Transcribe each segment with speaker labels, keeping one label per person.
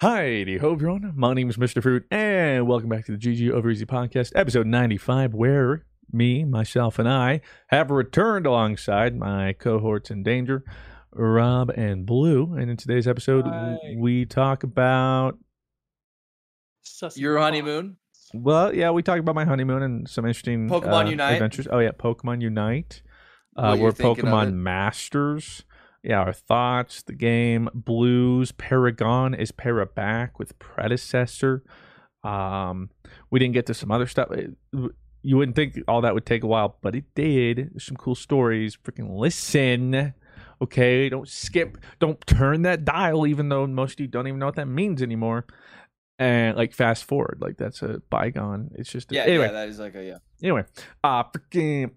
Speaker 1: Hi, ho everyone. My name is Mr. Fruit, and welcome back to the GG Over Easy podcast, episode 95, where me, myself, and I have returned alongside my cohorts in danger, Rob and Blue. And in today's episode,
Speaker 2: Hi.
Speaker 1: we talk about,
Speaker 2: Sussy
Speaker 3: Your honeymoon.
Speaker 1: well, yeah, we talk about my honeymoon and some interesting
Speaker 3: Pokemon
Speaker 1: uh,
Speaker 3: Unite?
Speaker 1: adventures. Oh, yeah, Pokemon Unite. Uh, we're
Speaker 3: thinking of
Speaker 1: Pokemon
Speaker 3: it.
Speaker 1: Masters. Yeah, our thoughts, the game, Blues, Paragon is para back with predecessor. Um, we didn't get to some other stuff. It- you wouldn't think all that would take a while, but it did. There's some cool stories. Freaking listen. Okay, don't skip. Don't turn that dial, even though most of you don't even know what that means anymore. And like fast forward, like that's a bygone. It's just a,
Speaker 3: Yeah,
Speaker 1: anyway
Speaker 3: yeah, that is like a yeah.
Speaker 1: anyway, uh, freaking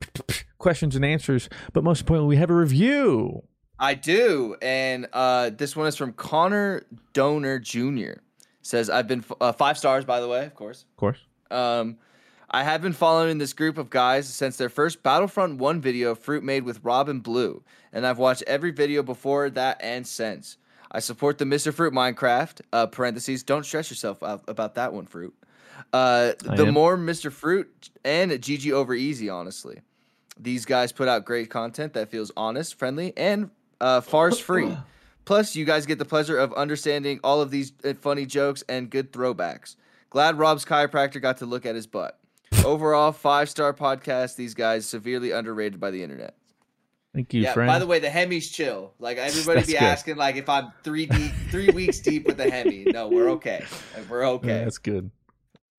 Speaker 1: questions and answers. But most importantly, we have a review.
Speaker 3: I do, and uh, this one is from Connor Donor Jr. Says I've been f- uh, five stars, by the way, of course.
Speaker 1: Of course.
Speaker 3: Um, I have been following this group of guys since their first Battlefront 1 video, Fruit made with Rob and Blue, and I've watched every video before that and since. I support the Mr. Fruit Minecraft, uh, parentheses, don't stress yourself out about that one, Fruit. Uh, the
Speaker 1: am.
Speaker 3: more Mr. Fruit and GG over easy, honestly. These guys put out great content that feels honest, friendly, and uh, farce free. Plus, you guys get the pleasure of understanding all of these uh, funny jokes and good throwbacks. Glad Rob's chiropractor got to look at his butt. Overall, five star podcast. These guys severely underrated by the internet.
Speaker 1: Thank you,
Speaker 3: yeah.
Speaker 1: friend.
Speaker 3: By the way, the Hemi's chill. Like everybody
Speaker 1: That's
Speaker 3: be
Speaker 1: good.
Speaker 3: asking, like if I'm three deep, three weeks deep with the Hemi. No, we're okay. Like, we're
Speaker 1: Yeah,
Speaker 3: okay.
Speaker 1: that's good.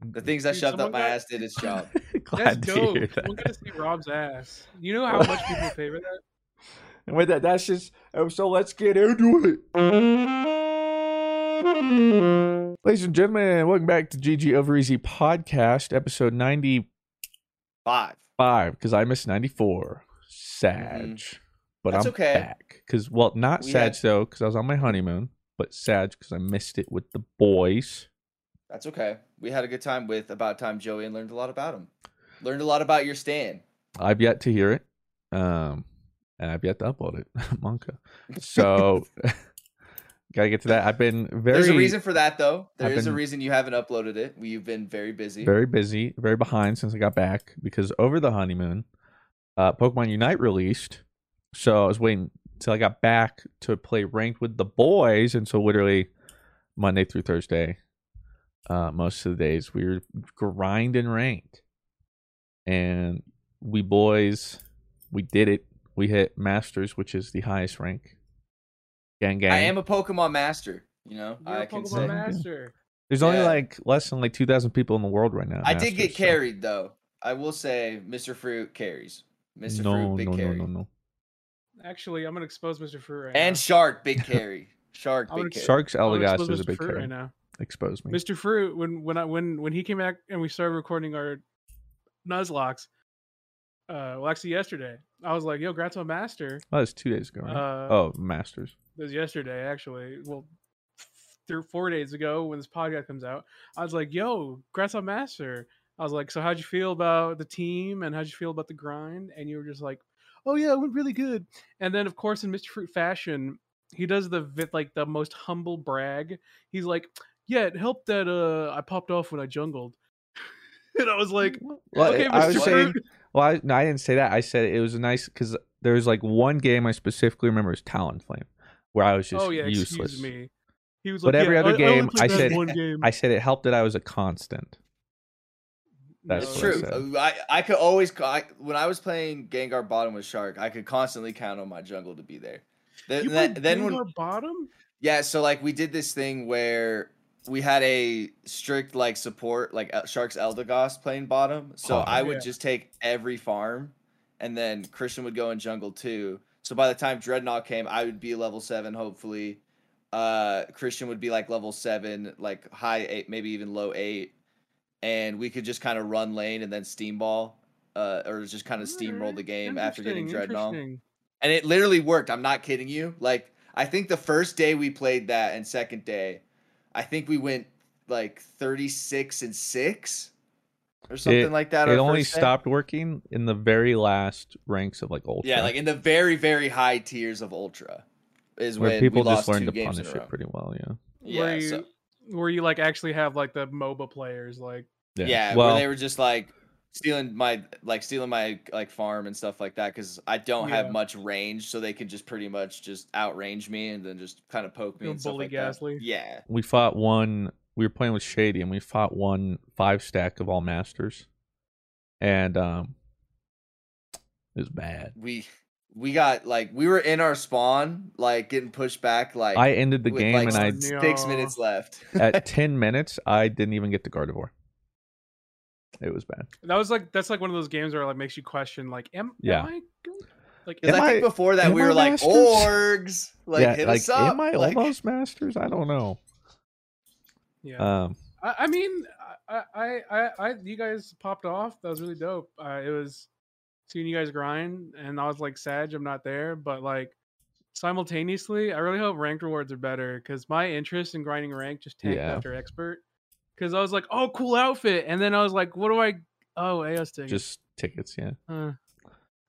Speaker 3: the things I shoved up my
Speaker 2: got-
Speaker 3: ass did its job.
Speaker 2: That's
Speaker 1: Glad to
Speaker 2: dope.
Speaker 1: hear
Speaker 2: We're gonna see Rob's ass. You know how much people favor that?
Speaker 1: And with that, that's just oh, so. Let's get into it. Ladies and gentlemen, welcome back to GG Over Easy podcast, episode ninety-five.
Speaker 3: Five.
Speaker 1: Because I missed ninety-four. Sag, but
Speaker 3: Mm-hmm. That's
Speaker 1: I'm
Speaker 3: okay.
Speaker 1: back. Because well, not
Speaker 3: We
Speaker 1: Sag
Speaker 3: had-
Speaker 1: though, because I was on my honeymoon, but Sag because I missed it with the boys.
Speaker 3: That's okay. We had a good time with About Time Joey and learned a lot about him. Learned a lot about your stand.
Speaker 1: I've yet to hear it. Um, and I've yet to upload it, Monka. So, gotta get to that. I've been very,
Speaker 3: There's a reason for that, though. There
Speaker 1: I've
Speaker 3: is
Speaker 1: been-
Speaker 3: a reason you haven't uploaded it. We've been very busy.
Speaker 1: very busy, very behind since I got back because over the honeymoon, uh, Pokemon Unite released. So I was waiting till I got back to play ranked with the boys, and so literally Monday through Thursday, uh, most of the days we were grinding ranked, and we boys, we did it. We hit Masters, which is the highest rank. Gang gang.
Speaker 3: I am a Pokemon master. You know,
Speaker 2: You're
Speaker 3: I
Speaker 2: a
Speaker 3: can
Speaker 2: Pokemon
Speaker 3: say.
Speaker 2: master.
Speaker 1: There's only
Speaker 3: yeah.
Speaker 1: like less than like two thousand people in the world right now. at
Speaker 3: I did get
Speaker 1: Masters, so-
Speaker 3: carried though. I will say, Mr. Fruit carries. Mr.
Speaker 1: No,
Speaker 3: Fruit, big
Speaker 1: no,
Speaker 3: carry.
Speaker 1: no, no, no.
Speaker 2: Actually, I'm gonna expose Mr. Fruit right
Speaker 3: And
Speaker 2: now.
Speaker 3: Shark, big carry. Shark, big carry.
Speaker 1: Sharks
Speaker 2: I'm gonna
Speaker 1: Eldegoss
Speaker 2: expose
Speaker 1: is a big
Speaker 2: Fruit
Speaker 1: carry.
Speaker 2: right now.
Speaker 1: Expose me.
Speaker 2: Mr. Fruit, when when I when when he came back and we started recording our Nuzlockes, uh, well, actually yesterday, I was like, "Yo, Grats on Master."
Speaker 1: Oh, that's two days ago. Right?
Speaker 2: Uh,
Speaker 1: oh, Masters.
Speaker 2: It was yesterday, actually. Well, three, four days ago when this podcast comes out. I was like, "Yo, congrats on master." I was like, "So how'd you feel about the team and how'd you feel about the grind?" And you were just like, "Oh yeah, it went really good." And then of course in Mr. Fruit fashion, he does the like the most humble brag. He's like, "Yeah, it helped that uh I popped off when I jungled." and I was like,
Speaker 1: Well,
Speaker 2: "Okay,
Speaker 1: I was
Speaker 2: Mr.
Speaker 1: saying,
Speaker 2: Fruit."
Speaker 1: Well, I, no, I didn't say that. I said it was a nice because there was like one game I specifically remember was Talonflame, where I was oh, just
Speaker 2: oh yeah,
Speaker 1: useless.
Speaker 2: excuse me. He was
Speaker 1: But every
Speaker 2: "Yeah,
Speaker 1: other
Speaker 2: I- I
Speaker 1: game,
Speaker 2: played
Speaker 1: I said-
Speaker 2: one game.
Speaker 1: I said it helped that I was a constant. That's
Speaker 3: It's
Speaker 1: what I
Speaker 3: true. I, I could always I, when I was playing Gengar bottom with Shark, I could constantly count on my jungle to be there. Then,
Speaker 2: you
Speaker 3: then,
Speaker 2: played
Speaker 3: then when
Speaker 2: bottom?
Speaker 3: yeah, so like we did this thing where we had a strict like support like Shark's Eldegoss playing bottom. So
Speaker 1: Oh,
Speaker 3: I would
Speaker 2: yeah.
Speaker 3: just take every farm, and then Christian would go in jungle too. So by the time Drednaw came, I would be level seven, hopefully. Uh, Christian would be like level seven, like high eight, maybe even low eight, and we could just kind of run lane and then steamball, uh, or just kind of steamroll the game after getting
Speaker 2: Drednaw
Speaker 3: and it literally worked. I'm not kidding you. Like I think the first day we played that and second day, I think we went like 36 and 6 or something like that.
Speaker 1: It only
Speaker 3: first day.
Speaker 1: stopped working in the very last ranks of like ultra.
Speaker 3: Yeah, like in the very very high tiers of ultra is
Speaker 1: where
Speaker 3: when
Speaker 1: people
Speaker 3: we
Speaker 1: just
Speaker 3: lost
Speaker 1: learned
Speaker 3: two
Speaker 1: to
Speaker 3: games
Speaker 1: punish it pretty well. Yeah.
Speaker 3: Yeah,
Speaker 2: where you
Speaker 3: so-
Speaker 2: where you like actually have like the MOBA players like
Speaker 3: yeah,
Speaker 1: well,
Speaker 3: where they were just like stealing my like stealing my like farm and stuff like that because I don't
Speaker 2: Yeah.
Speaker 3: have much range, so they can just pretty much just outrange me and then just kind of poke me
Speaker 2: Go
Speaker 3: and stuff
Speaker 2: bully
Speaker 3: like that.
Speaker 2: Gastly.
Speaker 3: Yeah,
Speaker 1: we fought one. We were playing with Shady, and we fought one five stack of all masters, and um, it was bad.
Speaker 3: we we got like we were in our spawn like getting pushed back like
Speaker 1: I ended the
Speaker 3: with,
Speaker 1: game,
Speaker 3: like,
Speaker 1: and I
Speaker 3: six minutes left.
Speaker 1: at ten minutes, I didn't even get to Gardevoir. It was bad.
Speaker 2: that was like that's like one of those games where it like makes you question like am,
Speaker 1: Yeah.
Speaker 2: am I good? like
Speaker 1: Am
Speaker 3: I think
Speaker 1: I-
Speaker 3: before that we were like
Speaker 1: masters?
Speaker 3: orgs, like
Speaker 1: yeah,
Speaker 3: hit
Speaker 1: like
Speaker 3: us up.
Speaker 1: am I
Speaker 3: like,
Speaker 1: almost masters? I don't know.
Speaker 2: yeah
Speaker 1: Um,
Speaker 2: I, I mean I, I I I you guys popped off that was really dope uh, it was seeing you guys grind and I was like sad I'm not there but like simultaneously I really hope ranked rewards are better because my interest in grinding rank just tanked
Speaker 1: Yeah.
Speaker 2: after expert because I was like oh cool outfit and then I was like what do I oh Aeos tickets
Speaker 1: just tickets. Yeah,
Speaker 2: Uh,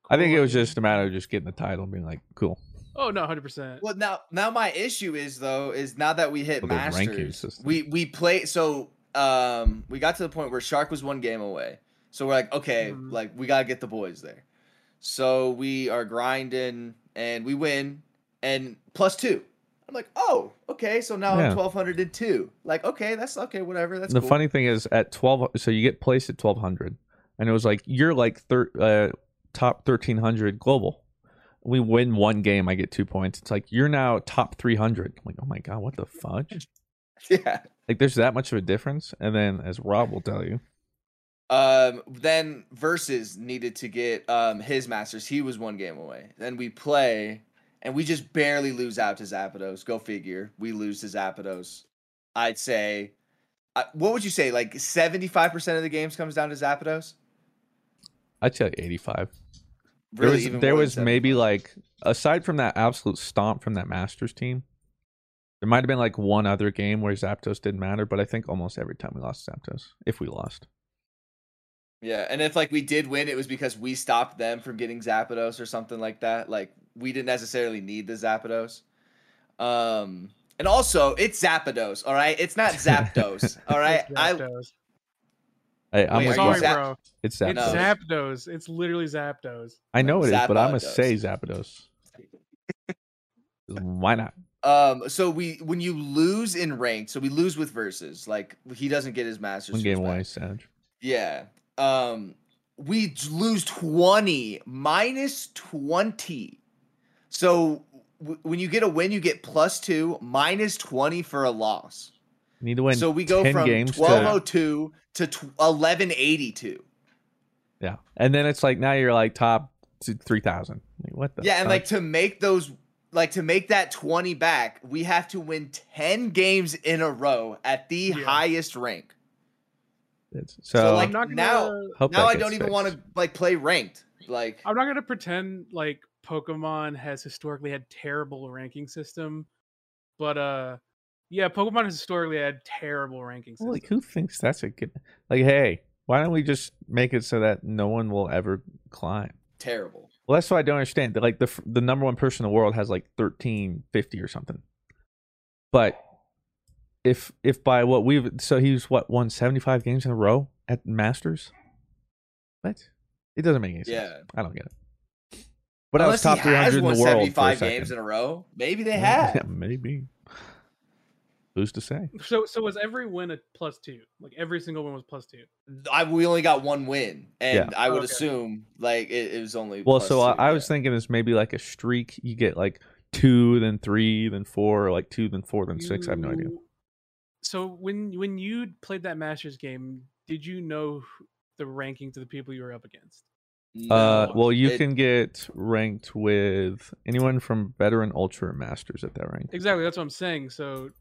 Speaker 1: I think it was just a matter of just getting the title and being like, cool.
Speaker 2: oh no 100%
Speaker 3: Well, now now my issue is though is now that we hit
Speaker 1: Well, the ranking
Speaker 3: masters,
Speaker 1: system.
Speaker 3: we we play so um we got to the point where Shark was one game away, so we're like okay,
Speaker 2: Mhm.
Speaker 3: like we gotta get the boys there. So we are grinding and we win and plus two. I'm like, oh, okay, so now
Speaker 1: Yeah.
Speaker 3: I'm twelve hundred and two. Like, okay, that's okay, whatever. That's
Speaker 1: the
Speaker 3: cool.
Speaker 1: funny thing is at 12 so you get placed at 1200 and it was like you're like thir- uh, top 1300 global we win one game i get two points it's like you're now top 300 i'm like oh my god what the fudge
Speaker 3: yeah.
Speaker 1: like there's that much of a difference and then as rob will tell you
Speaker 3: Um, then versus needed to get um his masters. He was one game away. Then we play, and we just barely lose out to Zapdos. Go figure. We lose to Zapdos. I'd say, uh, what would you say? Like seventy five percent of the games comes down to Zapdos.
Speaker 1: i'd say like 85
Speaker 3: Really,
Speaker 1: there was, there was maybe like aside from that absolute stomp from that masters team there might have been like one other game where zapdos didn't matter but i think almost every time we lost zapdos if we lost
Speaker 3: Yeah, and if like we did win, it was because we stopped them from getting Zapdos or something like that. Like we didn't necessarily need the Zapdos. Um, and also it's Zapdos, all right. It's not Zapdos, all right.
Speaker 2: It's
Speaker 3: I
Speaker 2: Zapdos.
Speaker 1: I, i'm
Speaker 3: Wait,
Speaker 1: with
Speaker 2: sorry.
Speaker 3: Zap-
Speaker 2: bro
Speaker 1: it's
Speaker 2: it's
Speaker 1: zapdos
Speaker 3: No.
Speaker 2: Zapdos it's literally Zapdos
Speaker 1: I know it is, but I'm gonna say Zapdos. Why not?
Speaker 3: Um, so we when you lose in ranked, so we lose with versus, like he doesn't get his masters.
Speaker 1: One game
Speaker 3: wise,
Speaker 1: away,
Speaker 3: Yeah. Um, we lose twenty minus twenty. So w- when you get a win, you get plus two minus twenty for a loss.
Speaker 1: Need to win.
Speaker 3: so we go from
Speaker 1: games to-
Speaker 3: twelve oh two to eleven eighty two.
Speaker 1: Yeah, and then it's like now you're like top three thousand. Like, what the?
Speaker 3: Yeah, and like to make those like to make that 20 back, we have to win 10 games in a row at the
Speaker 2: Yeah.
Speaker 3: highest rank.
Speaker 1: It's-
Speaker 3: So,
Speaker 1: so,
Speaker 3: like
Speaker 2: I'm not gonna,
Speaker 3: now
Speaker 1: hope
Speaker 3: now I don't even
Speaker 1: fixed.
Speaker 3: want to like play ranked. Like
Speaker 2: I'm not gonna pretend like Pokemon has historically had terrible ranking system, but uh, Yeah, Pokemon has historically had terrible ranking systems.
Speaker 1: Like, who thinks that's a good? Like, hey, why don't we just make it so that no one will ever climb?
Speaker 3: Terrible.
Speaker 1: Well, that's what I don't understand. Like the the number one person in the world has like thirteen fifty or something. But if if by what we've so he's what won seventy five games in a row at Masters. What? It doesn't make any sense.
Speaker 3: Yeah.
Speaker 1: I don't get it. But I was
Speaker 3: Unless
Speaker 1: top
Speaker 3: he
Speaker 1: three
Speaker 3: has
Speaker 1: in
Speaker 3: won
Speaker 1: the world for a
Speaker 3: 75
Speaker 1: second.
Speaker 3: games in a row. Maybe they
Speaker 1: Yeah,
Speaker 3: have.
Speaker 1: maybe. Who's to say?
Speaker 2: So so was every win a plus two? Like every single win was plus two.
Speaker 3: I, we only got one win, and
Speaker 1: Yeah.
Speaker 3: I oh, would
Speaker 2: Okay.
Speaker 3: assume like it, it was only.
Speaker 1: Well,
Speaker 3: plus
Speaker 1: so I,
Speaker 3: two,
Speaker 1: I
Speaker 3: yeah.
Speaker 1: was thinking it's maybe like a streak. You get like two, then three, then four, or like two, then four, then six. I have no idea.
Speaker 2: You- So when when you played that Masters game, did you know the rankings of the people you were up against?
Speaker 1: Uh, well, you
Speaker 3: it-
Speaker 1: can get ranked with anyone from veteran, ultra, and masters at that rank.
Speaker 2: Exactly, that's what I'm saying. So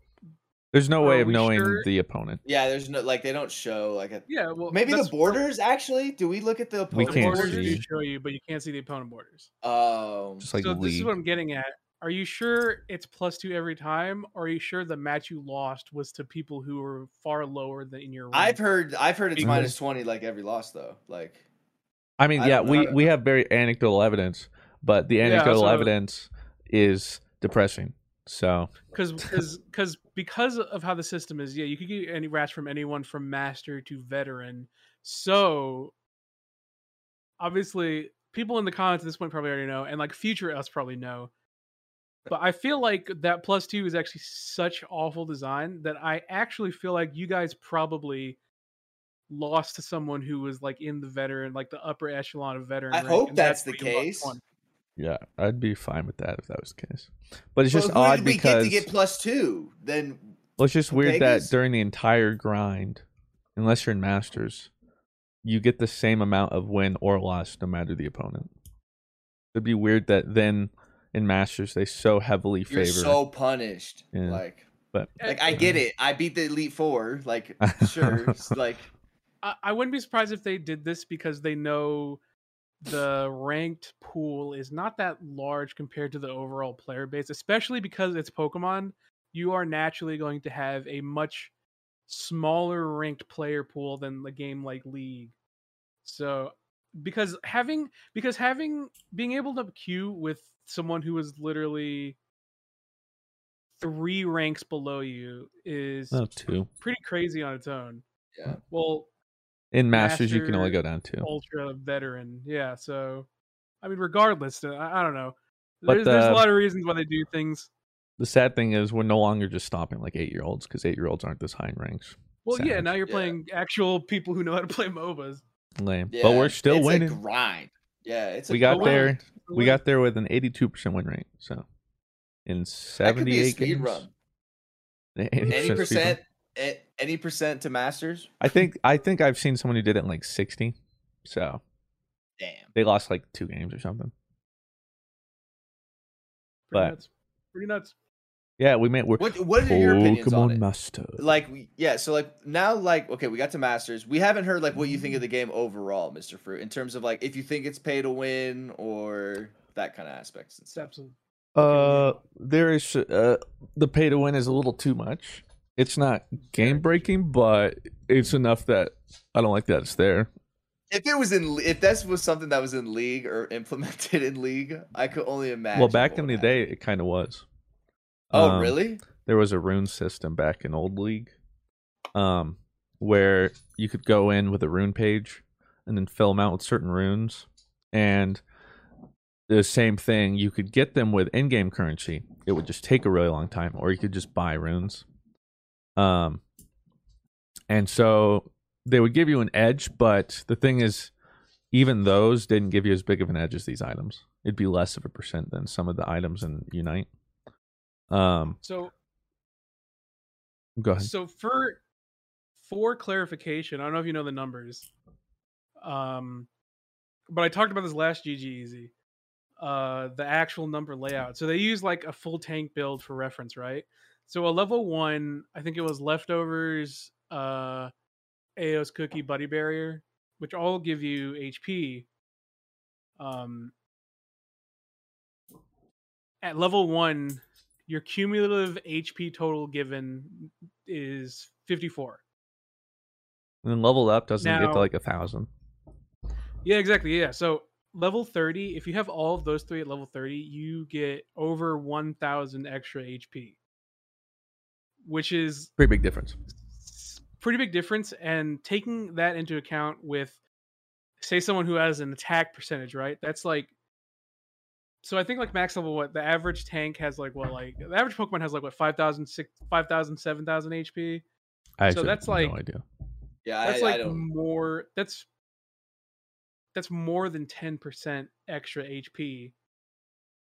Speaker 1: There's no way of knowing
Speaker 2: sure?
Speaker 1: the opponent.
Speaker 3: Yeah, there's no like they don't show like a.
Speaker 2: yeah, well
Speaker 3: Maybe the
Speaker 2: that's-
Speaker 3: borders actually. Do we look at the
Speaker 1: We
Speaker 3: opponent
Speaker 2: The
Speaker 1: can't
Speaker 2: borders
Speaker 3: borders?
Speaker 2: do show you, but you can't see the opponent borders.
Speaker 3: Um,
Speaker 1: Just like
Speaker 2: so this is what I'm getting at. Are you sure it's plus two every time? Or are you sure the match you lost was to people who were far lower than in your rank?
Speaker 3: I've heard I've heard it's
Speaker 2: Because-
Speaker 3: minus twenty like every loss though. Like
Speaker 1: I mean,
Speaker 3: I
Speaker 1: yeah, we we have very anecdotal evidence, but the anecdotal
Speaker 2: what I-
Speaker 1: evidence is depressing. So
Speaker 2: because because because because of how the system is yeah you could get any rats from anyone from master to veteran so obviously people in the comments at this point probably already know and like future us probably know but i feel like that plus two is actually such awful design that i actually feel like you guys probably lost to someone who was like in the veteran like the upper echelon of veteran
Speaker 3: I
Speaker 2: rank,
Speaker 3: hope
Speaker 2: and
Speaker 3: that's the
Speaker 2: why you lost
Speaker 3: case.
Speaker 1: yeah, I'd be fine with that if that was the case. But it's
Speaker 3: well,
Speaker 1: just
Speaker 3: who
Speaker 1: odd
Speaker 3: did we
Speaker 1: because
Speaker 3: get to get plus two? Then
Speaker 1: well, it's just weird
Speaker 3: Vegas?
Speaker 1: that during the entire grind, unless you're in masters, you get the same amount of win or loss no matter the opponent. It'd be weird that then in masters they so heavily
Speaker 3: you're
Speaker 1: favor.
Speaker 3: so punished.
Speaker 1: Yeah.
Speaker 3: Like
Speaker 1: but
Speaker 3: like I get it. I beat the elite four. Like sure. like
Speaker 2: I, I wouldn't be surprised if they did this because they know the ranked pool is not that large compared to the overall player base, especially because it's Pokemon. You are naturally going to have a much smaller ranked player pool than the game like League. So because having because having being able to queue with someone who is literally three ranks below you is
Speaker 1: no two
Speaker 2: pretty crazy on its own.
Speaker 3: Yeah.
Speaker 2: Well,
Speaker 1: in masters you can only go down two.
Speaker 2: ultra veteran. Yeah. So, I mean, regardless, uh, I, I don't know.
Speaker 1: But
Speaker 2: There's, there's a lot of reasons why they do things.
Speaker 1: The sad thing is we're no longer just stopping like eight year olds because eight year olds aren't this high in ranks.
Speaker 2: Well, yeah. Now you're
Speaker 3: Yeah.
Speaker 2: playing actual people who know how to play MOBAs.
Speaker 1: Lame.
Speaker 3: yeah,
Speaker 1: but we're still
Speaker 3: it's
Speaker 1: winning.
Speaker 3: A grind. Yeah, it's a
Speaker 1: we got
Speaker 3: grind.
Speaker 1: there. We got there with an 82% win rate. So in
Speaker 3: That could be a
Speaker 1: 78
Speaker 3: speed
Speaker 1: games,
Speaker 3: run.
Speaker 1: 80%
Speaker 3: Any
Speaker 1: speed run.
Speaker 3: percent, any percent to masters.
Speaker 1: I think I think I've seen someone who did it in like 60. So
Speaker 3: Damn.
Speaker 1: they lost like two games or something.
Speaker 2: Pretty
Speaker 1: but-
Speaker 2: nuts. Pretty nuts.
Speaker 1: Yeah, we made we're
Speaker 3: What What are your opinions on
Speaker 1: Pokemon
Speaker 3: it?
Speaker 1: Master.
Speaker 3: Like, yeah. So like now, like, okay, we got to masters. We haven't heard like what you think of the game overall, Mister Fruit, in terms of like if you think it's pay to win or that kind of aspects and stuff.
Speaker 2: Absolutely.
Speaker 1: Uh, there is uh the pay to win is a little too much. It's not game breaking, but it's enough that I don't like that it's there.
Speaker 3: If it was in, if this was something that was in league or implemented in league, I could only imagine.
Speaker 1: well, back
Speaker 3: what
Speaker 1: in the
Speaker 3: would
Speaker 1: day, it kind of was.
Speaker 3: Oh,
Speaker 1: Um,
Speaker 3: really?
Speaker 1: There was a rune system back in old league, um, where you could go in with a rune page and then fill them out with certain runes, and the same thing. You could get them with in-game currency. It would just take a really long time, or you could just buy runes. Um, and so they would give you an edge, but the thing is, even those didn't give you as big of an edge as these items. It'd be less of a percent than some of the items in Unite. Um,
Speaker 2: So,
Speaker 1: go ahead.
Speaker 2: so for for clarification, I don't know if you know the numbers. Um, but I talked about this last GG Easy. Uh, the actual number layout. So they use like a full tank build for reference, right? So a level one, I think it was leftovers, uh, Aeos cookie, buddy barrier, which all give you HP. Um, at level one, your cumulative HP total given is 54.
Speaker 1: And then leveled up doesn't get to like a thousand.
Speaker 2: Yeah, exactly. Yeah. So level 30, if you have all of those three at level 30, you get over 1000 extra HP. Which is
Speaker 1: Pretty big difference.
Speaker 2: pretty big difference and taking that into account with say someone who has an attack percentage, right? That's like so I think like max level what the average tank has like what like the average Pokemon has like what 5000 6 5000 7000 HP.
Speaker 1: I actually
Speaker 2: that's
Speaker 1: have
Speaker 2: like-
Speaker 1: no idea.
Speaker 3: Yeah,
Speaker 2: That's
Speaker 3: I,
Speaker 2: like
Speaker 3: I don't.
Speaker 2: more that's that's more than 10% extra HP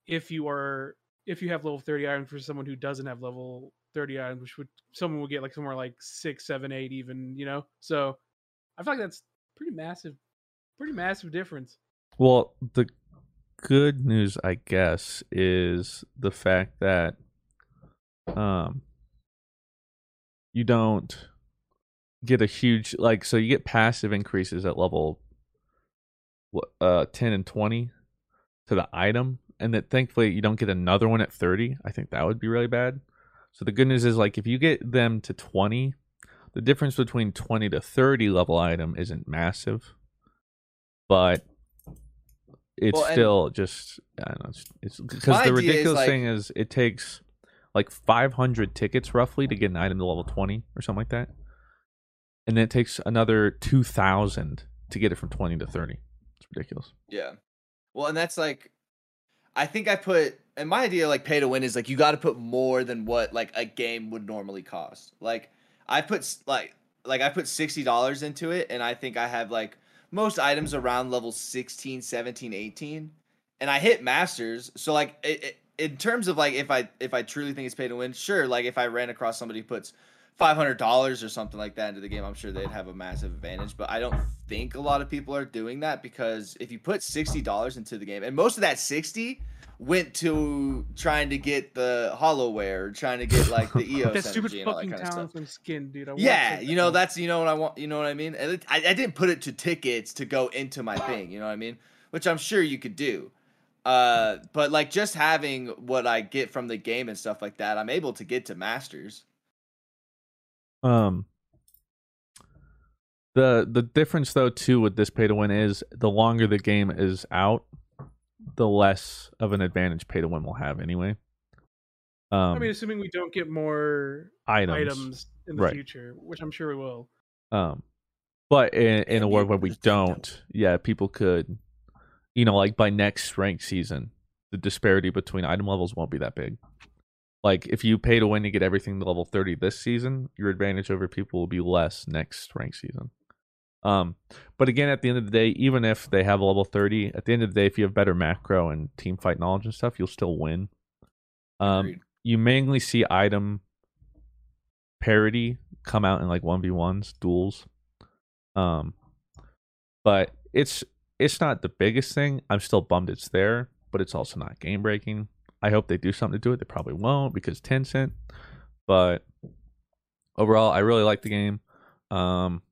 Speaker 2: if you are if you have level 30 items for someone who doesn't have level 30 items which would someone would get like somewhere like six seven eight even you know so i feel like that's pretty massive pretty massive difference
Speaker 1: Well, the good news, I guess, is the fact that um you don't get a huge like so you get passive increases at level uh 10 and 20 to the item and that thankfully you don't get another one at 30 i think that would be really bad. So the good news is like if you get them to 20 the difference between 20 to 30 level item isn't massive but it's
Speaker 3: Well,
Speaker 1: still just i don't know it's- it's because the ridiculous
Speaker 3: like-
Speaker 1: thing is it takes like 500 tickets roughly to get an item to level 20 or something like that and then it takes another 2000 to get it from 20 to 30 it's ridiculous
Speaker 3: Yeah. Well, and that's like, I think I put, and my idea like pay to win is like you got to put more than what like a game would normally cost. Like I put like like I put sixty dollars into it, and I think I have like most items around level 16, 17, 18. and I hit masters. So like it, it, in terms of like if I if I truly think it's pay to win, sure. Like if I ran across somebody who puts five hundred dollars or something like that into the game, I'm sure they'd have a massive advantage. But I don't think a lot of people are doing that because if you put sixty dollars into the game, and most of that sixty went to trying to get the Holowear, trying to get like the Aeos
Speaker 2: that stupid
Speaker 3: energy and all that
Speaker 2: fucking
Speaker 3: kind of stuff.
Speaker 2: skin dude I want
Speaker 3: Yeah,
Speaker 2: that
Speaker 3: you know
Speaker 2: thing.
Speaker 3: that's you know what I want. You know what I mean. I, I didn't put it to tickets to go into my thing. You know what I mean? Which I'm sure you could do. Uh, but like just having what I get from the game and stuff like that, I'm able to get to masters.
Speaker 1: Um, the the difference though too with this pay to win is the longer the game is out, the less of an advantage pay to win will have anyway. Um,
Speaker 2: I mean, assuming we don't get more
Speaker 1: items,
Speaker 2: items, in the
Speaker 1: right.
Speaker 2: future, which I'm sure we will.
Speaker 1: Um, but in, in a world where we
Speaker 4: don't.
Speaker 1: don't, yeah, people could, you know, like by next ranked season, the disparity between item levels won't be that big. Like if you pay to win to get everything to level thirty this season, your advantage over people will be less next ranked season. Um, but again, at the end of the day, even if they have a level thirty, at the end of the day, if you have better macro and team fight knowledge and stuff, you'll still win. Um, you mainly see item parity come out in like 1v1s duels. Um but it's it's not the biggest thing. I'm still bummed it's there but it's also not game breaking i hope they do something to do it. They probably won't because tencent but overall i really like the game. Um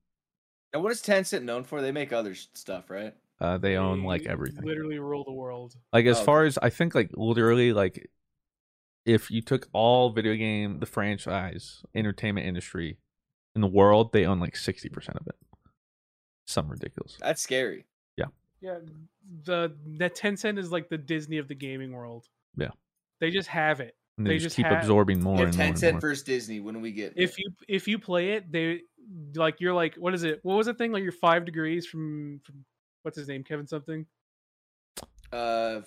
Speaker 3: And what is Tencent known for? They make other stuff, right?
Speaker 1: uh, they own like everything
Speaker 2: Literally rule the world.
Speaker 1: Like as
Speaker 3: Oh,
Speaker 1: far as I think, like literally, like if you took all video game, the franchise, entertainment industry in the world, they own like sixty percent of it. Some ridiculous.
Speaker 3: That's scary.
Speaker 2: Yeah, Yeah. the that Tencent is like the Disney of the gaming world.
Speaker 1: Yeah.
Speaker 2: they just have it.
Speaker 1: And they,
Speaker 2: They
Speaker 1: just,
Speaker 2: just
Speaker 1: keep
Speaker 2: have-
Speaker 1: absorbing more
Speaker 3: If
Speaker 1: and more. And
Speaker 3: Tencent
Speaker 1: more.
Speaker 3: versus Disney, when do we get?
Speaker 2: If you if you play it, they like you're like what is it? What was the thing? Like you're five degrees from from what's his name? Kevin something.
Speaker 3: uh,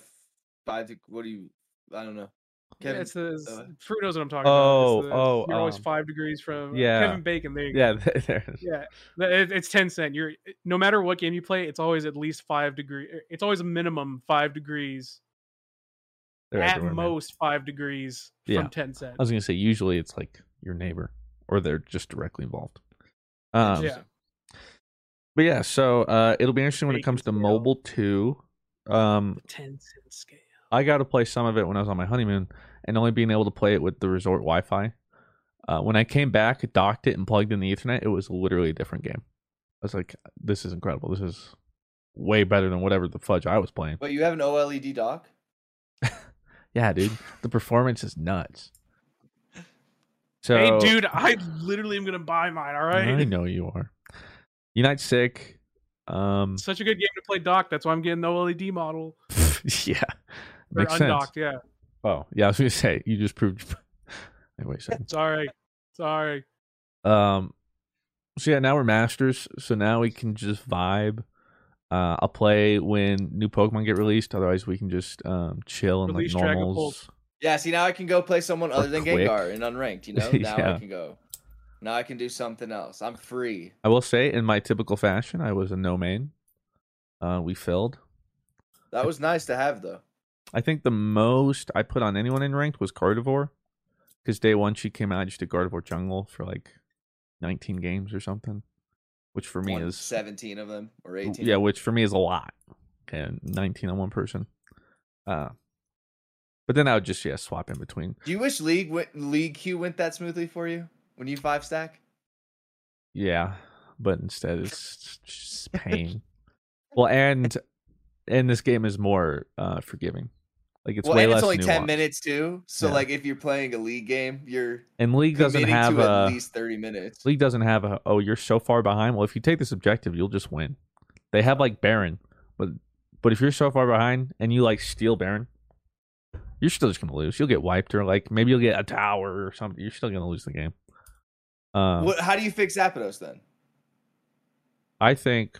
Speaker 3: five. to- What do you? I don't know.
Speaker 2: Yeah, it's the
Speaker 3: uh,
Speaker 2: fruit knows what I'm talking
Speaker 1: Oh,
Speaker 2: about. It's the,
Speaker 1: oh,
Speaker 2: you're always
Speaker 1: um,
Speaker 2: five degrees from
Speaker 1: yeah.
Speaker 2: Kevin Bacon. There you go.
Speaker 1: yeah, there it is.
Speaker 2: Yeah, it- it's Tencent. You're no matter what game you play, it's always at least five degree. It's always a minimum five degrees,
Speaker 1: They're
Speaker 2: at
Speaker 1: everywhere, man.
Speaker 2: most five degrees
Speaker 1: Yeah.
Speaker 2: from Tencent.
Speaker 1: I was gonna say usually it's like your neighbor or they're just directly involved. Um,
Speaker 2: yeah,
Speaker 1: But yeah, so uh, it'll be interesting when it comes to
Speaker 2: scale.
Speaker 1: mobile too. Um,
Speaker 2: ten cent scale.
Speaker 1: I got to play some of it when I was on my honeymoon, and only being able to play it with the resort Wi-Fi. Uh, when I came back, docked it, and plugged in the Ethernet, it was literally a different game. I was like, "This is incredible. This is way better than whatever the fudge I was playing."
Speaker 3: but you have an OLED dock.
Speaker 1: Yeah, dude, the performance is nuts. So,
Speaker 2: hey, dude, I literally am gonna buy mine. All right,
Speaker 1: I know you are. Unite sick. Um,
Speaker 2: such a good game to play dock. That's why I'm getting the LED model
Speaker 1: yeah,
Speaker 2: or
Speaker 1: makes sense.
Speaker 2: undocked. Yeah,
Speaker 1: Oh, yeah, I was gonna say you just proved. Wait a second.
Speaker 2: sorry, sorry.
Speaker 1: Um, so yeah, now we're masters. So now we can just vibe. Uh, I'll play when new Pokemon get released. Otherwise, we can just um chill and
Speaker 2: Release
Speaker 1: like normals.
Speaker 3: Yeah, see now I can go play someone other than
Speaker 1: quick.
Speaker 3: Gengar in unranked. You know, now
Speaker 1: Yeah.
Speaker 3: I can go. Now I can do something else. I'm free.
Speaker 1: I will say, in my typical fashion, I was a no main. Uh, we filled.
Speaker 3: That was nice to have though.
Speaker 1: I think the most I put on anyone in ranked was Gardevoir, because day one she came out. I just did Gardevoir jungle for like 19 games or something, which for me is
Speaker 3: 17 of them or 18.
Speaker 1: yeah, which for me is a lot. And 19 on one person. Uh, but then I would just yeah swap in between.
Speaker 3: Do you wish League went, League Q went that smoothly for you when you five stack?
Speaker 1: Yeah, but instead it's just pain. well, and and this game is more uh forgiving. Like it's
Speaker 3: well,
Speaker 1: way
Speaker 3: and
Speaker 1: less
Speaker 3: it's only 10 minutes too. So
Speaker 1: Yeah.
Speaker 3: like if you're playing a league game, you're
Speaker 1: And League doesn't have
Speaker 3: to
Speaker 1: a
Speaker 3: at least 30 minutes.
Speaker 1: League doesn't have a oh you're so far behind. Well, if you take this objective, you'll just win. They have like Baron, but but if you're so far behind and you like steal Baron, you're still just gonna lose. You'll get wiped or like maybe you'll get a tower or something. You're still gonna lose the game. Um,
Speaker 3: What, how do you fix Zapdos then?
Speaker 1: I think.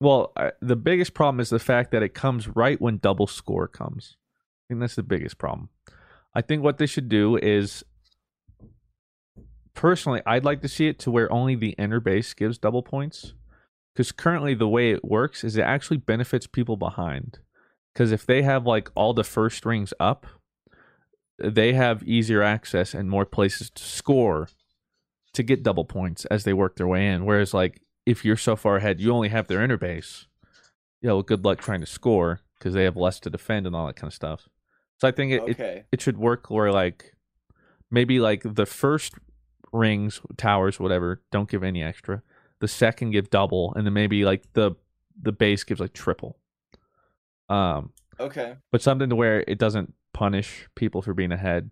Speaker 1: Well, I, the biggest problem is the fact that it comes right when double score comes. I think that's the biggest problem. I think what they should do is, personally, I'd like to see it to where only the inner base gives double points. Because currently, the way it works is it actually benefits people behind. Because if they have like all the first rings up, they have easier access and more places to score to get double points as they work their way in. Whereas, like, if you're so far ahead, you only have their inner base. You know, good luck trying to score because they have less to defend and all that kind of stuff. So I think it, it, it should work where, like, maybe like the first rings, towers, whatever, don't give any extra. The second give double, and then maybe like the the base gives like triple. Um,
Speaker 3: Okay.
Speaker 1: but something to where it doesn't punish people for being ahead.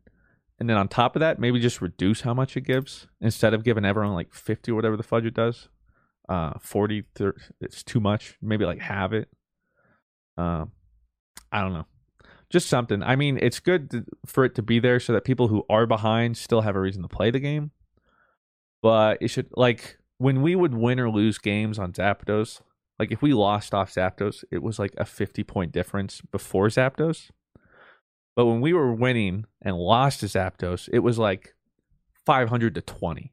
Speaker 1: And then on top of that, maybe just reduce how much it gives instead of giving everyone like 50 or whatever the fudge it does. Uh, 40, 30, it's too much. Maybe like have it. Um, I don't know. Just something. I mean, it's good to, for it to be there so that people who are behind still have a reason to play the game. But it should, like, when we would win or lose games on Zapdos, like if we lost off Zapdos, it was like a 50 point difference before Zapdos. But when we were winning and lost to Zapdos, it was like 500 to 20.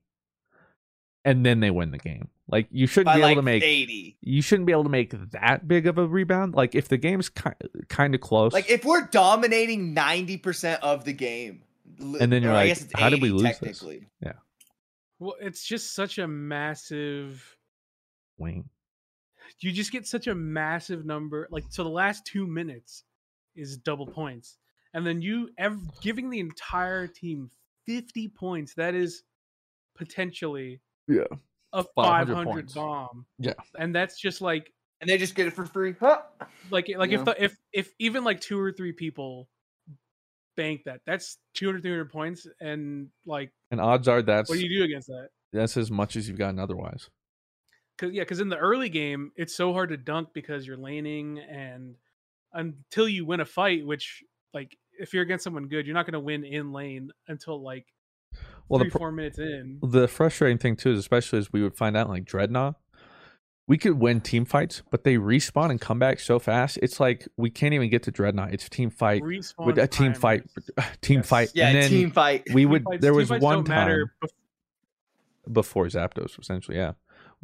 Speaker 1: And then they win the game. Like you shouldn't
Speaker 3: By
Speaker 1: be able
Speaker 3: like
Speaker 1: to make
Speaker 3: 80.
Speaker 1: you shouldn't be able to make that big of a rebound. Like if the game's ki- kind of close,
Speaker 3: Like if we're dominating 90% of the game.
Speaker 1: And then you're
Speaker 3: or I
Speaker 1: like,
Speaker 3: guess it's
Speaker 1: how did we
Speaker 3: 80
Speaker 1: lose this?
Speaker 3: technically.
Speaker 2: Well, it's just such a massive.
Speaker 1: wing.
Speaker 2: You just get such a massive number. Like so, the last two minutes is double points, and then you ev- giving the entire team fifty points. That is potentially
Speaker 1: Yeah.
Speaker 2: a
Speaker 1: 500
Speaker 2: five hundred bomb.
Speaker 1: Yeah.
Speaker 2: and that's just like
Speaker 3: And they just get it for free. Huh?
Speaker 2: like like
Speaker 3: Yeah.
Speaker 2: if the if if even like two or three people bank that that's 200 300 points and like
Speaker 1: And odds are that's
Speaker 2: what do you do against that
Speaker 1: that's as much as you've gotten otherwise.
Speaker 2: Because yeah because in the early game it's so hard to dunk because you're laning and until you win a fight which like if you're against someone good you're not going to win in lane until like
Speaker 1: Well,
Speaker 2: three
Speaker 1: the pro-
Speaker 2: four minutes in
Speaker 1: the frustrating thing too is especially as we would find out like Drednaw, we could win team fights, but they respawn and come back so fast. It's like we can't even get to Drednaw. It's team fight
Speaker 2: respawn
Speaker 1: with a team fight, team
Speaker 2: Yes.
Speaker 1: fight,
Speaker 3: Yeah,
Speaker 1: and then
Speaker 3: team fight.
Speaker 1: we would.
Speaker 2: fights-
Speaker 1: there
Speaker 2: team
Speaker 1: was one
Speaker 2: don't
Speaker 1: time
Speaker 2: matter
Speaker 1: before Zapdos, essentially. Yeah,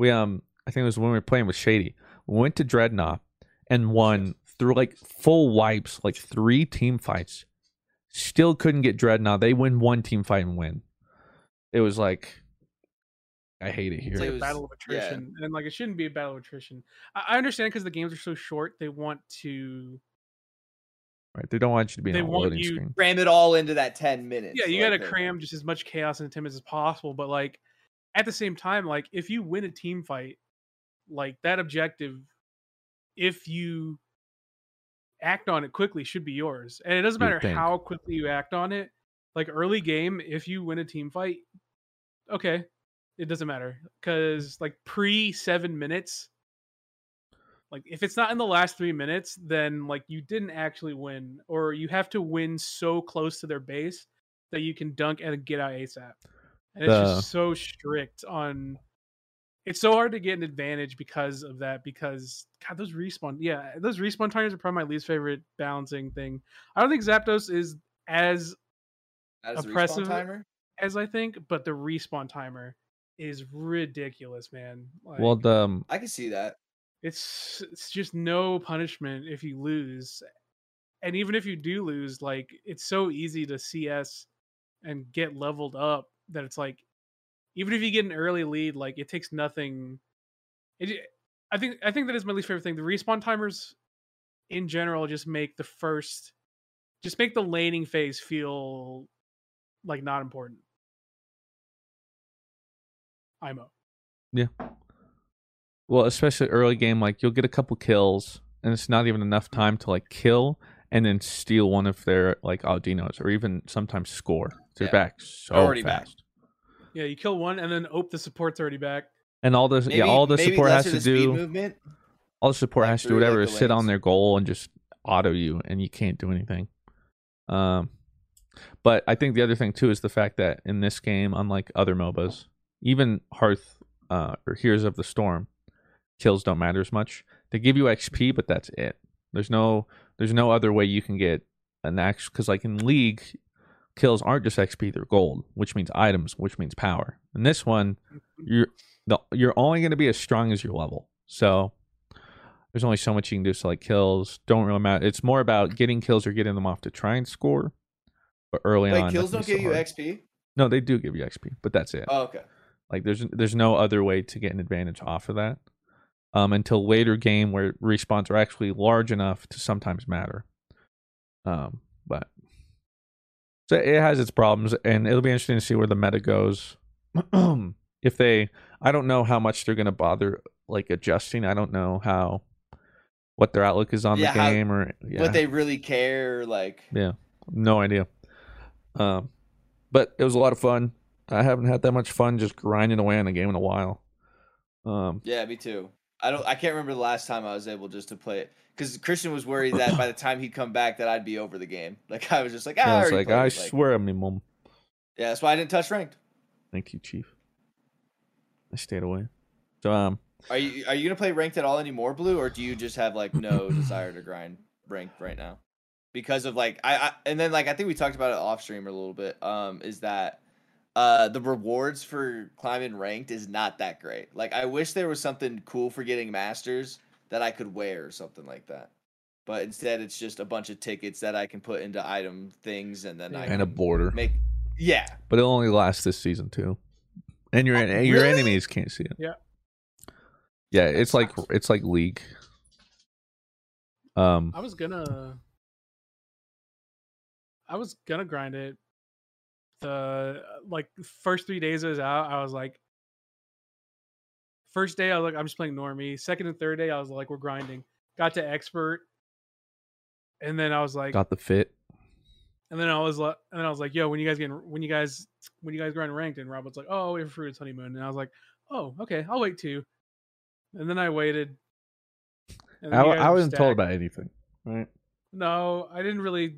Speaker 1: we um, I think it was when we were playing with Shady. We went to Drednaw and won through like full wipes, like three team fights. Still couldn't get Drednaw. They win one team fight and win. It was like, I hate it here.
Speaker 2: It's like
Speaker 3: It
Speaker 2: a battle of
Speaker 3: yeah.
Speaker 2: attrition, and like it shouldn't be a battle of attrition. I, I understand because the games are so short. They want to,
Speaker 1: right? They don't want you to be
Speaker 2: they
Speaker 1: on a
Speaker 2: want
Speaker 1: loading
Speaker 2: you-
Speaker 1: screen.
Speaker 3: Cram it all into that 10 minutes.
Speaker 2: yeah, you
Speaker 3: like
Speaker 2: got to cram just as much chaos and ten minutes as possible. But like at the same time, like if you win a team fight, like that objective, if you act on it quickly should be yours. And it doesn't matter how quickly you act on it. Like early game, if you win a team fight, okay, it doesn't matter because like pre seven minutes, like if it's not in the last three minutes, then like you didn't actually win, or you have to win so close to their base that you can dunk and get out ASAP. And it's
Speaker 1: The-
Speaker 2: just so strict on. It's so hard to get an advantage because of that. Because God, those respawn, yeah, those respawn timers are probably my least favorite balancing thing. I don't think Zapdos is as
Speaker 3: As
Speaker 2: oppressive
Speaker 3: timer.
Speaker 2: as I think, but the respawn timer is ridiculous, man. Like,
Speaker 1: well, the um,
Speaker 3: I can see that.
Speaker 2: it's it's just no punishment if you lose, and even if you do lose, like it's so easy to CS and get leveled up that it's like, even if you get an early lead, like it takes nothing. It, I think I think that is my least favorite thing. The respawn timers, in general, just make the first, just make the laning phase feel like not important. IMO. Yeah.
Speaker 1: Well, especially early game, like you'll get a couple kills, and it's not even enough time to like kill and then steal one of their like Aldinos, or even sometimes score. They're
Speaker 3: Yeah.
Speaker 1: back so
Speaker 3: Already back.
Speaker 1: Fast.
Speaker 2: Yeah, you kill one and then oh, the support's already back.
Speaker 1: And all the
Speaker 3: Maybe,
Speaker 1: yeah, all the support has to do,
Speaker 3: movement.
Speaker 1: all the support
Speaker 3: like
Speaker 1: has to do
Speaker 3: through, like,
Speaker 1: whatever is sit on their goal and just auto you, and you can't do anything. Um, but I think the other thing too is the fact that in this game, unlike other MOBAs, even Hearth uh, or Heroes of the Storm, kills don't matter as much. They give you XP, but that's it. There's no there's no other way you can get an actual because like in League, kills aren't just XP; they're gold, which means items, which means power. And this one, you're the, you're only going to be as strong as your level. So there's only so much you can do. So like kills don't really matter. It's more about getting kills or getting them off to try and score. But early
Speaker 3: Wait,
Speaker 1: on,
Speaker 3: kills don't
Speaker 1: so
Speaker 3: give you
Speaker 1: hard.
Speaker 3: XP.
Speaker 1: No, they do give you XP, but that's it.
Speaker 3: Oh, okay.
Speaker 1: Like there's there's no other way to get an advantage off of that. Um, until later game where respawns are actually large enough to sometimes matter. Um, but so it has its problems, and it'll be interesting to see where the meta goes. if they, I don't know how much they're gonna bother like adjusting. I don't know how what their outlook is on
Speaker 3: Yeah,
Speaker 1: the
Speaker 3: how-
Speaker 1: game or yeah,
Speaker 3: What they really care, like
Speaker 1: yeah, no idea. Um, but it was a lot of fun. I haven't had that much fun just grinding away on a game in a while. Um,
Speaker 3: yeah, me too. I don't. I can't remember the last time I was able just to play it because Christian was worried that by the time he'd come back that I'd be over the game. Like I was just like, ah, I
Speaker 1: I was like, I
Speaker 3: it," like-
Speaker 1: swear me, mom.
Speaker 3: yeah, that's why I didn't touch ranked.
Speaker 1: Thank you, Chief. I stayed away. So um,
Speaker 3: Are you are you gonna play ranked at all anymore, Blue, or do you just have like no desire to grind ranked right now? Because of like I, I and then like I think we talked about it off stream a little bit. Um, is that uh the rewards for climbing ranked is not that great. Like I wish there was something cool for getting masters that I could wear or something like that. But instead, it's just a bunch of tickets that I can put into item things, and then I
Speaker 1: and a border,
Speaker 3: make yeah.
Speaker 1: but it'll only last this season too. And your
Speaker 3: Oh,
Speaker 1: your
Speaker 3: really?
Speaker 1: enemies can't see it.
Speaker 2: Yeah.
Speaker 1: Yeah, it's like it's like League. Um,
Speaker 2: I was gonna, I was gonna grind it. The uh, like first three days it was out, I was like, first day I was like, I'm just playing normie. Second and third day I was like, we're grinding. Got to expert, and then I was like,
Speaker 1: got the fit.
Speaker 2: and then I was like, and then I was like, yo, when you guys getting, when you guys when you guys grind ranked, and Rob was like, oh, wait for Fruit's honeymoon, and I was like, oh, okay, I'll wait too. And then I waited. then
Speaker 1: I, I wasn't told about anything. Right.
Speaker 2: No, I didn't really.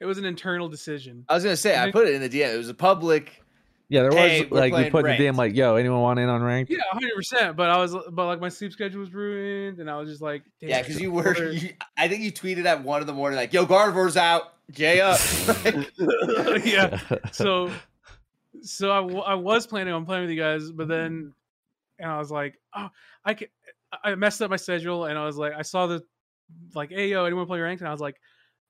Speaker 2: It was an internal decision.
Speaker 3: I was gonna say I put it in the DM. It was a public.
Speaker 1: Yeah, there was
Speaker 3: Hey,
Speaker 1: like we
Speaker 3: playing
Speaker 1: put in the DM like, yo, anyone want in on ranked?
Speaker 2: Yeah, hundred percent. But I was, but like my sleep schedule was ruined, and I was just like, Damn,
Speaker 3: Yeah, because you were. You, I think you tweeted at one in the morning like, "Yo, Gardevoir's out, Jay up."
Speaker 2: yeah. So, so I, w- I was planning on playing with you guys, but then, and I was like, oh, I can. I messed up my schedule, and I was like, I saw the, like, hey yo, anyone play ranked? And I was like,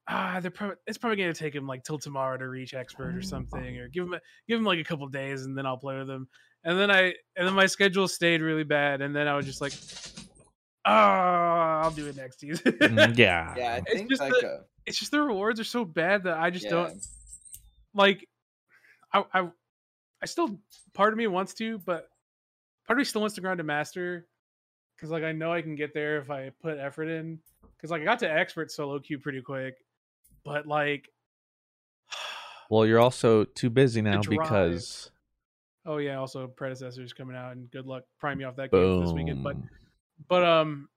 Speaker 2: ah, they're probably it's probably gonna take him like till tomorrow to reach expert or something, or give him a, give him like a couple days, and then I'll play with him. And then I and then my schedule stayed really bad, and then I was just like, ah, I'll do it next season.
Speaker 1: Mm, yeah.
Speaker 3: yeah, I
Speaker 2: It's
Speaker 3: think
Speaker 2: just
Speaker 3: like
Speaker 2: the-
Speaker 3: uh,
Speaker 2: it's just the rewards are so bad that I just
Speaker 3: yeah.
Speaker 2: don't like I, I I still part of me wants to, but part of me still wants to grind to master because like I know I can get there if I put effort in. because like I got to expert solo queue pretty quick, but like,
Speaker 1: Well, you're also too busy now because
Speaker 2: oh yeah, also predecessors coming out, and good luck prime me off that game this weekend. But but um,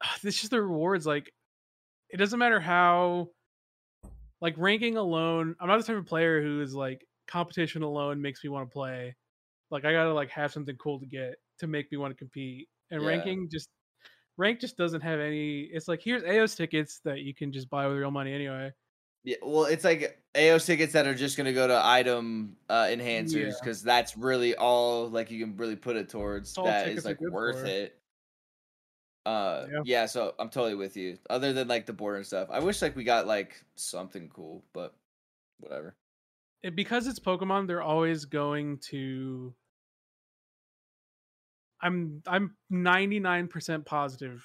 Speaker 2: it's just the rewards. Like, it doesn't matter how, like ranking alone. I'm not the type of player who is like competition alone makes me want to play. Like I gotta like have something cool to get to make me want to compete. And
Speaker 3: Yeah.
Speaker 2: ranking just rank just doesn't have any. It's like here's Aeos tickets that you can just buy with real money anyway.
Speaker 3: Yeah, well, it's like Aeos tickets that are just gonna go to item uh, enhancers
Speaker 2: Yeah.
Speaker 3: because that's really all like you can really put it towards.
Speaker 2: All
Speaker 3: That is like worth
Speaker 2: for.
Speaker 3: it. Uh,
Speaker 2: Yeah.
Speaker 3: yeah. So I'm totally with you. Other than like the border and stuff, I wish like we got like something cool, but whatever.
Speaker 2: it, because it's Pokemon, they're always going to. I'm I'm 99% positive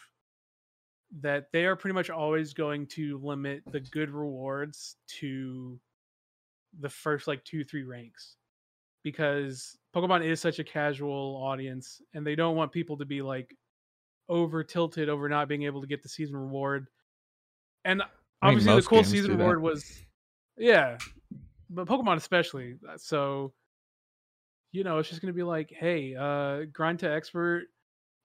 Speaker 2: that they are pretty much always going to limit the good rewards to the first like two three ranks because Pokemon is such a casual audience and they don't want people to be like over tilted over not being able to get the season reward. And
Speaker 1: I mean,
Speaker 2: obviously the cool season reward was yeah, but Pokemon especially. uh, So you know, it's just going to be like, hey, uh grind to expert,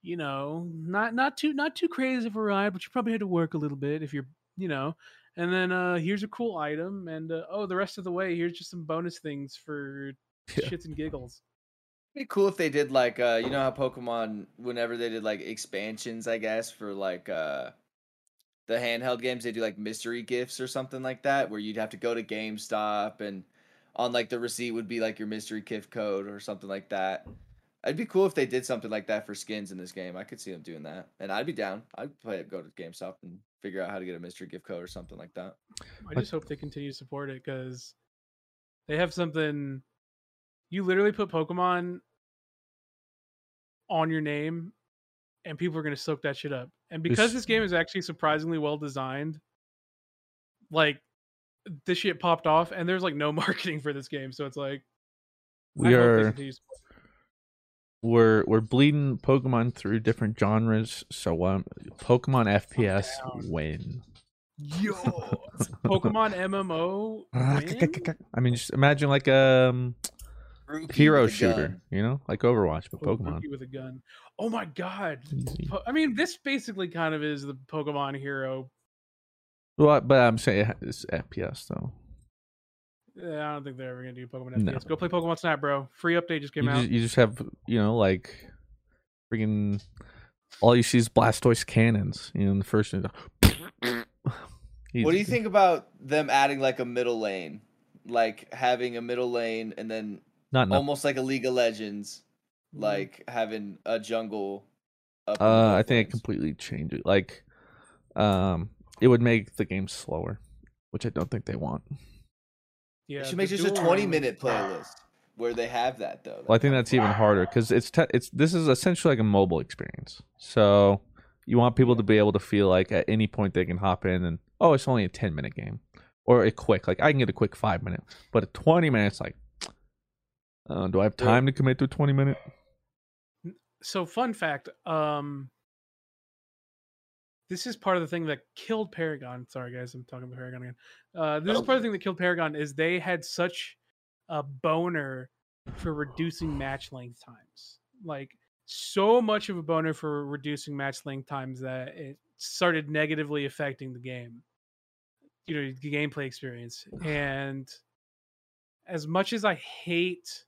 Speaker 2: you know, not not too not too crazy of a ride, but you probably had to work a little bit if you're, you know. And then uh here's a cool item and uh, oh, the rest of the way here's just some bonus things for
Speaker 1: Yeah.
Speaker 2: shits and giggles.
Speaker 3: It'd be cool if they did like uh you know how Pokemon whenever they did like expansions, I guess, for like uh the handheld games, they do like mystery gifts or something like that, where you'd have to go to GameStop and on like the receipt would be like your mystery gift code or something like that. It'd be cool if they did something like that for skins in this game. I could see them doing that, and I'd be down. I'd play it, go to GameStop and figure out how to get a mystery gift code or something like that.
Speaker 2: I just hope they continue to support it because they have something. You literally put Pokemon on your name, and people are going to soak that shit up. And because
Speaker 1: This-
Speaker 2: this game is actually surprisingly well designed, like this shit popped off, and there's like no marketing for this game, so it's like
Speaker 1: we
Speaker 2: hope they
Speaker 1: are
Speaker 2: continue to support it.
Speaker 1: we're we're bleeding Pokemon through different genres. So um, Pokemon FPS
Speaker 2: down.
Speaker 1: win.
Speaker 2: Yo, Pokemon MMO. win?
Speaker 1: I mean, just imagine like um
Speaker 3: Grookey
Speaker 1: hero shooter,
Speaker 3: gun.
Speaker 1: you know, like Overwatch, but
Speaker 2: Oh,
Speaker 1: Pokemon.
Speaker 2: Grookey with a gun. Oh my god. Po- I mean, this basically kind of is the Pokemon hero.
Speaker 1: Well, but I'm saying it's FPS though.
Speaker 2: Yeah, I don't think they're ever gonna do Pokemon
Speaker 1: No.
Speaker 2: FPS. Go play Pokemon Snap, bro. Free update just came
Speaker 1: You
Speaker 2: out.
Speaker 1: just, you just have you know like freaking all you see is Blastoise cannons. You know, in the first.
Speaker 3: What do you think about them adding like a middle lane, like having a middle lane and then
Speaker 1: Not enough.
Speaker 3: almost like a League of Legends,
Speaker 2: Mhm.
Speaker 3: like having a jungle. Up
Speaker 1: Uh, I think it completely changed it. Like, um, it would make the game slower, which I don't think they want.
Speaker 2: yeah,
Speaker 3: They should
Speaker 2: the
Speaker 3: make just a twenty
Speaker 2: run-
Speaker 3: minute playlist where they have that though.
Speaker 1: Well, I think that's even harder because it's te- it's this is essentially like a mobile experience. So you want people to be able to feel like at any point they can hop in and oh, it's only a ten minute game or a quick like I can get a quick five minute, but a twenty minutes like. Uh, do I have
Speaker 3: Yeah.
Speaker 1: time to commit to a twenty minute?
Speaker 2: So, fun fact. Um, this is part of the thing that killed Paragon. Sorry, guys, I'm talking about Paragon again. Uh, this is part of the thing that killed Paragon is they had such a boner for reducing match length times. Like so much of a boner for reducing match length times that it started negatively affecting the game. You know, the gameplay experience. And as much as I hate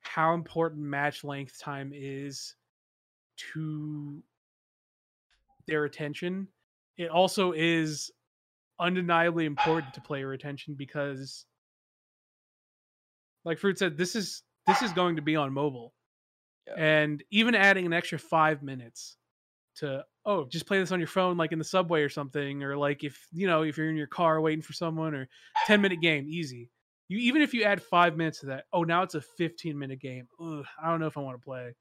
Speaker 2: how important match length time is to their attention, it also is undeniably important to player attention because like Fruit said, this is this is going to be on mobile.
Speaker 3: Yeah.
Speaker 2: And even adding an extra five minutes to oh, just play this on your phone like in the subway or something, or like if you know, if you're in your car waiting for someone or 10 minute game, easy. You even if you add five minutes to that, oh now it's a 15 minute game. Ugh, I don't know if I want to play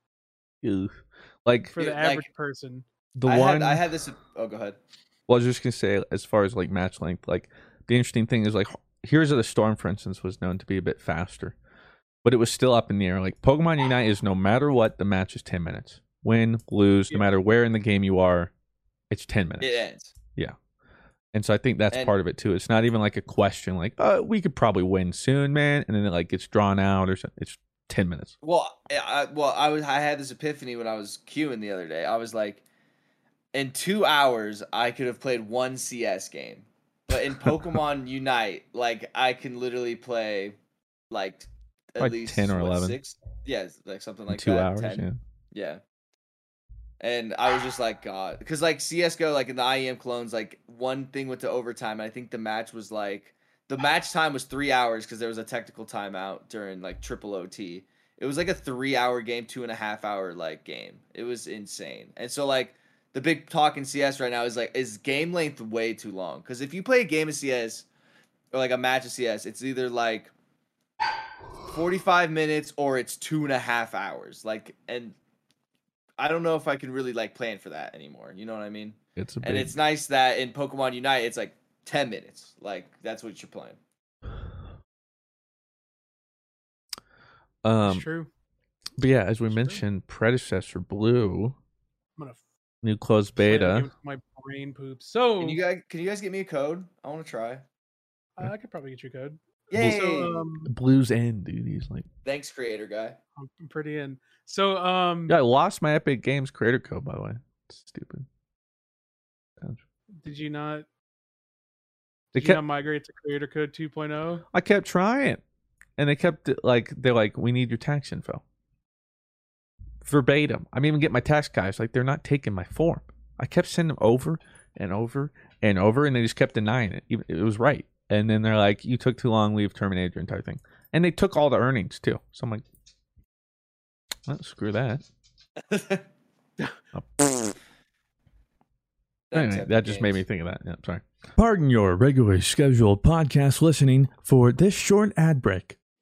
Speaker 1: Ew. Like
Speaker 2: for the
Speaker 3: like-
Speaker 2: average person.
Speaker 1: The
Speaker 3: I
Speaker 1: one
Speaker 3: had I had this. Oh, go ahead.
Speaker 1: Well, I was just gonna say, as far as like match length, like the interesting thing is like Heroes of the Storm, for instance, was known to be a bit faster, but it was still up in the air. Like Pokemon Unite is no matter what, the match is ten minutes. Win, lose, no matter where in the game you are, it's ten minutes.
Speaker 3: It ends. Yeah.
Speaker 1: And so I think that's
Speaker 3: And-
Speaker 1: part of it too. It's not even like a question like, "Uh, we could probably win soon, man," and then it like gets drawn out or something. It's ten minutes.
Speaker 3: Well, I- well, I was I had this epiphany when I was queuing the other day. I was like, in two hours, I could have played one CS game, but in Pokemon Unite, like I can literally play like at
Speaker 1: Like
Speaker 3: least
Speaker 1: 10 or
Speaker 3: what,
Speaker 1: 11.
Speaker 3: six, yeah, like something
Speaker 1: in
Speaker 3: like
Speaker 1: two
Speaker 3: that,
Speaker 1: hours.
Speaker 3: 10.
Speaker 1: Yeah.
Speaker 3: Yeah. And I was just like, God, because like CS:GO, like in the IEM Cologne, like one thing went to overtime, and I think the match was like the match time was three hours because there was a technical timeout during like triple OT. It was like a three-hour game, two and a half hour like game. It was insane. And so like the big talk in CS right now is like, is game length way too long? Because if you play a game of CS or like a match of CS, it's either like 45 minutes or it's two and a half hours. Like, and I don't know if I can really like plan for that anymore. You know what I mean?
Speaker 1: It's a big,
Speaker 3: And it's nice that in Pokemon Unite, it's like 10 minutes. Like, that's what you're playing.
Speaker 1: um,
Speaker 2: it's true.
Speaker 1: but yeah, as we
Speaker 2: Sure.
Speaker 1: mentioned, predecessor Blue,
Speaker 2: I'm gonna
Speaker 1: new closed beta.
Speaker 2: My brain poops. So
Speaker 3: Can you guys, can you guys get me a code? I want to try.
Speaker 2: I could probably get you a code.
Speaker 3: Yay!
Speaker 2: So um,
Speaker 1: Blue's end, dude. He's like,
Speaker 3: Thanks, creator guy.
Speaker 2: I'm I'm pretty in. So um,
Speaker 1: yeah, I lost my Epic Games creator code by the way. It's stupid.
Speaker 2: did you not?
Speaker 1: They
Speaker 2: Did you
Speaker 1: kept,
Speaker 2: not migrate to Creator Code oh? 2.0?
Speaker 1: I kept trying, and they kept like they're like, we need your tax info. Verbatim. I'm even getting my tax guys like they're not taking my form. I kept sending them over and over and over, and they just kept denying it. Even it was right, and then they're like, you took too long. We've terminated your entire thing, and they took all the earnings too. So I'm like, well, screw that.
Speaker 3: Thanks,
Speaker 1: Anyway, that just made me think of that. Yeah, sorry.
Speaker 5: Pardon your regularly scheduled podcast listening for this short ad break.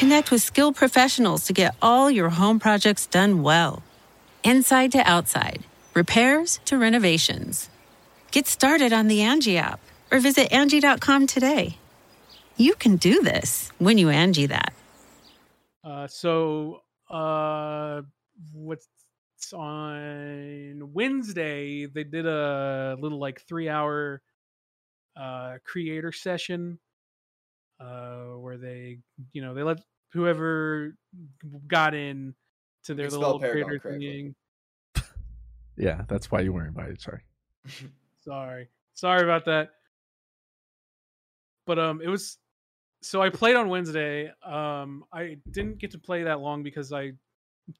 Speaker 6: Connect with skilled professionals to get all your home projects done well. Inside to outside, repairs to renovations. Get started on the Angie app or visit Angie.com today. You can do this when you Angie that.
Speaker 2: Uh, so uh, what's on Wednesday? They did a little like three hour uh, creator session uh, where they, you know, they let whoever got in to their little
Speaker 3: spell Paragon
Speaker 2: creator
Speaker 3: correctly.
Speaker 2: thing.
Speaker 1: Yeah, that's why you weren't invited. Sorry.
Speaker 2: Sorry, sorry about that. But um, it was so I played on Wednesday. Um, I didn't get to play that long because I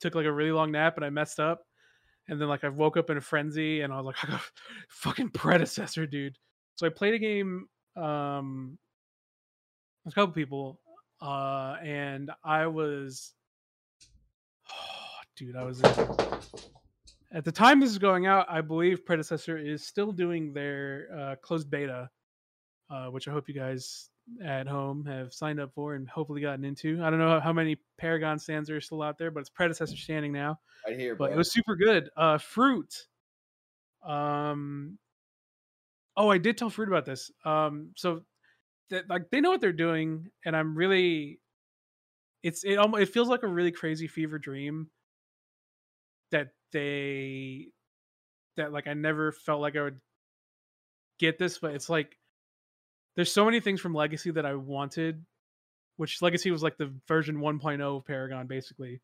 Speaker 2: took like a really long nap and I messed up. And then like I woke up in a frenzy and I was like, I got fucking predecessor, dude. So I played a game. Um, with a couple people, uh, and I was, dude, I was. At the time this is going out, I believe predecessor is still doing their uh, closed beta, uh, which I hope you guys at home have signed up for and hopefully gotten into. I don't know how many Paragon stands are still out there, but it's predecessor standing now.
Speaker 3: Right here,
Speaker 2: But
Speaker 3: bro.
Speaker 2: it was super good. Uh, fruit. Um, oh, I did tell Fruit about this. Um, so that like they know what they're doing, and I'm really, it's it almost it feels like a really crazy fever dream that they that like I never felt like I would get this, but it's like there's so many things from Legacy that I wanted, which Legacy was like the version 1.0 of Paragon basically,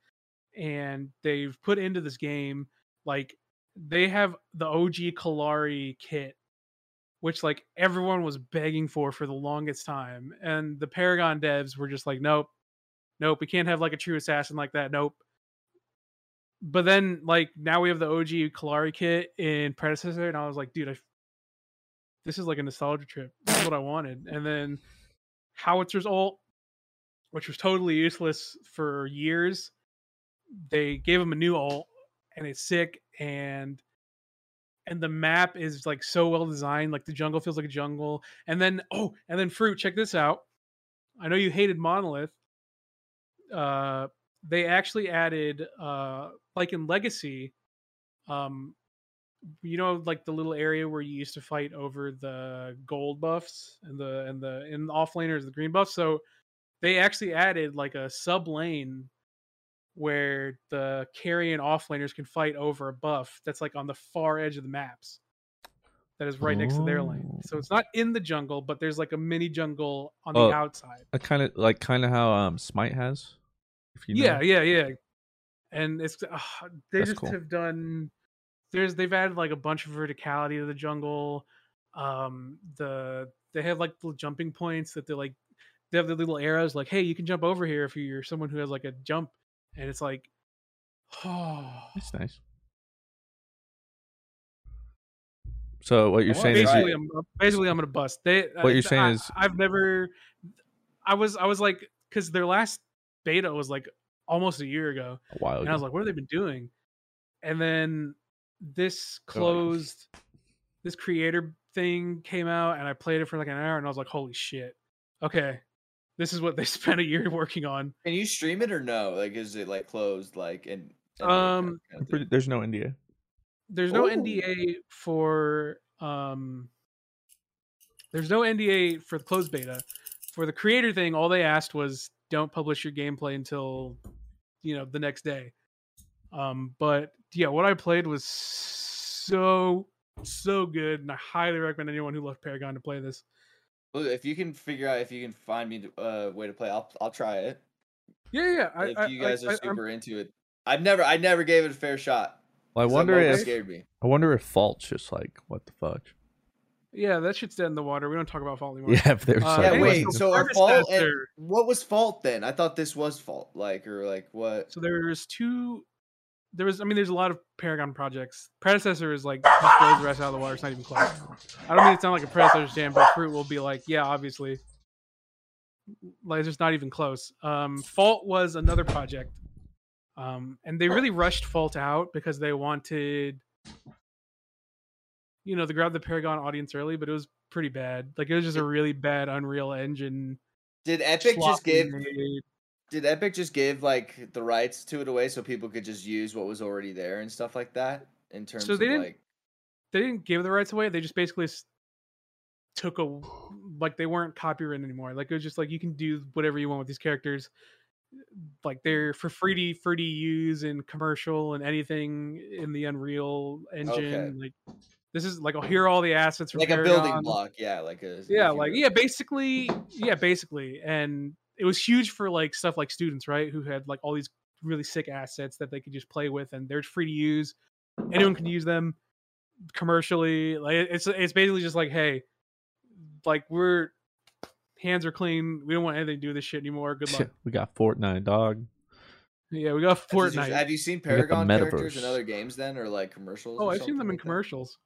Speaker 2: and they've put into this game like they have the OG Kallari kit which like everyone was begging for for the longest time and the paragon devs were just like nope nope we can't have like a true assassin like that nope. But then like now we have the og Kallari kit in predecessor and i was like dude I, this is like a nostalgia trip. This is what i wanted. And then howitzer's ult which was totally useless for years they gave him a new ult and it's sick and and the map is like so well designed like the jungle feels like a jungle and then oh and then fruit check this out. I know you hated monolith. Uh they actually added uh like in legacy um you know like the little area where you used to fight over the gold buffs and the and the in the offlaners the green buffs? So they actually added like a sub lane where the carry and offlaners can fight over a buff that's like on the far edge of the maps that is right next to their lane. So it's not in the jungle, but there's like a mini jungle on
Speaker 1: Oh,
Speaker 2: the outside.
Speaker 1: I kind of like kind of how um Smite has. If you know.
Speaker 2: Yeah, yeah, yeah. And it's uh, they
Speaker 1: That's
Speaker 2: just
Speaker 1: cool.
Speaker 2: have done there's they've added like a bunch of verticality to the jungle. Um the they have like little jumping points that they're like they have the little arrows like hey you can jump over here if you're someone who has like a jump and it's like oh
Speaker 1: That's nice. So what you're
Speaker 3: Well,
Speaker 1: saying is
Speaker 2: basically,
Speaker 1: you,
Speaker 2: I'm, basically I'm gonna bust. They uh,
Speaker 1: What you're saying
Speaker 2: I-
Speaker 1: is-
Speaker 2: I've never. I was I was like because their last beta was like almost a year ago,
Speaker 1: a while
Speaker 2: and I was like, what have they been doing? And then this closed. This creator thing came out, and I played it for like an hour, and I was like, holy shit! Okay, this is what they spent a year working on.
Speaker 3: Can you stream it or no? Like, is it like closed? Like, and, and
Speaker 2: Um,
Speaker 3: kind of
Speaker 1: pretty- there's no NDA.
Speaker 2: there's no
Speaker 3: Oh.
Speaker 2: NDA for um there's no NDA for the closed beta. For the creator thing, all they asked was don't publish your gameplay until you know the next day. Um but yeah, what I played was so so good and I highly recommend anyone who loves Paragon to play this.
Speaker 3: Well, if you can figure out if you can find me a uh, way to play, I'll I'll try it.
Speaker 2: Yeah, yeah. I,
Speaker 3: if
Speaker 2: I-
Speaker 3: you guys
Speaker 2: I,
Speaker 3: are
Speaker 2: I, I'm-
Speaker 3: super into it, I've never I never gave it a fair shot.
Speaker 1: Well, I
Speaker 3: 'cause that
Speaker 1: wonder
Speaker 3: mobile
Speaker 1: if
Speaker 3: scared me.
Speaker 1: I wonder if Fault's just like what the fuck.
Speaker 2: yeah, that shit's dead in the water. We don't talk about fault anymore.
Speaker 1: Yeah, if there's
Speaker 2: Uh,
Speaker 1: like,
Speaker 3: Yeah,
Speaker 2: anyway,
Speaker 3: wait.
Speaker 2: so
Speaker 3: So our fault and what was fault then? I thought this was fault. Like or like what?
Speaker 2: So there's two. There was, I mean, there's a lot of Paragon projects. Predecessor is like just blows the rest out of the water. It's not even close. I don't mean it sound like a predecessor jam, but Fruit will be like, yeah, obviously. Like it's just not even close. Um, Fault was another project, um, and they really rushed Fault out because they wanted, you know, to grab the Paragon audience early, but it was pretty bad. Like it was just a really bad Unreal Engine.
Speaker 3: Did Epic just give?
Speaker 2: made-
Speaker 3: Did Epic just give like the rights to it away so people could just use what was already there and stuff like that? In terms
Speaker 2: So
Speaker 3: of
Speaker 2: they didn't-
Speaker 3: like,
Speaker 2: they didn't give the rights away. They just basically took a like they weren't copyrighted anymore. Like it was just like you can do whatever you want with these characters. Like they're mm-hmm. for free to free to use in commercial and anything in the Unreal Engine.
Speaker 3: Okay.
Speaker 2: Like this is like oh, I'll hear all the assets from
Speaker 3: like a building block, yeah, like a
Speaker 2: Yeah, like yeah, basically, yeah, basically, and it was huge for like stuff like students, right, who had like all these really sick assets that they could just play with, and they're free to use. Anyone can use them commercially. Like it's it's basically just like, hey, like we're hands are clean. We don't want anything to do with this shit anymore. Good luck.
Speaker 1: we got Fortnite, dog.
Speaker 2: yeah, we got
Speaker 3: That's.
Speaker 2: Fortnite.
Speaker 3: Have you seen
Speaker 1: got
Speaker 3: Paragon characters in other games then, or like commercials?
Speaker 2: Oh,
Speaker 3: or
Speaker 2: I've seen them in
Speaker 3: like that?
Speaker 2: commercials.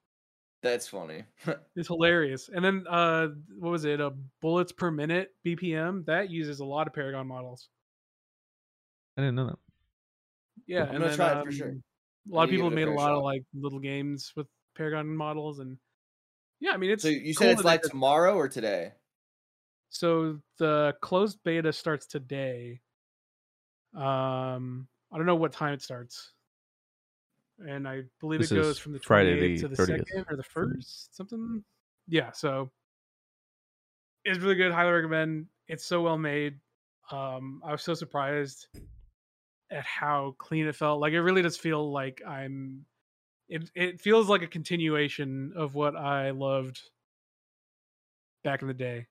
Speaker 3: That's funny.
Speaker 2: It's hilarious. And then uh what was it? Uh, bullets per minute BPM that uses a lot of Paragon models.
Speaker 1: I didn't know that.
Speaker 2: Yeah,
Speaker 3: I'm
Speaker 2: and
Speaker 3: gonna
Speaker 2: then,
Speaker 3: try it for sure.
Speaker 2: um, A lot of people
Speaker 3: give
Speaker 2: have
Speaker 3: a
Speaker 2: made a
Speaker 3: fair
Speaker 2: lot of like little games with Paragon models, and yeah, I mean it's.
Speaker 3: so you
Speaker 2: cool
Speaker 3: said it's like tomorrow or today?
Speaker 2: So the closed beta starts today. Um, I don't know what time it starts, and I believe
Speaker 1: This
Speaker 2: it
Speaker 1: is
Speaker 2: goes from the
Speaker 1: Friday
Speaker 2: 28th
Speaker 1: the
Speaker 2: to the
Speaker 1: 30th.
Speaker 2: second or the first, something yeah, so it's really good. Highly recommend. It's so well made. Um, I was so surprised at how clean it felt. Like it really does feel like I'm. It it feels like a continuation of what I loved back in the day,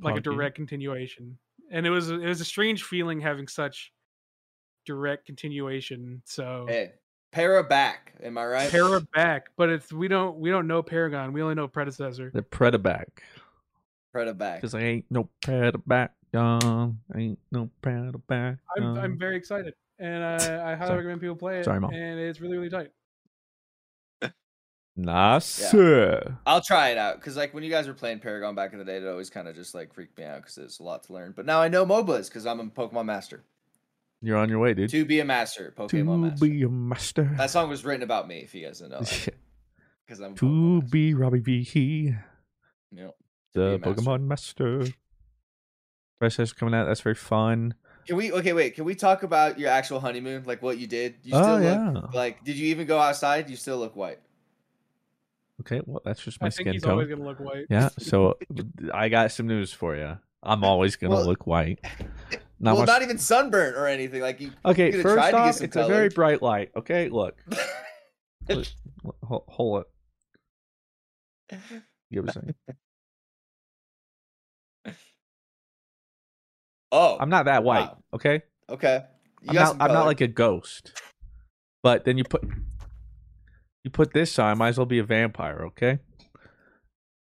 Speaker 2: like a direct continuation. And it was it was a strange feeling having such direct continuation. So
Speaker 3: Hey, para back. Am I right?
Speaker 2: Para back, but it's we don't we don't know Paragon. We only know predecessor.
Speaker 1: The Preda back.
Speaker 3: Preda back.
Speaker 1: Because I ain't no Preda back, young. Ain't no Preda back.
Speaker 2: I'm I'm very excited, and I, I highly
Speaker 1: Sorry.
Speaker 2: recommend people play it.
Speaker 1: Sorry, Mom.
Speaker 2: And it's really really tight.
Speaker 1: Nice.
Speaker 3: Yeah.
Speaker 1: sir.
Speaker 3: I'll try it out because like when you guys were playing Paragon back in the day, it always kind of just like freaked me out because there's a lot to learn. But now I know MOBAs because I'm a Pokemon master.
Speaker 1: You're on your way, dude.
Speaker 3: To be a master, Pokemon
Speaker 1: To
Speaker 3: master.
Speaker 1: be a master.
Speaker 3: That song was written about me, if you guys didn't know. Because I'm a Pokemon
Speaker 1: to
Speaker 3: master.
Speaker 1: be Robbie V. He.
Speaker 3: Yep.
Speaker 1: The
Speaker 3: master.
Speaker 1: Pokemon Master. Fresh is coming out. That's very fun.
Speaker 3: Can we? Okay, wait. Can we talk about your actual honeymoon? Like what you did? You
Speaker 1: Oh,
Speaker 3: still look
Speaker 1: yeah.
Speaker 3: like. Did you even go outside? You still look white.
Speaker 1: Okay, well, that's just my
Speaker 2: I
Speaker 1: skin tone.
Speaker 2: always gonna look white.
Speaker 1: Yeah, so I got some news for you. I'm always gonna
Speaker 3: Well-
Speaker 1: look white. Not
Speaker 3: well,
Speaker 1: much-
Speaker 3: not even sunburnt or anything. Like you.
Speaker 1: Okay,
Speaker 3: you
Speaker 1: first
Speaker 3: tried to get
Speaker 1: off, it's a very bright light. Okay, look. Hold, it. You ever saying?
Speaker 3: Oh,
Speaker 1: I'm not that white.
Speaker 3: Wow.
Speaker 1: Okay,
Speaker 3: okay. You
Speaker 1: I'm not. I'm not like a ghost. But then you put you put this on, I might as well be a vampire. Okay,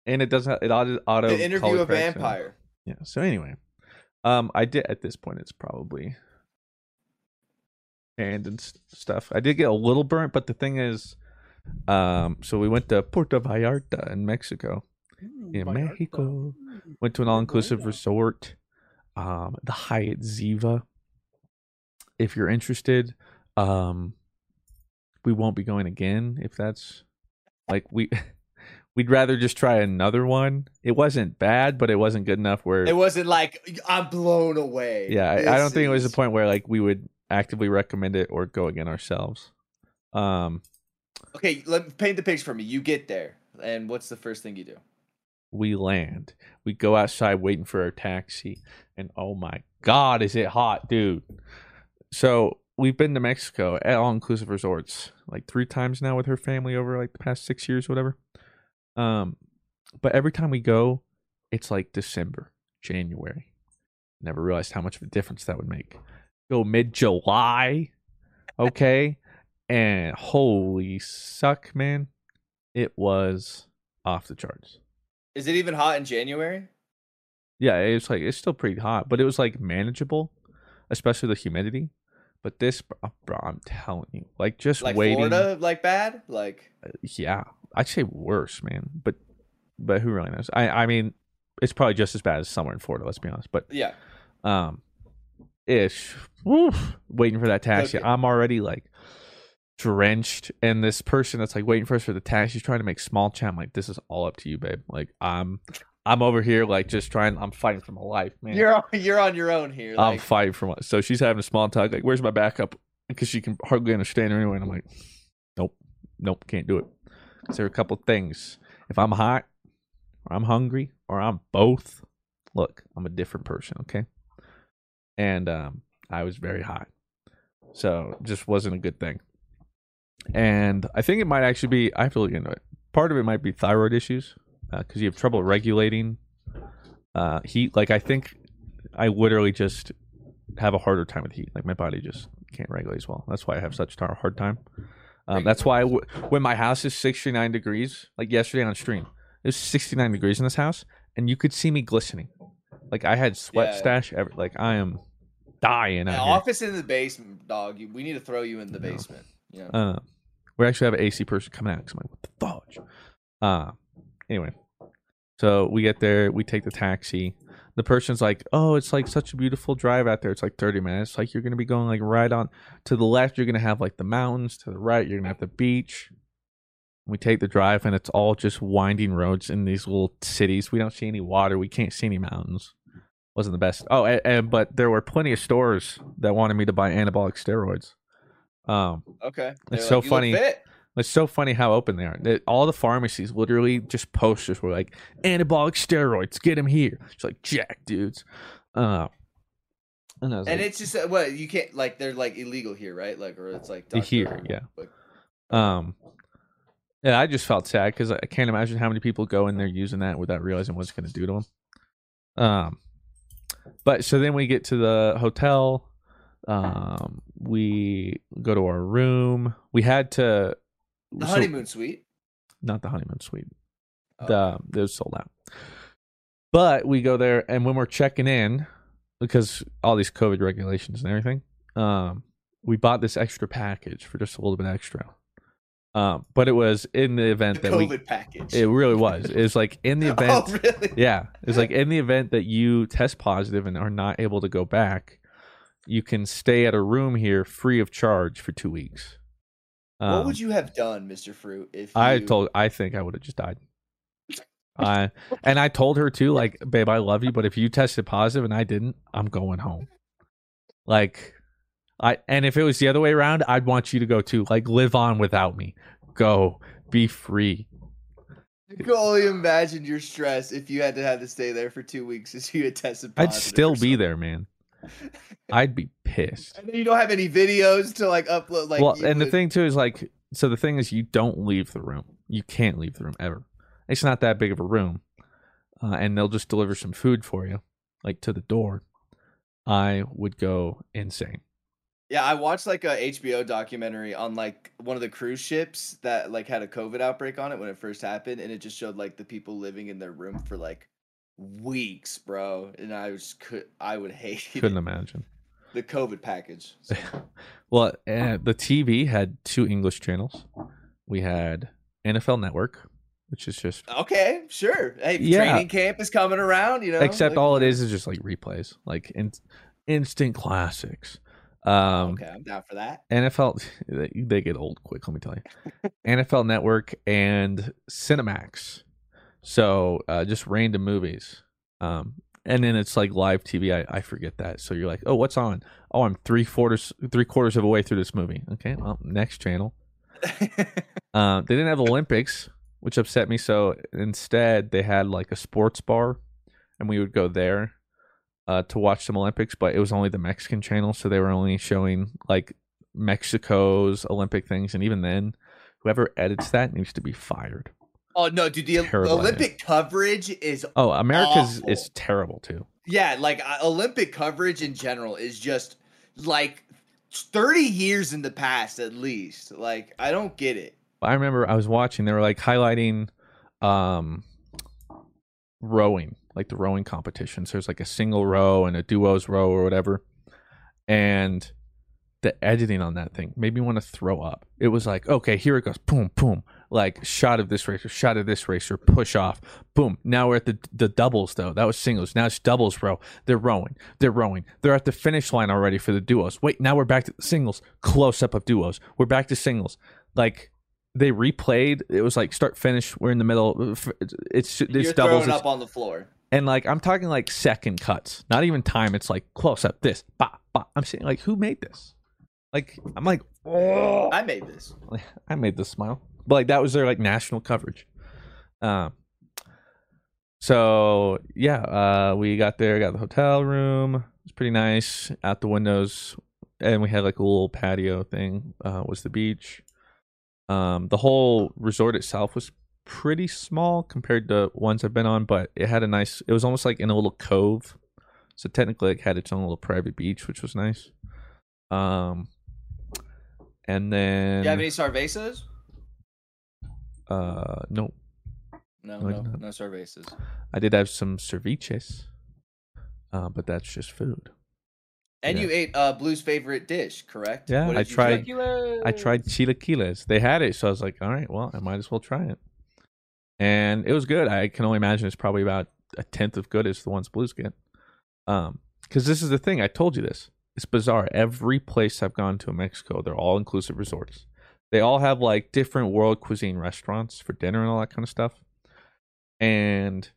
Speaker 1: and it doesn't. It auto. auto
Speaker 3: the interview a vampire.
Speaker 1: Yeah. So anyway, um, I did at this point. It's probably and and stuff. I did get a little burnt, but the thing is, um, so we went to Puerto Vallarta in Mexico, in
Speaker 2: Vallarta.
Speaker 1: Mexico. Went to an all-inclusive resort, um, the Hyatt Ziva. If you're interested, um, we won't be going again. If that's like we. We'd rather just try another one. It wasn't bad, but it wasn't good enough where
Speaker 3: It wasn't like I'm blown away.
Speaker 1: yeah, I, I don't think it was
Speaker 3: is-
Speaker 1: a point where like we would actively recommend it or go again ourselves. Um,
Speaker 3: Okay, let paint the picture for me. You get there, and what's the first thing you do?
Speaker 1: we land, we go outside waiting for our taxi, and oh my god, is it hot, dude! So we've been to Mexico at all inclusive resorts like three times now with her family over like the past six years, whatever. Um, but every time we go, it's like December, January. Never realized how much of a difference that would make. Go mid July, okay, and holy suck, man, it was off the charts.
Speaker 3: Is it even hot in January?
Speaker 1: Yeah, it's like it's still pretty hot, but it was like manageable, especially the humidity. But this, bro, I'm telling you, like just
Speaker 3: Like
Speaker 1: waiting.
Speaker 3: Florida, like bad? Like
Speaker 1: Yeah, I'd say worse, man. But but who really knows? I I mean, it's probably just as bad as somewhere in Florida. Let's be honest. But
Speaker 3: yeah.
Speaker 1: um, ish. Woof, waiting for that taxi.
Speaker 3: Okay.
Speaker 1: I'm already like drenched, and this person that's like waiting for us for the taxi, is trying to make small chat. I'm like, this is all up to you, babe. Like I'm, I'm over here like just trying. I'm fighting for my life, man.
Speaker 3: You're on, you're on your own here.
Speaker 1: I'm fighting for my. So she's having a small talk. Like, where's my backup? Because she can hardly understand her anyway. And I'm like, nope, nope, can't do it. There are a couple things. If I'm hot, or I'm hungry, or I'm both, look, I'm a different person. Okay. And um, I was very hot, so just wasn't a good thing. And I think it might actually be. I have to look into it. Part of it might be thyroid issues because you have trouble regulating uh, heat. Like I think I literally just have a harder time with heat. Like my body just can't regulate as well. That's why I have such a hard time. Um, that's why w- when my house is 69 degrees, like yesterday on stream, it was 69 degrees in this house, and you could see me glistening. Like I had sweat
Speaker 3: Yeah.
Speaker 1: stash. Every, like I am dying out here.
Speaker 3: office in the basement, dog. You, we need to throw you in the basement. Yeah.
Speaker 1: Uh, we actually have an AC person coming out. I'm like, what the fudge? Uh, anyway, so we get there, we take the taxi. The person's like, oh, it's like such a beautiful drive out there. It's like 30 minutes. Like you're gonna be going like right on to the left. You're gonna have like the mountains. To the right, you're gonna have the beach. We take the drive, and it's all just winding roads in these little cities. We don't see any water. We can't see any mountains. Wasn't the best. Oh, and, and but there were plenty of stores that wanted me to buy anabolic steroids. Um,
Speaker 3: Okay.
Speaker 1: It's
Speaker 3: They're
Speaker 1: so
Speaker 3: like, "You look
Speaker 1: funny.
Speaker 3: fit."
Speaker 1: It's so funny how open they are. All the pharmacies literally just posters were like anabolic steroids, get them here. It's like jack dudes. Uh, and
Speaker 3: And
Speaker 1: like,
Speaker 3: it's just uh, what you can't like. They're like illegal here, right? Like, or it's like
Speaker 1: here, yeah.
Speaker 3: like-
Speaker 1: Um, yeah, I just felt sad because I can't imagine how many people go in there using that without realizing what it's going to do to them. Um, but so then we get to the hotel. Um, we go to our room. We had to
Speaker 3: the
Speaker 1: so-
Speaker 3: honeymoon suite.
Speaker 1: not the honeymoon suite.
Speaker 3: Oh.
Speaker 1: The it was sold out. But we go there, and when we're checking in, because all these COVID regulations and everything, um, we bought this extra package for just a little bit extra. Um, but it was in the event
Speaker 3: The
Speaker 1: that we
Speaker 3: package.
Speaker 1: it really was. It was like in the event.
Speaker 3: Oh, really?
Speaker 1: Yeah, it's like in the event that you test positive and are not able to go back, you can stay at a room here free of charge for two weeks.
Speaker 3: What
Speaker 1: Um,
Speaker 3: would you have done, Mister Fruit? If
Speaker 1: I told. I think I would have just died. I and I told her too, like, babe, I love you, but if you tested positive and I didn't, I'm going home. Like, I and if it was the other way around, I'd want you to go too. Like, live on without me. Go, be free.
Speaker 3: You can only imagine your stress if you had to have to stay there for two weeks as you had tested positive.
Speaker 1: I'd
Speaker 3: still
Speaker 1: be there, man. I'd be pissed.
Speaker 3: And then you don't have any videos to like upload. Like,
Speaker 1: well, and the thing too is like, so the thing is, you don't leave the room. You can't leave the room ever. It's not that big of a room, uh, and they'll just deliver some food for you, like to the door. I would go insane.
Speaker 3: Yeah, I watched like a HBO documentary on like one of the cruise ships that like had a COVID outbreak on it when it first happened, and it just showed like the people living in their room for like weeks, bro. And I was could I would hate
Speaker 1: Couldn't
Speaker 3: it.
Speaker 1: imagine.
Speaker 3: the COVID package. So,
Speaker 1: Well, uh, the TV had two English channels. We had NFL Network, which is just
Speaker 3: okay, sure. Hey,
Speaker 1: Yeah.
Speaker 3: training camp is coming around. You know,
Speaker 1: except
Speaker 3: like,
Speaker 1: all it is is just like replays, like in, instant classics. Um,
Speaker 3: Okay, I'm down for that.
Speaker 1: NFL they, they get old quick. Let me tell you, NFL Network and Cinemax. So uh, just random movies, um, and then it's like live TV. I, I forget that. So you're like, oh, what's on? Oh, I'm three quarters three quarters of a way through this movie. Okay, well, next channel. Uh, they didn't have Olympics, which upset me. So instead, they had like a sports bar, and we would go there uh, to watch some Olympics. But it was only the Mexican channel, so they were only showing like Mexico's Olympic things. And even then, whoever edits that needs to be fired.
Speaker 3: Oh no, dude, the
Speaker 1: Terrible
Speaker 3: Olympic coverage is
Speaker 1: Oh, America's
Speaker 3: Awful.
Speaker 1: is terrible too.
Speaker 3: Yeah, like uh, Olympic coverage in general is just like 30 years in the past at least. Like I don't get it.
Speaker 1: I remember I was watching. They were like highlighting um, rowing, like the rowing competitions. There's like a single row and a duos row or whatever, and the editing on that thing made me want to throw up. It was like, okay, here it goes, boom, boom, like shot of this racer, shot of this racer, push off, boom. Now we're at the the doubles though. That was singles. Now it's doubles row. They're rowing. They're rowing. They're at the finish line already for the duos. Wait, now we're back to singles. Close up of duos. We're back to singles. Like they replayed. It was like start finish. We're in the middle. It's it's
Speaker 3: You're
Speaker 1: doubles.
Speaker 3: throwing up on the floor.
Speaker 1: and like I'm talking like second cuts, not even time. It's like close up. This, bah, bah. I'm saying like who made this? Like I'm like oh,
Speaker 3: I made this.
Speaker 1: I made this smile, but like that was their like national coverage. Um. So yeah, uh, we got there, got the hotel room. It's pretty nice. Out the windows, and we had like a little patio thing. Uh, was the beach. Um, the whole resort itself was pretty small compared to ones I've been on, but it had a nice. It was almost like in a little cove, so technically it had its own little private beach, which was nice. Um, and then
Speaker 3: Do you have any cervezas?
Speaker 1: Uh, no,
Speaker 3: No,
Speaker 1: No,
Speaker 3: no, no cervezas.
Speaker 1: I did have some ceviches, uh, but that's just food.
Speaker 3: And
Speaker 1: Yeah.
Speaker 3: you ate uh Blue's favorite dish, correct?
Speaker 1: Yeah,
Speaker 3: What
Speaker 1: I
Speaker 3: you
Speaker 1: tried-
Speaker 3: drink?
Speaker 1: I tried chilaquiles. They had it, so I was like, all right, well, I might as well try it. And it was good. I can only imagine it's probably about a tenth of good as the ones Blues get. Um, because this is the thing. I told you this. It's bizarre. Every place I've gone to in Mexico, they're all inclusive resorts. They all have like different world cuisine restaurants for dinner and all that kind of stuff. And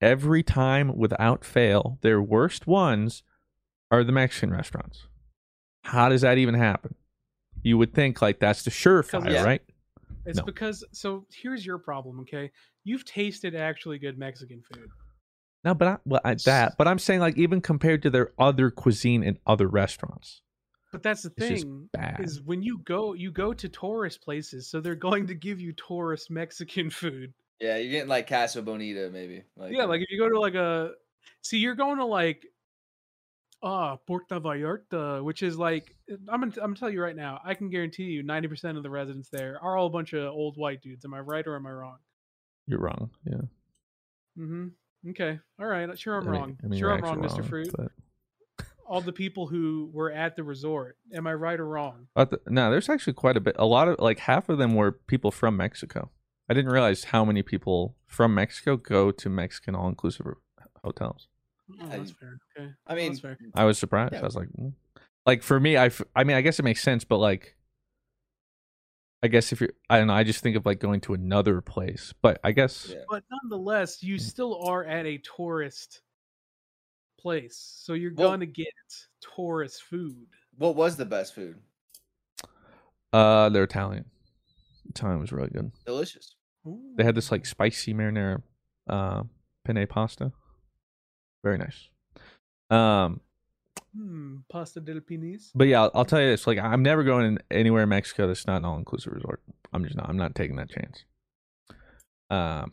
Speaker 1: every time, without fail, their worst ones are the Mexican restaurants. How does that even happen? You would think like that's the surefire,
Speaker 3: yeah.
Speaker 1: right?
Speaker 2: It's
Speaker 1: No.
Speaker 2: because so here's your problem, okay? You've tasted actually good Mexican food.
Speaker 1: No, but I, well, I, that. But I'm saying like even compared to their other cuisine in other restaurants.
Speaker 2: But that's the
Speaker 1: It's
Speaker 2: thing
Speaker 1: bad.
Speaker 2: is when you go you go to tourist places, so they're going to give you tourist Mexican food.
Speaker 3: Yeah, you're getting like Casa Bonita, maybe. Like,
Speaker 2: yeah, like if you go to like a see, you're going to like ah Puerto Vallarta, which is like I'm gonna I'm gonna tell you right now, I can guarantee you 90% of the residents there are all a bunch of old white dudes. Am I right or am I wrong?
Speaker 1: You're wrong. Yeah.
Speaker 2: Mm-hmm. Okay. All right. Sure, I'm
Speaker 1: I mean-
Speaker 2: wrong.
Speaker 1: I mean,
Speaker 2: sure, I'm wrong,
Speaker 1: actually
Speaker 2: Mr. Fruit.
Speaker 1: but-
Speaker 2: All the people who were at the resort. Am I right or wrong?
Speaker 1: But the, no, there's actually quite a bit. A lot of like half of them were people from Mexico. I didn't realize how many people from Mexico go to Mexican all inclusive hotels.
Speaker 2: Oh, that's fair. Okay.
Speaker 3: I
Speaker 2: Oh,
Speaker 3: mean,
Speaker 2: that's fair.
Speaker 1: I was surprised.
Speaker 3: Yeah.
Speaker 1: I was like, mm. like for me, I, f- I mean, I guess it makes sense, but like, I guess if you're, I don't know, I just think of like going to another place, but I guess
Speaker 3: Yeah.
Speaker 2: But nonetheless, you
Speaker 1: Mm.
Speaker 2: still are at a tourist place, so you're
Speaker 3: Well-
Speaker 2: gonna get tourist food.
Speaker 3: What was the best food?
Speaker 1: uh, they're Italian. Italian was really good.
Speaker 3: Delicious.
Speaker 1: They had this like spicy marinara, uh, penne pasta. Very nice. Um,
Speaker 2: Hmm, pasta del pinis.
Speaker 1: But yeah, I'll, I'll tell you this: like, I'm never going anywhere in Mexico that's not an all-inclusive resort. I'm just not. I'm not taking that chance. Um,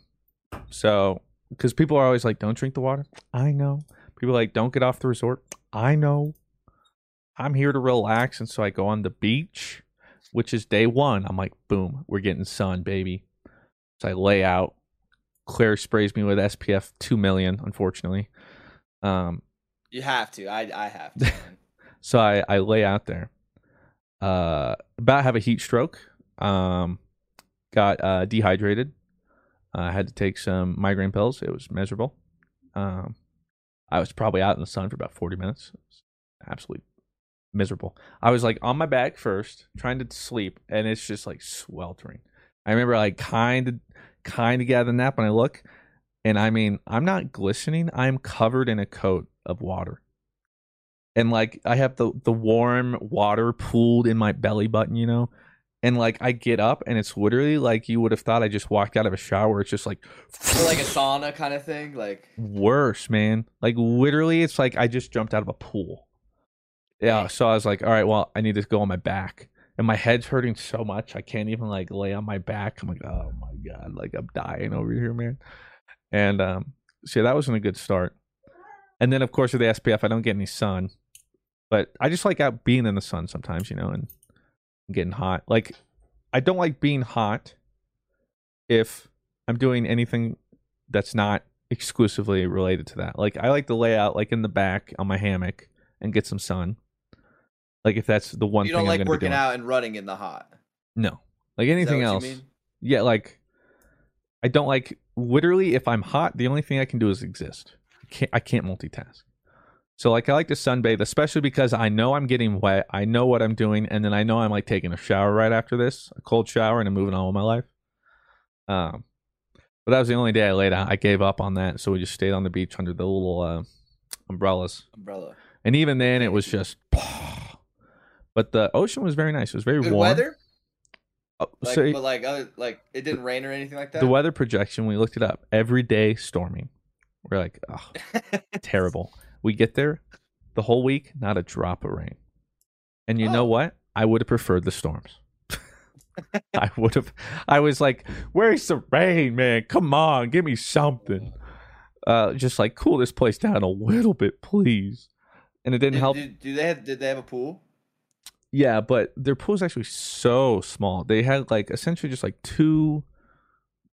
Speaker 1: so because people are always like, "Don't drink the water." I know. People are like, "Don't get off the resort." I know. I'm here to relax, and so I go on the beach, which is day one. I'm like, "Boom, we're getting sun, baby." So I lay out. Claire sprays me with SPF two million, unfortunately. Um,
Speaker 3: You have to. I I have to.
Speaker 1: so I, I lay out there. Uh, about have a heat stroke. Um, got uh, dehydrated. I had to take some migraine pills. It was miserable. Um, I was probably out in the sun for about 40 minutes. Absolutely miserable. I was like on my back first, trying to sleep, and it's just like sweltering. I remember like kind of kind of got the nap when I look, and I mean I'm not glistening. I'm covered in a coat of water and like I have the the warm water pooled in my belly button, you know, and like I get up and it's literally like you would have thought I just walked out of a shower. It's just like
Speaker 3: like a sauna kind of thing. Like
Speaker 1: worse, man. Like literally, it's like I just jumped out of a pool. Yeah, so I was like, all right, well, I need to go on my back, and my head's hurting so much I can't even like lay on my back. I'm like, oh my god, like I'm dying over here, man. And um, so that wasn't a good start. And then of course with the SPF, I don't get any sun, but I just like out being in the sun sometimes, you know, and getting hot. Like I don't like being hot if I'm doing anything that's not exclusively related to that. Like I like to lay out like in the back on my hammock and get some sun. Like if that's the one
Speaker 3: you
Speaker 1: thing
Speaker 3: don't
Speaker 1: I'm
Speaker 3: like working out and running in the hot.
Speaker 1: No. Like anything else. Yeah, like I don't like literally if I'm hot, the only thing I can do is exist. I can't I can't multitask. So like I like to sunbathe, especially because I know I'm getting wet. I know what I'm doing, and then I know I'm like taking a shower right after this, a cold shower, and I'm moving on with my life. Um, but that was the only day I laid out. I gave up on that, so we just stayed on the beach under the little uh, umbrellas.
Speaker 3: Umbrella.
Speaker 1: And even then, it was just. But the ocean was very nice. It was very
Speaker 3: Good
Speaker 1: warm.
Speaker 3: weather.
Speaker 1: Uh,
Speaker 3: Like,
Speaker 1: so
Speaker 3: but like other like it didn't rain or anything like that.
Speaker 1: the weather projection, we looked it up. Every day storming. We're like, oh, terrible. We get there, the whole week, not a drop of rain. And you know
Speaker 3: Oh.
Speaker 1: what? I would have preferred the storms. I would have. I was like, "Where's the rain, man? Come on, give me something." Uh, just like cool this place down a little bit, please. And it didn't
Speaker 3: Did,
Speaker 1: help.
Speaker 3: did, do they have? Did they have a pool?
Speaker 1: Yeah, but their pool's actually so small. They had like essentially just like two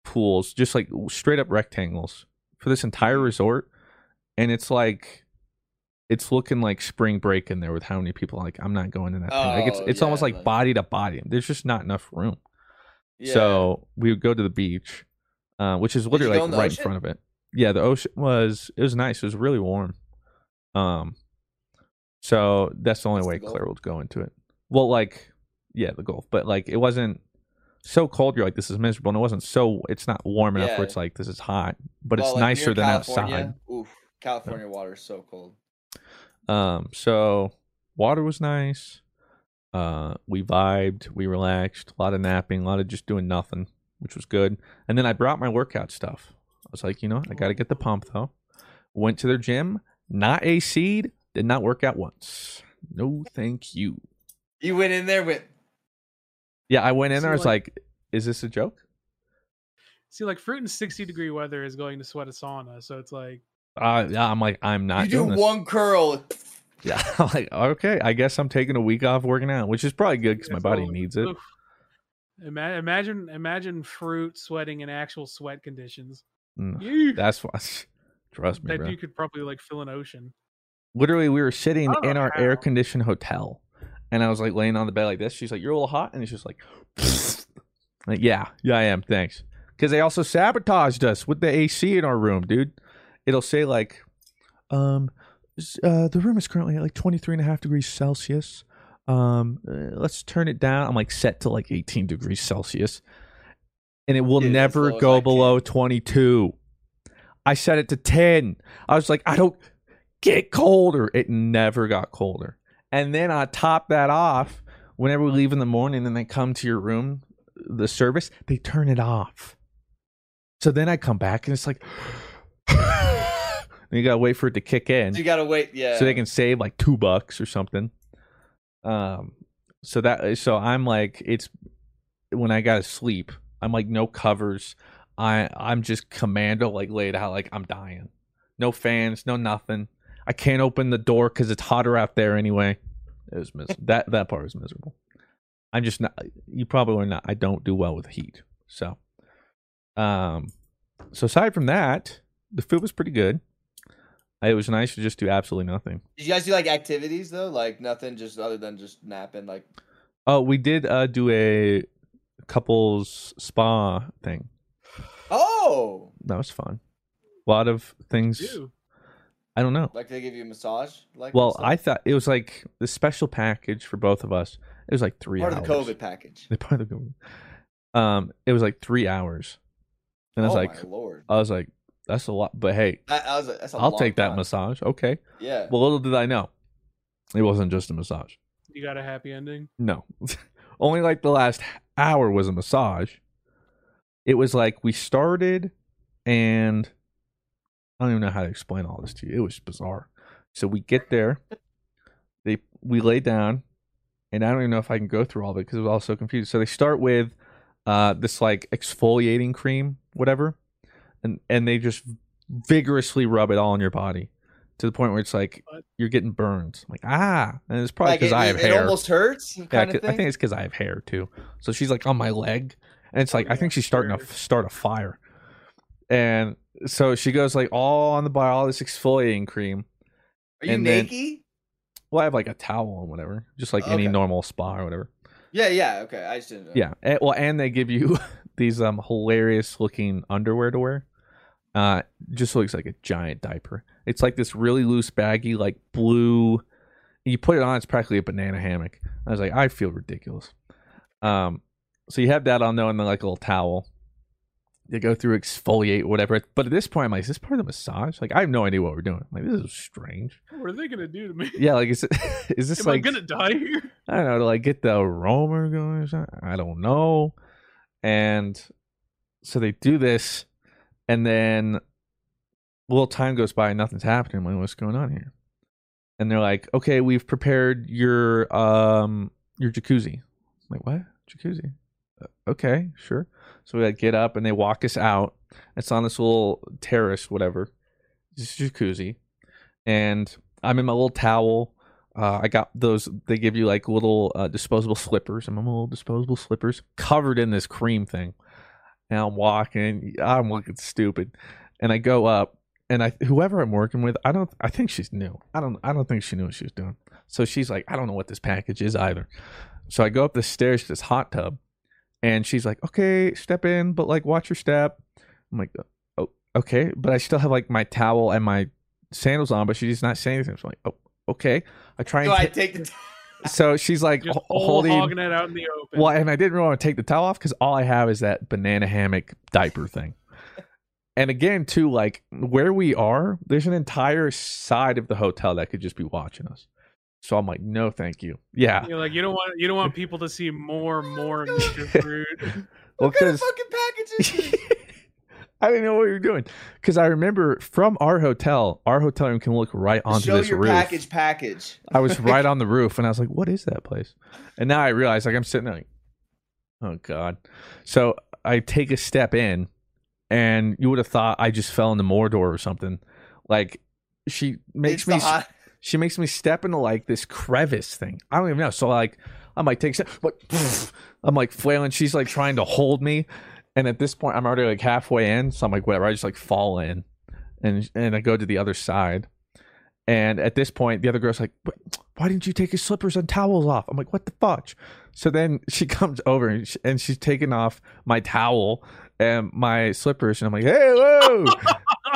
Speaker 1: pools, just like straight up rectangles for this entire resort. And it's like it's looking like spring break in there with how many people like I'm not going in that thing. Like it's
Speaker 3: Oh,
Speaker 1: it's almost like
Speaker 3: like-
Speaker 1: body to body. There's just not enough room.
Speaker 3: Yeah.
Speaker 1: So we would go to the beach, uh, which is literally like
Speaker 3: in
Speaker 1: right
Speaker 3: ocean?
Speaker 1: in front of it. Yeah, the ocean was it was nice. It was really warm. Um, so that's the only
Speaker 3: That's
Speaker 1: way
Speaker 3: Gulf?
Speaker 1: Claire would go into it. Well, like yeah, the Gulf, but like it wasn't so cold. You're like this is miserable, and it wasn't so. It's not warm enough
Speaker 3: Yeah.
Speaker 1: where it's like this is hot, but
Speaker 3: Well,
Speaker 1: it's
Speaker 3: like,
Speaker 1: nicer than
Speaker 3: California,
Speaker 1: outside.
Speaker 3: Oof, California water is so cold.
Speaker 1: Um, so water was nice. Uh, we vibed, we relaxed, a lot of napping, a lot of just doing nothing, which was good. And then I brought my workout stuff. I was like, you know, I got to get the pump though. Went to their gym, not a seed, did not work out once. No, thank you.
Speaker 3: You went in there with
Speaker 1: Yeah, I went in
Speaker 2: See,
Speaker 1: there. I was
Speaker 2: like-
Speaker 1: like, is this a joke?
Speaker 2: See, like fruit in 60 degree weather is going to sweat a sauna. So it's like,
Speaker 1: Uh, yeah, I'm like, I'm not
Speaker 3: you do
Speaker 1: doing this.
Speaker 3: one curl.
Speaker 1: Yeah, I'm like, okay, I guess I'm taking a week off working out, which is probably good because my body
Speaker 2: all-
Speaker 1: needs it.
Speaker 2: oof. Imagine, imagine fruit sweating in actual sweat conditions.
Speaker 1: Mm, That's why. Trust me,
Speaker 2: that
Speaker 1: bro.
Speaker 2: you could probably like fill an ocean.
Speaker 1: Literally, we were sitting in our air conditioned hotel, and I was like laying on the bed like this. She's like, "You're a little hot," and it's just like, like yeah, yeah, I am. Thanks. Because they also sabotaged us with the AC in our room, dude. It'll say like, um, uh, the room is currently at like 23 and a half degrees Celsius. Um, uh, let's turn it down. I'm like set to like 18 degrees celsius and it will
Speaker 3: Dude,
Speaker 1: never
Speaker 3: low as I
Speaker 1: go below 22. I set it to 10. I was like, I don't get colder. It never got colder. And then I top that off. Whenever we leave in the morning and they come to your room, the service, they turn it off. So then I come back and it's like, you gotta wait for it to kick in
Speaker 3: You gotta wait. Yeah.
Speaker 1: so they can save like two bucks or something. Um, so that so I'm like it's when I gotta sleep, I'm like no covers. I I'm just commando like laid out like I'm dying. No fans, no nothing. I can't open the door because it's hotter out there anyway. It was mis- that that part was miserable. I'm just not. You probably are not. I don't do well with heat. So, um, so aside from that, the food was pretty good. It was nice to just do absolutely nothing.
Speaker 3: Did you guys do like activities though? Like nothing, just other than just napping. Like
Speaker 1: Oh, we did uh, do a couples spa thing.
Speaker 3: oh,
Speaker 1: That was fun. A lot of things.
Speaker 2: Ew.
Speaker 1: I don't know.
Speaker 3: like they give you a massage. Like
Speaker 1: Well. I thought it was like the special package for both of us. It was like three
Speaker 3: part
Speaker 1: hours.
Speaker 3: of the COVID package.
Speaker 1: The part of the COVID. Um, it was like three hours, and I was
Speaker 3: oh
Speaker 1: like,
Speaker 3: my lord,
Speaker 1: I was like, that's a lot. But hey,
Speaker 3: that, that was a, that's a
Speaker 1: I'll take that
Speaker 3: time.
Speaker 1: massage. Okay.
Speaker 3: Yeah.
Speaker 1: Well, little did I know, it wasn't just a massage.
Speaker 2: You got a happy ending.
Speaker 1: No, only like the last hour was a massage. It was like we started, and I don't even know how to explain all this to you. It was bizarre. So we get there, they we lay down, and I don't even know if I can go through all of it because it was all so confused. So they start with uh, this like exfoliating cream, whatever, and and they just vigorously rub it all on your body to the point where it's like
Speaker 2: What?
Speaker 1: you're getting burned. I'm like ah, and it's probably
Speaker 3: Like,
Speaker 1: because
Speaker 3: it,
Speaker 1: I have
Speaker 3: it,
Speaker 1: hair.
Speaker 3: It almost hurts.
Speaker 1: Yeah,
Speaker 3: of thing.
Speaker 1: I think it's because I have hair too. So she's like on my leg, and it's like I think she's starting to
Speaker 2: Sure.
Speaker 1: f- start a fire. And so she goes like all on the body, all this exfoliating cream.
Speaker 3: Are you
Speaker 1: and then-
Speaker 3: naked?
Speaker 1: Well, I have like a towel and whatever, just like any normal spa or whatever.
Speaker 3: Yeah, yeah. Okay, I just didn't know.
Speaker 1: Yeah. And, well, and they give you these um hilarious looking underwear to wear. Uh, just looks like a giant diaper. It's like this really loose, baggy, like blue. You put it on, it's practically a banana hammock. I was like, I feel ridiculous. Um, so you have that on though, and then like a little towel. You go through exfoliate, whatever. But at this point, I'm like, is this part of the massage? Like, I have no idea what we're doing. I'm like, this is strange.
Speaker 2: What are they gonna do to me?
Speaker 1: Yeah, like, is it, is this
Speaker 2: Am
Speaker 1: like
Speaker 2: I gonna die here?
Speaker 1: I don't know to like get the aroma going or something. I don't know. And so they do this, and then a little time goes by and nothing's happening. I'm like, what's going on here? And they're like, okay, we've prepared your um your jacuzzi. I'm like, what jacuzzi? "Uh, Okay, sure. So we like get up and they walk us out. It's on this little terrace, whatever. This jacuzzi, and I'm in my little towel. Uh, I got those. They give you like little uh, disposable slippers. I'm in my little disposable slippers covered in this cream thing. And I'm walking. I'm looking stupid. And I go up, and I whoever I'm working with, I don't. I think she's new. I don't. I don't think she knew what she was doing. So she's like, I don't know what this package is either. So I go up the stairs to this hot tub, and she's like, Okay, step in, but like watch your step. I'm like, Oh, okay, but I still have like my towel and my sandals on, but she's not saying anything. So I'm like, Oh, okay. I try and
Speaker 3: I take the?
Speaker 1: So she's like
Speaker 2: Just
Speaker 1: holding
Speaker 2: hogging it out in the open.
Speaker 1: well, and I didn't really want to take the towel off because all I have is that banana hammock diaper thing. and again, too, like where we are, there's an entire side of the hotel that could just be watching us. So I'm like, no, thank you. Yeah.
Speaker 2: You're like you don't want you don't want people to see more and more Mr. Fruit.
Speaker 1: Well,
Speaker 3: What kind of
Speaker 1: 'cause-
Speaker 3: fucking package is this?
Speaker 1: I didn't know what you were doing because I remember from our hotel, our hotel room can look right onto
Speaker 3: Show
Speaker 1: this
Speaker 3: your
Speaker 1: roof.
Speaker 3: package package.
Speaker 1: I was right on the roof, and I was like, "What is that place?" And now I realize, like, I'm sitting there, like, "Oh God!" So I take a step in, and you would have thought I just fell into Mordor or something. Like, she makes
Speaker 3: It's
Speaker 1: me,
Speaker 3: hot-
Speaker 1: she makes me step into like this crevice thing. I don't even know. So like, I'm like, take a step, like, I'm like flailing. She's like trying to hold me, and at this point, I'm already like halfway in. So I'm like, whatever. I just like fall in, and and I go to the other side. And at this point, the other girl's like, "Why didn't you take your slippers and towels off?" I'm like, "What the fuck?" So then she comes over and, she, and she's taking off my towel and my slippers, and I'm like, "Hey, whoa!"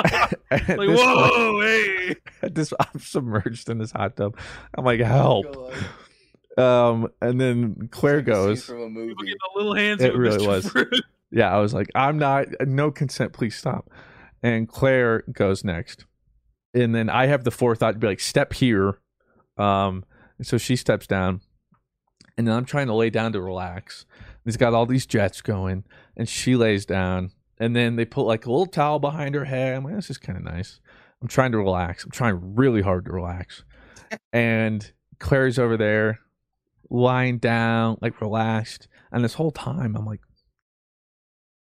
Speaker 1: At
Speaker 2: Like whoa,
Speaker 1: point-
Speaker 2: hey.
Speaker 1: at this, I'm submerged in this hot tub. I'm like, "Help!" Um, and then Claire goes,
Speaker 3: from a movie.
Speaker 2: Get the little hands.
Speaker 1: It really
Speaker 2: Mr.
Speaker 1: was. Yeah, I was like, I'm not, no consent, please stop. And Claire goes next. And then I have the forethought to be like, step here. Um, and so she steps down. And then I'm trying to lay down to relax. He's got all these jets going. And she lays down. And then they put like a little towel behind her head. I'm like, this is kind of nice. I'm trying to relax. I'm trying really hard to relax. And Claire's over there lying down, like relaxed. And this whole time, I'm like,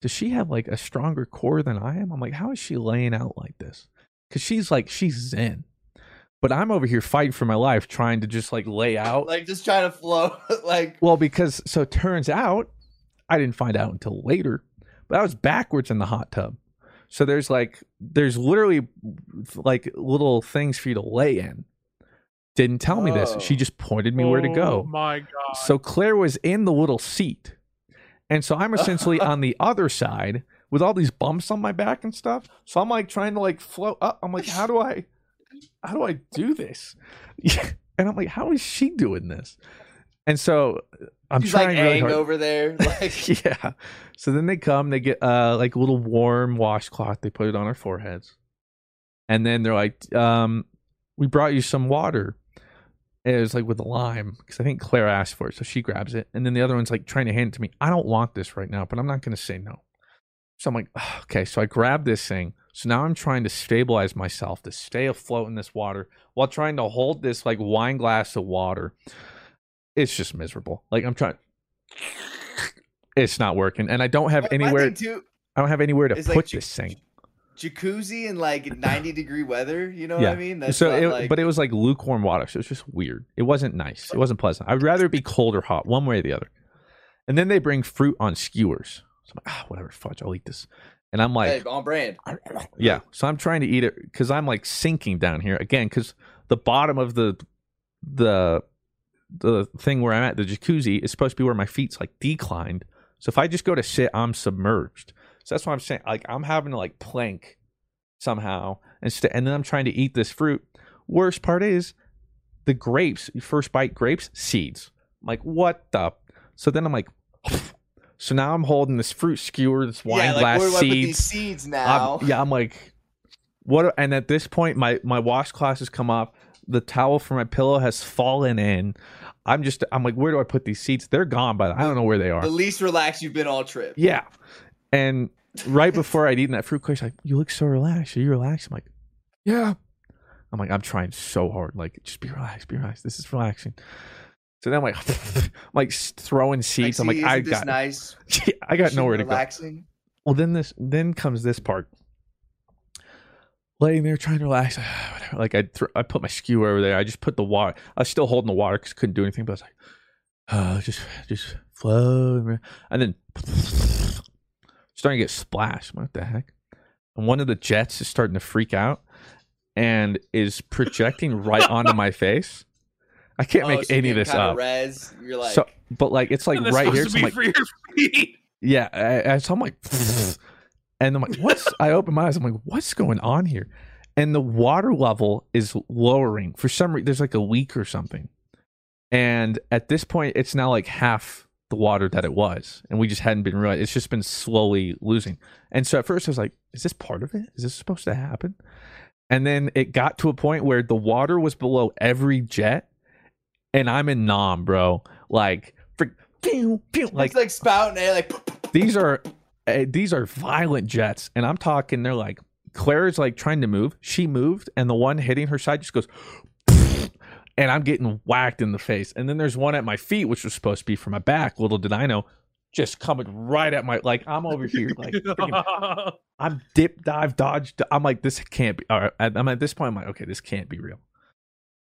Speaker 1: does she have like a stronger core than I am? I'm like, how is she laying out like this? Because she's like, she's zen. But I'm over here fighting for my life, trying to just like lay out.
Speaker 3: Like just trying to flow. like
Speaker 1: Well, because so it turns out, I didn't find out until later, but I was backwards in the hot tub. So there's like, there's literally like little things for you to lay in. Didn't tell me this.
Speaker 3: Oh.
Speaker 1: She just pointed me where to
Speaker 2: Oh
Speaker 1: go.
Speaker 2: my god.
Speaker 1: So Claire was in the little seat. And so I'm essentially on the other side with all these bumps on my back and stuff. So I'm like trying to like float up. I'm like, how do I how do I do this? And I'm like, how is she doing this? And so I'm
Speaker 3: she's
Speaker 1: trying
Speaker 3: like
Speaker 1: really hard.
Speaker 3: over there. Like
Speaker 1: yeah. So then they come, they get uh like a little warm washcloth, they put it on our foreheads. And then they're like, um, we brought you some water. And it was like with the lime because I think Claire asked for it, so she grabs it, and then the other one's like trying to hand it to me. I don't want this right now, but I'm not going to say no. So I'm like, "Ugh, okay. So I grab this thing. So now I'm trying to stabilize myself to stay afloat in this water while trying to hold this like wine glass of water. It's just miserable. Like I'm trying. It's not working, and I don't have anywhere.
Speaker 3: too,
Speaker 1: I don't have anywhere to put
Speaker 3: like,
Speaker 1: this thing.
Speaker 3: Jacuzzi in like 90 degree weather. You know what I mean? That's
Speaker 1: so it,
Speaker 3: like,
Speaker 1: but it was like lukewarm water, so it was just weird. It wasn't nice. It wasn't pleasant. I'd rather it be cold or hot, one way or the other. And then they bring fruit on skewers. So I'm like, ah, whatever, fudge, I'll eat this. And I'm like,
Speaker 3: hey, on brand.
Speaker 1: yeah. So I'm trying to eat it because I'm like sinking down here again because the bottom of the the the thing where I'm at, the jacuzzi, is supposed to be where my feet's like declined. So if I just go to sit, I'm submerged. So that's what I'm saying. Like I'm having to like plank somehow and st- and then I'm trying to eat this fruit. Worst part is the grapes. You first bite grapes, seeds. I'm like what the? So then I'm like. So now I'm holding this fruit skewer, this wine
Speaker 3: yeah, like,
Speaker 1: glass
Speaker 3: where do
Speaker 1: seeds.
Speaker 3: these seeds now?
Speaker 1: I'm- yeah, I'm like, what? And at this point, my my washcloth has come off. The towel for my pillow has fallen in. I'm just, I'm like, where do I put these seats? They're gone, but I don't know where they are.
Speaker 3: the least relaxed you've been all trip.
Speaker 1: Yeah, and right before I'd eaten that fruit, Claire's like, "You look so relaxed. Are you relaxed?" I'm like, "Yeah." I'm like, I'm trying so hard. Like, just be relaxed, be relaxed. This is relaxing. So then I'm like, I'm like throwing seeds. I'm
Speaker 3: Like,
Speaker 1: like,
Speaker 3: see,
Speaker 1: I got,
Speaker 3: nice.
Speaker 1: I got nowhere to go.
Speaker 3: relaxing?
Speaker 1: Well, then this then comes this part. Laying there trying to relax, whatever. Like I, thr I put my skewer over there. I just put the water. I was still holding the water because couldn't do anything. But I was like, uh, just, just flow, and then starting to get splashed. What the heck? And one of the jets is starting to freak out and is projecting right onto my face. I can't
Speaker 3: Oh,
Speaker 1: make
Speaker 3: so
Speaker 1: any of this up.
Speaker 3: Res. You're like,
Speaker 1: so, but like it's like right here. So I'm like,
Speaker 2: for your feet.
Speaker 1: yeah, I, I, so I'm like, and I'm like, what's? I open my eyes. I'm like, what's going on here? And the water level is lowering for some reason. There's like a leak or something. And at this point, it's now like half the water that it was, and we just hadn't been realized. It's just been slowly losing. And so at first, I was like, is this part of it? Is this supposed to happen? And then it got to a point where the water was below every jet, and I'm in Nam, bro. Like, frick, pew, pew,
Speaker 3: Like,
Speaker 1: like
Speaker 3: it's like spouting air, like
Speaker 1: these are uh, these are violent jets, and I'm talking. They're like Claire is like trying to move. She moved, and the one hitting her side just goes, and I'm getting whacked in the face. And then there's one at my feet, which was supposed to be for my back. Little did I know, just coming right at my like I'm over here like freaking- I'm dip dive dodge. I'm like this can't be. All right, I'm at this point. I'm like okay, this can't be real.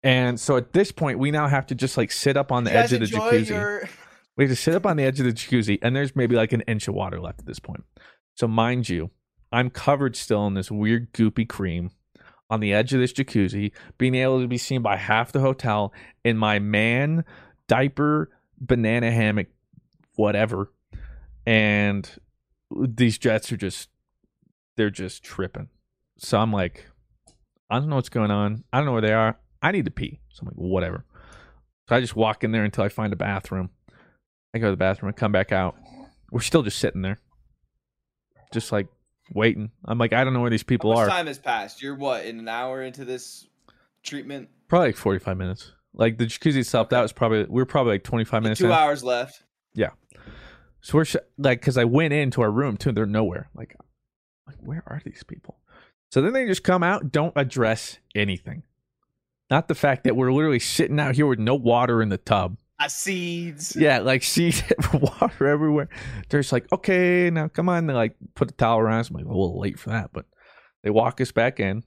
Speaker 1: And so at this point, we now have to just like sit up on the edge of the
Speaker 3: enjoy
Speaker 1: jacuzzi.
Speaker 3: your
Speaker 1: We have to sit up on the edge of the jacuzzi, and there's maybe like an inch of water left at this point. So, mind you, I'm covered still in this weird goopy cream on the edge of this jacuzzi, being able to be seen by half the hotel in my man diaper, banana hammock, whatever. And these jets are just, they're just tripping. So, I'm like, I don't know what's going on. I don't know where they are. I need to pee. So, I'm like, whatever. So, I just walk in there until I find a bathroom. I go to the bathroom and come back out. We're still just sitting there, just like waiting. I'm like, I don't know where these people are.
Speaker 3: time has passed? You're what in an hour into this treatment?
Speaker 1: Probably like 45 minutes. Like the jacuzzi itself, that was probably we are probably like 25 minutes.
Speaker 3: Two hours left.
Speaker 1: Yeah. So we're sh- like, because I went into our room too, they're nowhere. Like, like where are these people? So then they just come out, don't address anything. Not the fact that we're literally sitting out here with no water in the tub.
Speaker 3: Uh, seeds.
Speaker 1: Yeah, like seeds, water everywhere. They're just like, okay, now come on. They like put a towel around. I'm like, a little late for that, but they walk us back in.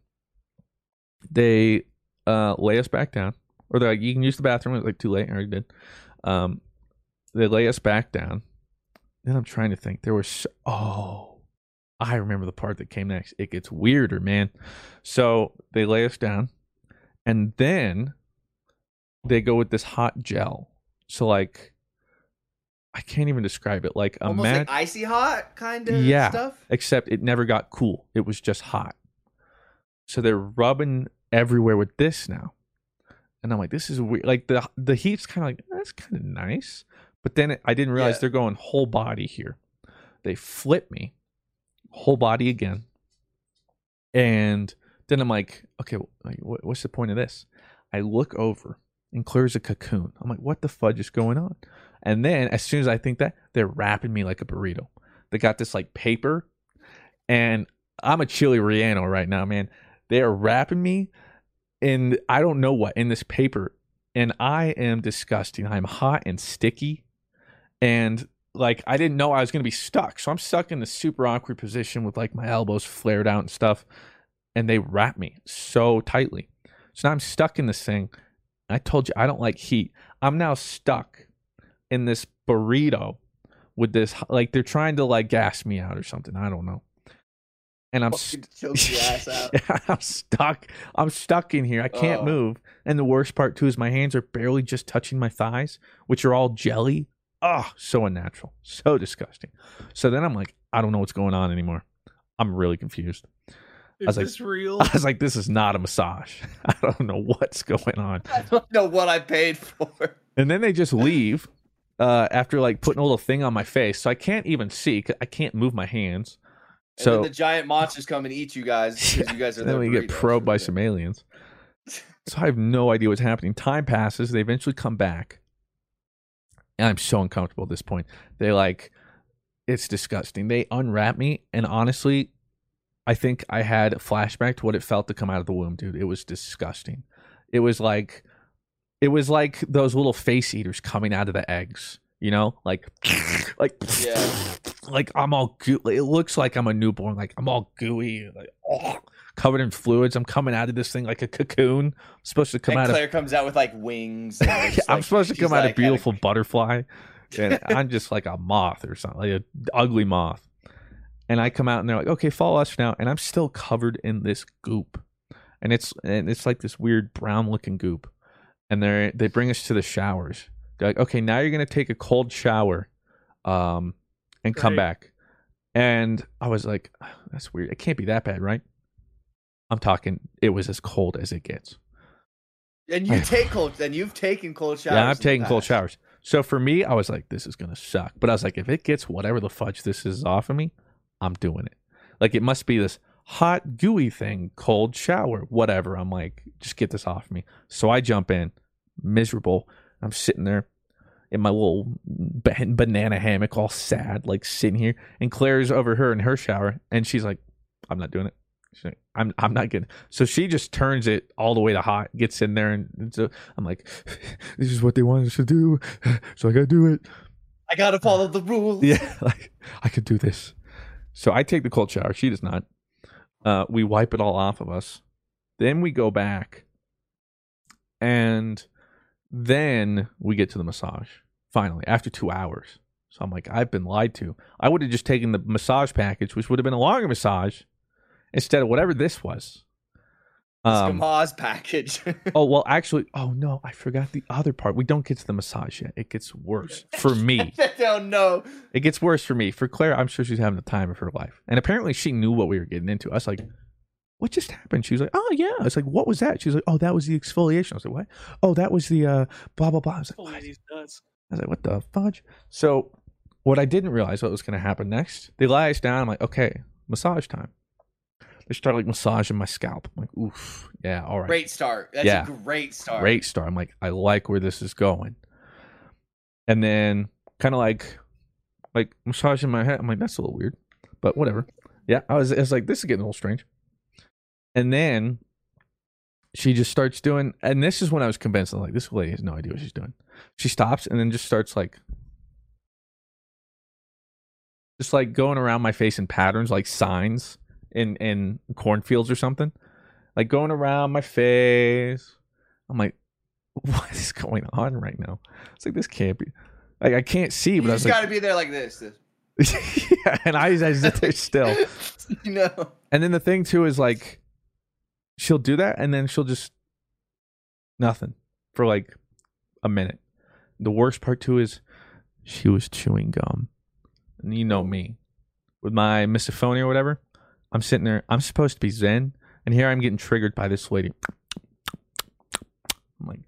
Speaker 1: They uh lay us back down, or they're like, you can use the bathroom. It's like too late. I already did. Um, they lay us back down. Then I'm trying to think. There was so- oh, I remember the part that came next. It gets weirder, man. So they lay us down, and then they go with this hot gel. So like, I can't even describe it. Like
Speaker 3: Almost
Speaker 1: imagine,
Speaker 3: like icy hot kind of
Speaker 1: yeah,
Speaker 3: stuff.
Speaker 1: except it never got cool. It was just hot. So they're rubbing everywhere with this now, and I'm like, this is weird. Like the the heat's kind of like that's kind of nice, but then it, I didn't realize
Speaker 3: Yeah.
Speaker 1: they're going whole body here. They flip me, whole body again, and then I'm like, okay, like, what's the point of this? I look over and Claire's a cocoon. I'm like, what the fudge is going on? And then as soon as I think that, they're wrapping me like a burrito. They got this like paper, and I'm a chili Riano right now, man. They are wrapping me in I don't know what in this paper, and I am disgusting. I'm hot and sticky, and like I didn't know I was gonna be stuck. So I'm stuck in this super awkward position with like my elbows flared out and stuff, and they wrap me so tightly. So now I'm stuck in this thing. I told you I don't like heat. I'm now stuck in this burrito with this like they're trying to like gas me out or something. I don't know. And I'm
Speaker 3: Fucking choke ass out.
Speaker 1: I'm stuck. I'm stuck in here. I can't
Speaker 3: Oh.
Speaker 1: move. And the worst part too is my hands are barely just touching my thighs, which are all jelly. Oh, so unnatural. So disgusting. So then I'm like, I don't know what's going on anymore. I'm really confused.
Speaker 2: Is
Speaker 1: was like-
Speaker 2: this real?
Speaker 1: I was like, this is not a massage. I don't know what's going on.
Speaker 3: I don't know what I paid for.
Speaker 1: And then they just leave uh, after like putting a little thing on my face. So I can't even see. I can't move my hands.
Speaker 3: And
Speaker 1: So
Speaker 3: then the giant monsters come and eat you guys because you guys are
Speaker 1: then we get probed by some aliens. So I have no idea what's happening. Time passes. They eventually come back. And I'm so uncomfortable at this point. They like, it's disgusting. They unwrap me. And honestly, I think I had a flashback to what it felt to come out of the womb, dude. It was disgusting. It was like, it was like those little face eaters coming out of the eggs, you know? Like, like,
Speaker 3: Yeah.
Speaker 1: like I'm all goo- it looks like I'm a newborn like I'm all gooey like oh, covered in fluids I'm coming out of this thing like a cocoon I'm supposed to come out.
Speaker 3: and
Speaker 1: out
Speaker 3: Claire comes out with like wings.
Speaker 1: Of I'm
Speaker 3: like-
Speaker 1: supposed to come out a
Speaker 3: like,
Speaker 1: beautiful butterfly and I'm just like a moth or something like an ugly moth and I come out and they're like okay follow us now. And I'm still covered in this goop. And it's and it's like this weird brown looking goop. And they they bring us to the showers. They're like okay now you're gonna take a cold shower um and come
Speaker 2: Great.
Speaker 1: back. And I was like that's weird. It can't be that bad right? I'm talking it was as cold as it gets.
Speaker 3: And you take cold. And you've taken cold showers.
Speaker 1: yeah I've
Speaker 3: the
Speaker 1: taken cold showers. So for me I was like this is gonna suck. But I was like if it gets whatever the fudge this is off of me I'm doing it like it must be this hot gooey thing cold shower whatever I'm like just get this off me so I jump in miserable I'm sitting there in my little banana hammock, all sad, like sitting here. And Claire's over her in her shower, and she's like, "I'm not doing it." She's like, "I'm I'm not getting." So she just turns it all the way to hot, gets in there, and, and so I'm like, "This is what they want us to do, so I gotta do it."
Speaker 3: I gotta follow the rules.
Speaker 1: Yeah, like I could do this. So I take the cold shower. She does not. Uh, we wipe it all off of us. Then we go back, and then we get to the massage. Finally, after two hours. So I'm like, I've been lied to. I would have just taken the massage package, which would have been a longer massage, instead of whatever this was. Um,
Speaker 3: Skamaz package.
Speaker 1: oh well, actually, oh no, I forgot the other part. We don't get to the massage yet. It gets worse for me.
Speaker 3: I don't.
Speaker 1: It gets worse for me. For Claire, I'm sure she's having the time of her life. And apparently she knew what we were getting into. I was like, what just happened? She was like, oh, yeah. I was like, what was that? She was like, oh, that was the exfoliation. I was like, what? Oh, that was the uh, blah, blah, blah. I was like,
Speaker 2: Oh,
Speaker 1: what?
Speaker 2: these nuts.
Speaker 1: I was like, what the fudge? So what I didn't realize what was going to happen next, they lie us down. I'm like, okay, massage time. They start like massaging my scalp. I'm like, oof, yeah, all right.
Speaker 3: Great start. That's
Speaker 1: Yeah.
Speaker 3: a great start.
Speaker 1: Great start. I'm like, I like where this is going. And then kind of like like massaging my head. I'm like, that's a little weird. But whatever. Yeah. I was I was like, this is getting a little strange. And then she just starts doing and this is when I was convinced I'm like, this lady has no idea what she's doing. She stops and then just starts like just like going around my face in patterns like signs in in cornfields or something like going around my face. I'm like, what is going on right now? It's like this can't be. Like I can't see,
Speaker 3: You
Speaker 1: but I was
Speaker 3: just
Speaker 1: like,
Speaker 3: gotta be there like this.
Speaker 1: yeah, and I, I sit there still.
Speaker 3: you know.
Speaker 1: And then the thing too is like, she'll do that, and then she'll just nothing for like a minute. The worst part too is she was chewing gum, and you know me with my misophonia or whatever. I'm sitting there. I'm supposed to be zen, and here I'm getting triggered by this lady. I'm like,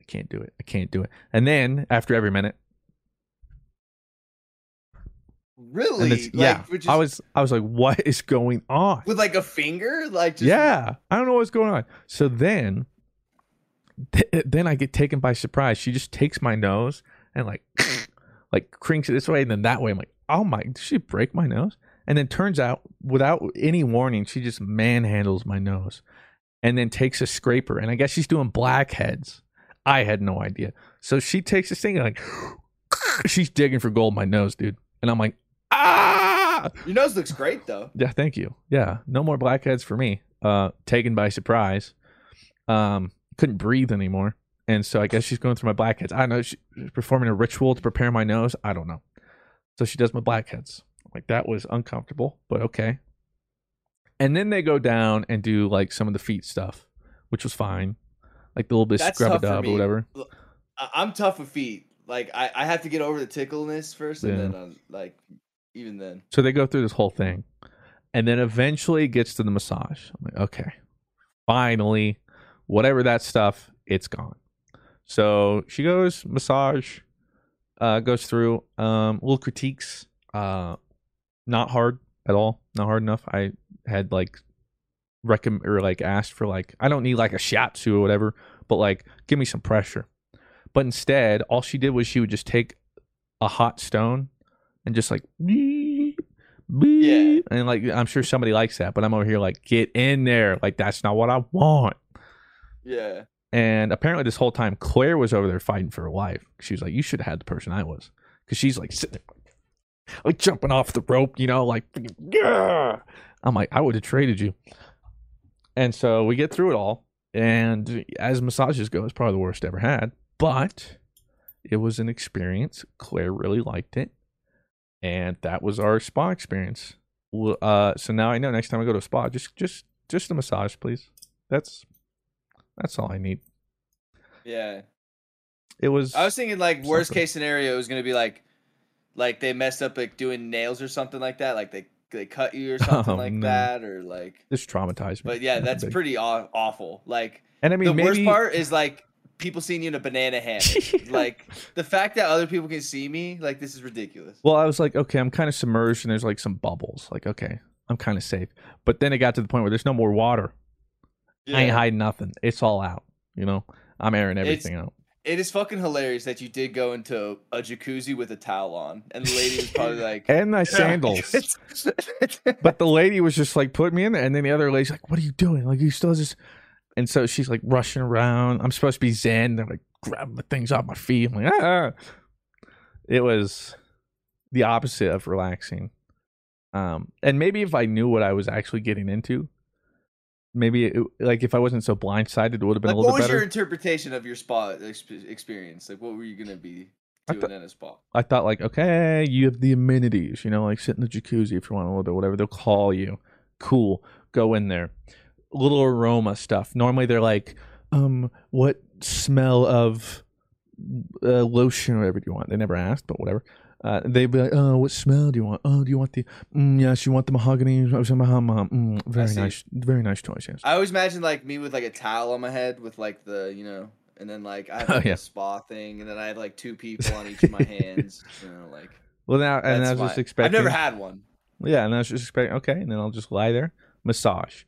Speaker 1: I can't do it. I can't do it. And then after every minute,
Speaker 3: Really? Like,
Speaker 1: yeah,
Speaker 3: is-
Speaker 1: I was I was like, what is going on?
Speaker 3: with like a finger, like just,
Speaker 1: yeah, I don't know what's going on. So then, th- then I get taken by surprise. She just takes my nose and like, like crinks it this way and then that way. I'm like, oh my, did she break my nose? And then turns out, without any warning, she just manhandles my nose, and then takes a scraper. And I guess she's doing blackheads. I had no idea. So she takes this thing and like, she's digging for gold in my nose, dude. And I'm like, ah.
Speaker 3: Your nose looks great though.
Speaker 1: Yeah, thank you. Yeah, no more blackheads for me. Uh, taken by surprise. Um, couldn't breathe anymore, and so I guess she's going through my blackheads. I don't know. She's performing a ritual to prepare my nose. I don't know. So she does my blackheads. Like that was uncomfortable, but okay. And then they go down and do like some of the feet stuff, which was fine. Like the little bit
Speaker 3: That's
Speaker 1: scrub a dub or whatever.
Speaker 3: I'm tough with feet. Like I, I have to get over the tickleness first, and
Speaker 1: Yeah.
Speaker 3: then I'm like, even then.
Speaker 1: So they go through this whole thing, and then eventually it gets to the massage. I'm like, okay, finally, whatever that stuff, it's gone. So she goes massage, uh, goes through um, little critiques. Uh, not hard at all. Not hard enough. I had like recommend or like asked for like I don't need like a shiatsu or whatever, but like give me some pressure. But instead, all she did was she would just take a hot stone and just like yeah. and like I'm sure somebody likes that, but I'm over here like get in there. Like that's not what I want.
Speaker 3: Yeah.
Speaker 1: And apparently this whole time Claire was over there fighting for her life. She was like, You should have had the person I was. Cause she's like sitting there like jumping off the rope, you know, like yeah. I'm like, I would have traded you. And so we get through it all. And as massages go, it's probably the worst I ever had. But it was an experience. Claire really liked it. And that was our spa experience. Uh, so now I know next time I go to a spa, just just just a massage, please. That's that's all I need.
Speaker 3: Yeah.
Speaker 1: It was
Speaker 3: I was thinking like worst
Speaker 1: something.
Speaker 3: case scenario is gonna be like, like they messed up like doing nails or something like that. Like they they cut you or oh, something
Speaker 1: Oh,
Speaker 3: like
Speaker 1: no.
Speaker 3: that, or like.
Speaker 1: This traumatized me.
Speaker 3: But yeah, that's
Speaker 1: big.
Speaker 3: pretty aw- awful. Like,
Speaker 1: And I mean,
Speaker 3: the worst part is like people seeing you in a banana hammock. Like the fact that other people can see me, like this is ridiculous.
Speaker 1: Well, I was like, okay, I'm kind of submerged, and there's like some bubbles. Like, okay, I'm kind of safe. But then it got to the point where there's no more water. I ain't hiding nothing. It's all out. You know, I'm airing
Speaker 3: It's-
Speaker 1: everything out.
Speaker 3: It is fucking hilarious that you did go into a jacuzzi with a towel on, and the lady was probably like,
Speaker 1: and my sandals. but the lady was just like put me in there, and then the other lady's like, "What are you doing? Like you still just." And so she's like rushing around. I'm supposed to be zen. They're like grabbing the things off my feet. I'm like, ah. It was the opposite of relaxing. Um, and maybe if I knew what I was actually getting into, maybe it, like if I wasn't so blindsided, it would have been
Speaker 3: like,
Speaker 1: a little better.
Speaker 3: what
Speaker 1: bit
Speaker 3: was
Speaker 1: better.
Speaker 3: your interpretation of your spa experience? Like, what were you gonna be doing
Speaker 1: thought-
Speaker 3: in a spa?
Speaker 1: I thought like, okay, you have the amenities, you know, like sit in the jacuzzi if you want a little bit, whatever. They'll call you. Cool. Go in there. Little aroma stuff. Normally they're like, um, what smell of uh, lotion or whatever do you want? They never asked, but whatever. Uh, they'd be like, oh, what smell do you want? Oh, do you want the, mm, yes, you want the mahogany? Mm, very
Speaker 3: see.
Speaker 1: nice. Very nice choice, yes.
Speaker 3: I always imagine like me with like a towel on my head with like the you know, and then like I have
Speaker 1: Oh, yeah.
Speaker 3: a spa thing, and then I have like two people on each of my hands. You know, like
Speaker 1: Well, now, and I was just expecting.
Speaker 3: I've never had one.
Speaker 1: Yeah, and I was just expecting, okay, and then I'll just lie there, massage.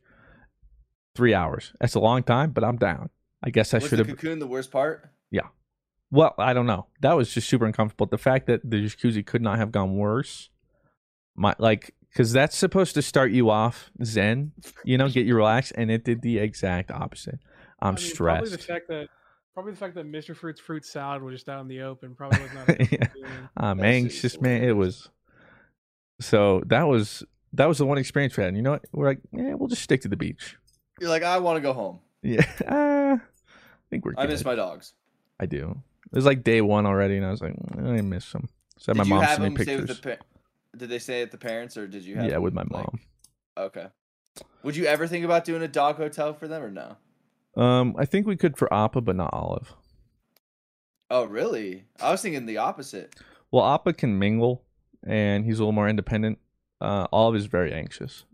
Speaker 1: Three hours. That's a long time, but I'm down. I guess I should
Speaker 3: the
Speaker 1: have.
Speaker 3: cocoon the worst part?
Speaker 1: Yeah. Well, I don't know. That was just super uncomfortable. The fact that the jacuzzi could not have gone worse, my like, because that's supposed to start you off zen, you know, get you relaxed, and it did the exact opposite. I'm
Speaker 2: I mean,
Speaker 1: stressed.
Speaker 2: Probably the fact that probably the fact that Mr. Fruit's fruit salad was just out in the open probably was not.
Speaker 1: Yeah. I'm
Speaker 3: That shit is
Speaker 1: anxious, man. It was. So that was that was the one experience we had. And you know what? We're like, yeah, we'll just stick to the beach.
Speaker 3: You're like, I want to go home.
Speaker 1: Yeah, uh, I think we're.
Speaker 3: I miss my dogs.
Speaker 1: I do. It was like day one already, and I was like, "Mm, I miss them. So my mom sent me
Speaker 3: them stay with
Speaker 1: pictures.
Speaker 3: the pa- Did they stay at the parents, or did you have?
Speaker 1: Yeah,
Speaker 3: them,
Speaker 1: with my
Speaker 3: like-
Speaker 1: mom.
Speaker 3: Okay. Would you ever think about doing a dog hotel for them, or no?
Speaker 1: Um, I think we could for Appa, but not Olive.
Speaker 3: Oh, really? I was thinking the opposite.
Speaker 1: Well, Appa can mingle, and he's a little more independent. Uh, Olive is very anxious,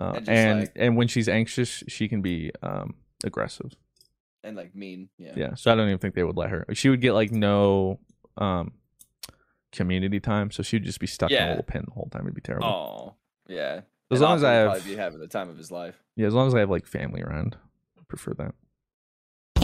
Speaker 1: uh,
Speaker 3: And
Speaker 1: and
Speaker 3: just
Speaker 1: and, when she's anxious, she can be um aggressive.
Speaker 3: And like mean, yeah.
Speaker 1: Yeah, so I don't even think they would let her. She would get like no um community time, so she'd just be stuck in a little pen the whole time. It'd be terrible.
Speaker 3: Oh, yeah.
Speaker 1: As
Speaker 3: And
Speaker 1: long as I
Speaker 3: would
Speaker 1: have-
Speaker 3: probably be having the time of his life.
Speaker 1: Yeah, as long as I have like family around, I prefer that.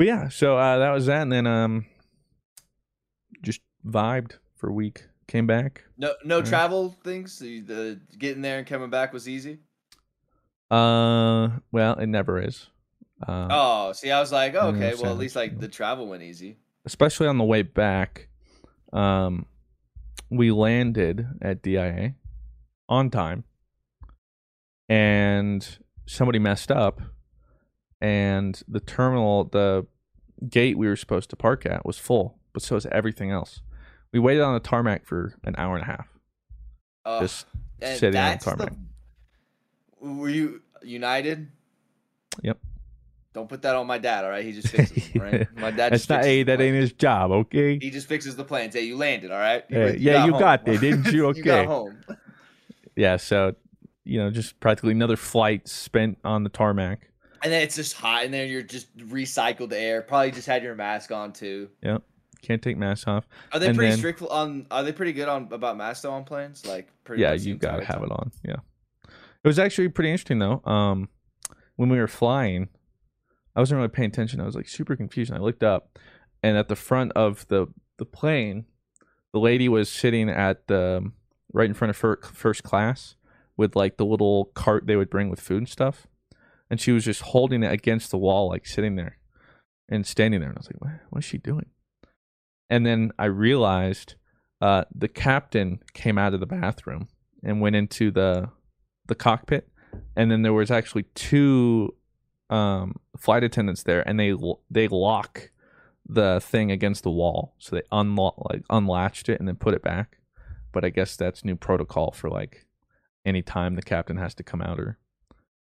Speaker 1: But yeah, so uh, that was that, and then um, just vibed for a week. Came back.
Speaker 3: No, no
Speaker 1: Yeah.
Speaker 3: travel things. The getting there and coming back was easy.
Speaker 1: Uh, well, it never is. Uh,
Speaker 3: Oh, see, I was like, oh, okay, well, at least like the travel went easy.
Speaker 1: especially on the way back. Um, we landed at DIA on time, and somebody messed up, and the terminal, the gate we were supposed to park at was full, but so was everything else. We waited on the tarmac for an hour and a half,
Speaker 3: Ugh,
Speaker 1: just sitting on the
Speaker 3: that's the-
Speaker 1: tarmac.
Speaker 3: Were you United?
Speaker 1: Yep.
Speaker 3: Don't put that on my dad, all right? He just fixes them, right? My dad
Speaker 1: That's
Speaker 3: just
Speaker 1: not.
Speaker 3: fixes
Speaker 1: Hey, that ain't his job. Okay.
Speaker 3: He just fixes the planes. Hey, you landed, all right?
Speaker 1: Hey, yeah, you
Speaker 3: home.
Speaker 1: got there, didn't you? Okay.
Speaker 3: you got home.
Speaker 1: Yeah. So, you know, just practically another flight spent on the tarmac.
Speaker 3: And then it's just hot in there. You're just recycled air. Probably just had your mask on too.
Speaker 1: Yep. Can't take masks off.
Speaker 3: Are they
Speaker 1: And
Speaker 3: pretty
Speaker 1: then-
Speaker 3: strict on? Are they pretty good on about masks though on planes? Like, pretty
Speaker 1: yeah, you gotta have
Speaker 3: time?
Speaker 1: it on. Yeah, it was actually pretty interesting though. Um, when we were flying, I wasn't really paying attention. I was like super confused. And I looked up, and at the front of the the plane, the lady was sitting at the right in front of first class with like the little cart they would bring with food and stuff, and she was just holding it against the wall, like sitting there and standing there. And I was like, what, what is she doing? And then I realized uh, the captain came out of the bathroom and went into the the cockpit, and then there was actually two um, flight attendants there, and they they lock the thing against the wall, so they unlock like unlatched it and then put it back. But I guess that's new protocol for like any time the captain has to come out or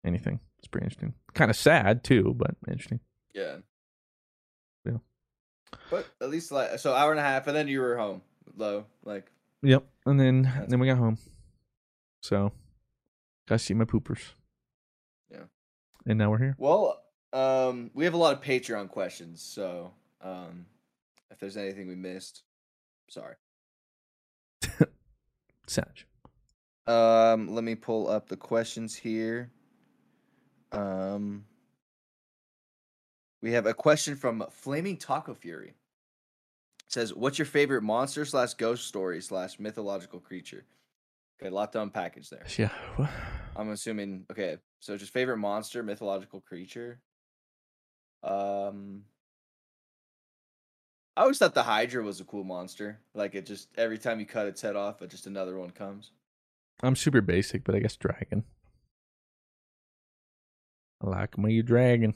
Speaker 1: anything. It's pretty interesting. Kind of sad too, but interesting.
Speaker 3: Yeah.
Speaker 1: Yeah.
Speaker 3: But at least like so hour and a half, and then you were home. Low, like
Speaker 1: Yep. And then then we got home. So got to see my poopers.
Speaker 3: Yeah.
Speaker 1: And now we're here.
Speaker 3: well, um, we have a lot of Patreon questions, so um, if there's anything we missed, sorry.
Speaker 1: Savage.
Speaker 3: Um, let me pull up the questions here. Um, we have a question from Flaming Taco Fury. It says, "What's your favorite monster slash ghost story slash mythological creature?" Okay, a lot to unpackage there.
Speaker 1: Yeah.
Speaker 3: I'm assuming. Okay, so just favorite monster, mythological creature. Um, I always thought the Hydra was a cool monster. Like it just every time you cut its head off, it just another one comes.
Speaker 1: I'm super basic, but I guess dragon. I like me dragon.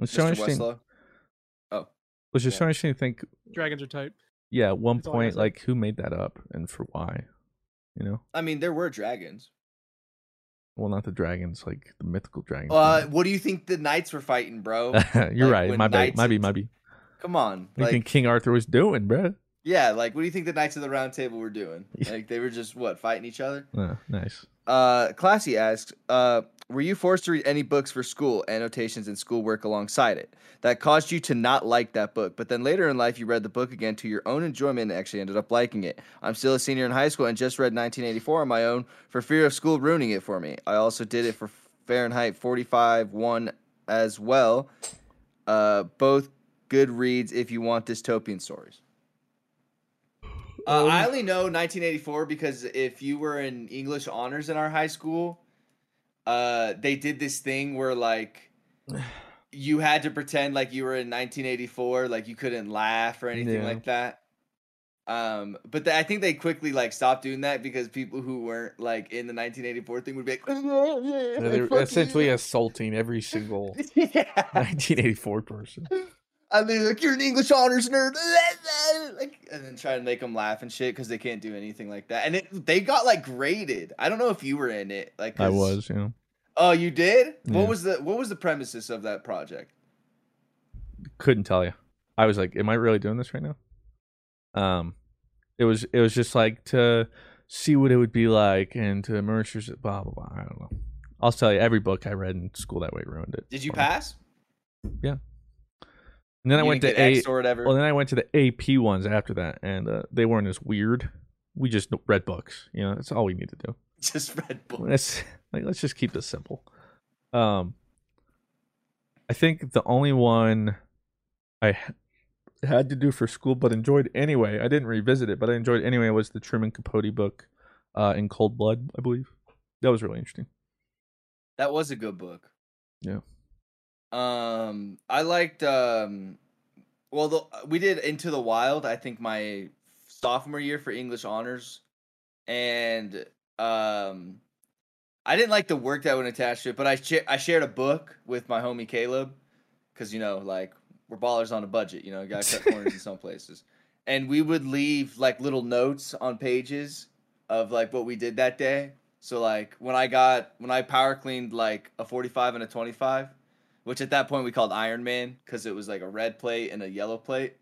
Speaker 1: It's so
Speaker 3: Mr.
Speaker 1: interesting.
Speaker 3: Westlow. Oh,
Speaker 1: Was just so interesting to think.
Speaker 2: Dragons are tight.
Speaker 1: Yeah, at one
Speaker 2: That's
Speaker 1: point, like who made that up and for why? You know,
Speaker 3: I mean, there were dragons.
Speaker 1: well, not the dragons, like the mythical dragons.
Speaker 3: Uh, what do you think the knights were fighting, bro?
Speaker 1: You're
Speaker 3: like,
Speaker 1: right. My bad.
Speaker 3: knights
Speaker 1: Might be.
Speaker 3: and-
Speaker 1: Might be.
Speaker 3: Come on,
Speaker 1: What do you think King Arthur was doing, bro?
Speaker 3: Yeah, like what do you think the knights of the round table were doing? Like they were just what fighting each other.
Speaker 1: Nice.
Speaker 3: Uh, Classy asks, uh, were you forced to read any books for school, annotations, and schoolwork alongside it that caused you to not like that book? But then later in life, you read the book again to your own enjoyment and actually ended up liking it. I'm still a senior in high school and just read 1984 on my own for fear of school ruining it for me. I also did it for Fahrenheit 45 1 as well. Uh, both good reads if you want dystopian stories. Uh, I only know 1984 because if you were in English honors in our high school, uh, they did this thing where like you had to pretend like you were in 1984, like you couldn't laugh or anything
Speaker 1: Yeah.
Speaker 3: like that. Um, but th- I think they quickly like stopped doing that because people who weren't like in the 1984 thing would be like,
Speaker 1: Yeah, they're essentially
Speaker 3: you."
Speaker 1: assaulting every single
Speaker 3: yeah.
Speaker 1: 1984 person.
Speaker 3: And they're like, "You're an English honors nerd," like, and then try to make them laugh and shit because they can't do anything like that. And it, they got like graded. I don't know if you were in it. Like,
Speaker 1: I was, you know,
Speaker 3: Oh, you did?
Speaker 1: Yeah.
Speaker 3: What was the What was the premises of that project?
Speaker 1: couldn't tell you. I was like, "Am I really doing this right now?" Um, it was it was just like to see what it would be like and to immerse yourself. Blah blah blah. I don't know. I'll tell you, every book I read in school that way ruined it.
Speaker 3: Did you
Speaker 1: pass? me.
Speaker 3: pass?
Speaker 1: And then I went to A.
Speaker 3: X or whatever.
Speaker 1: Well, then I went to the AP ones after that, and uh, they weren't as weird. We just read books. You know, that's all we need to do.
Speaker 3: Just read books.
Speaker 1: Let's like let's just keep this simple. Um, I think the only one I had to do for school, but enjoyed anyway. I didn't revisit it, but I enjoyed it anyway. Was the Truman Capote book, uh, in Cold Blood, I believe. That was really interesting.
Speaker 3: That was a good book.
Speaker 1: Yeah.
Speaker 3: Um, I liked. Um, well, the, we did Into the Wild. I think my sophomore year for English honors, and um, I didn't like the work that went attached to it, but I sh- I shared a book with my homie Caleb, because you know like we're ballers on a budget. You know, you gotta cut corners in some places, and we would leave like little notes on pages of like what we did that day. So like when I got when I power cleaned like a 45 and a 25, which at that point we called Iron Man because it was like a red plate and a yellow plate.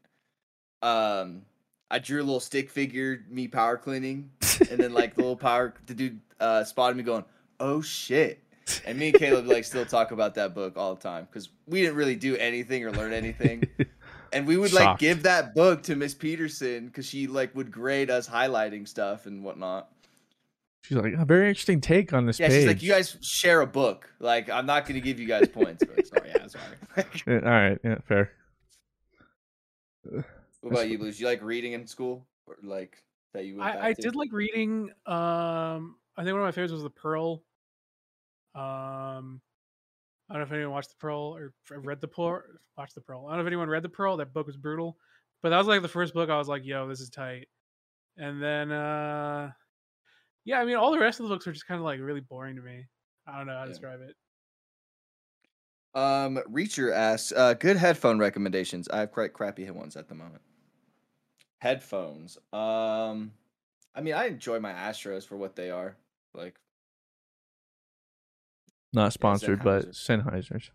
Speaker 3: Um, I drew a little stick figure me power cleaning, and then like the little power the dude uh, spotted me going, "Oh shit." And me and Caleb like still talk about that book all the time because we didn't really do anything or learn anything. and we would like give that book to Miss Peterson because she like would grade us highlighting stuff and whatnot.
Speaker 1: She's like, a very interesting take on this
Speaker 3: Yeah,
Speaker 1: page.
Speaker 3: she's like, you guys share a book. Like, I'm not going to give you guys points. But sorry, yeah, sorry.
Speaker 1: Yeah, all right, yeah, fair.
Speaker 3: what about you, Blues? You like reading in school, or like that you?
Speaker 2: I, I
Speaker 3: to?
Speaker 2: did like reading. Um, I think one of my favorites was The Pearl. Um, I don't know if anyone watched The Pearl or read The Pearl. Watched The Pearl. I don't know if anyone read The Pearl. That book was brutal, but that was like the first book I was like, "Yo, this is tight." And then, uh, yeah, I mean, all the rest of the books were just kind of like really boring to me. I don't know how to
Speaker 3: Yeah.
Speaker 2: describe it.
Speaker 3: Um, Reacher asks, uh, good headphone recommendations. I have quite crappy ones at the moment. Headphones. Um, I mean, I enjoy my Astros for what they are. Like,
Speaker 1: Not sponsored, but Sennheisers.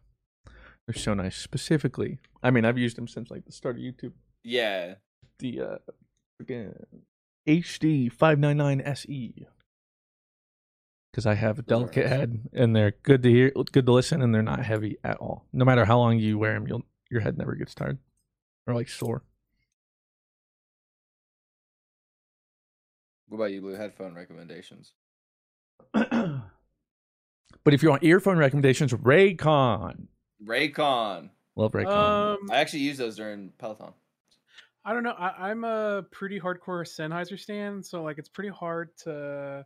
Speaker 1: They're so nice. Specifically, I mean, I've used them since like the start of YouTube.
Speaker 3: yeah,
Speaker 1: The uh, freaking HD five nine nine SE. Because I have a delicate
Speaker 3: awesome.
Speaker 1: head, and they're good to hear, good to listen, and they're not heavy at all. No matter how long you wear them, you'll your head never gets tired or like sore.
Speaker 3: What about you, Blue? Headphone recommendations.
Speaker 1: but if you want earphone recommendations, Raycon.
Speaker 3: Raycon.
Speaker 1: Love Raycon.
Speaker 2: Um,
Speaker 3: I actually use those during Peloton.
Speaker 2: I don't know. I, I'm a pretty hardcore Sennheiser stan, so like it's pretty hard to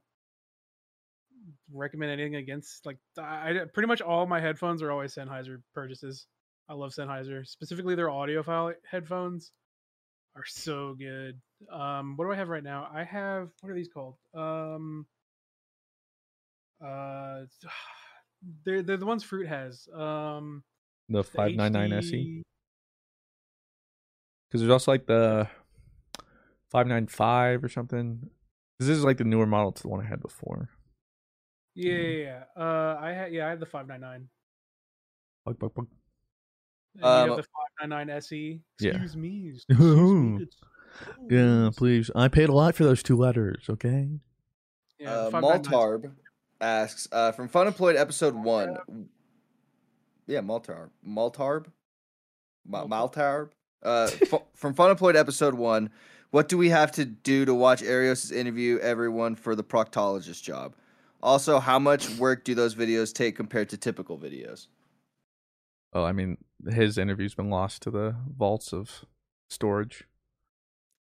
Speaker 2: recommend anything against. Like I, pretty much all my headphones are always Sennheiser purchases. I love Sennheiser, specifically their audiophile headphones are so good. Um, what do I have right now? I have what are these called? Um, uh, they're they're the ones Fruit has. Um,
Speaker 1: the five nine nine SE. Because there's also like the 595 or something. this is like the newer model to the one I had before.
Speaker 2: Yeah, yeah, yeah. Uh, I had yeah, I had the five nine nine.
Speaker 1: Bug, bug, bug.
Speaker 2: And you have
Speaker 3: Um,
Speaker 2: the five nine nine SE.
Speaker 1: Yeah.
Speaker 2: Excuse me. excuse me,
Speaker 1: Yeah, please. I paid a lot for those two letters, okay?
Speaker 2: Yeah,
Speaker 3: uh,
Speaker 2: the 599 's
Speaker 3: Maltarb asks, uh, from Fun Employed episode one. Yeah, Maltarb. Maltarb? Ma- Maltarb? Uh, fu- from Fun Employed episode one, what do we have to do to watch Arios' interview everyone for the proctologist job? Also, how much work do those videos take compared to typical videos?
Speaker 1: Oh, I mean, his interview's been lost to the vaults of storage.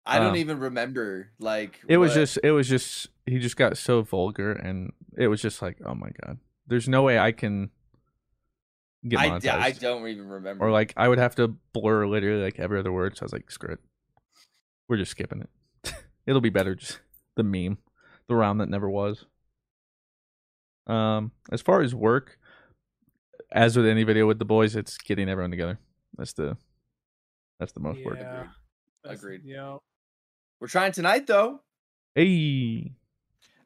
Speaker 3: I don't
Speaker 1: Um,
Speaker 3: even remember. Like
Speaker 1: It was
Speaker 3: what-
Speaker 1: just, it was just, he just got so vulgar, and it was just like, oh my god, there's no way I can get
Speaker 3: I,
Speaker 1: monetized.
Speaker 3: yeah, I don't even remember.
Speaker 1: or like I would have to blur literally like every other word. So I was like, screw it, we're just skipping it. It'll be better just the meme, the round that never was. Um, as far as work, as with any video with the boys, it's getting everyone together. That's the that's the most work.
Speaker 2: Yeah. That's-
Speaker 3: Agreed.
Speaker 2: Yeah.
Speaker 3: We're trying tonight though.
Speaker 1: Hey,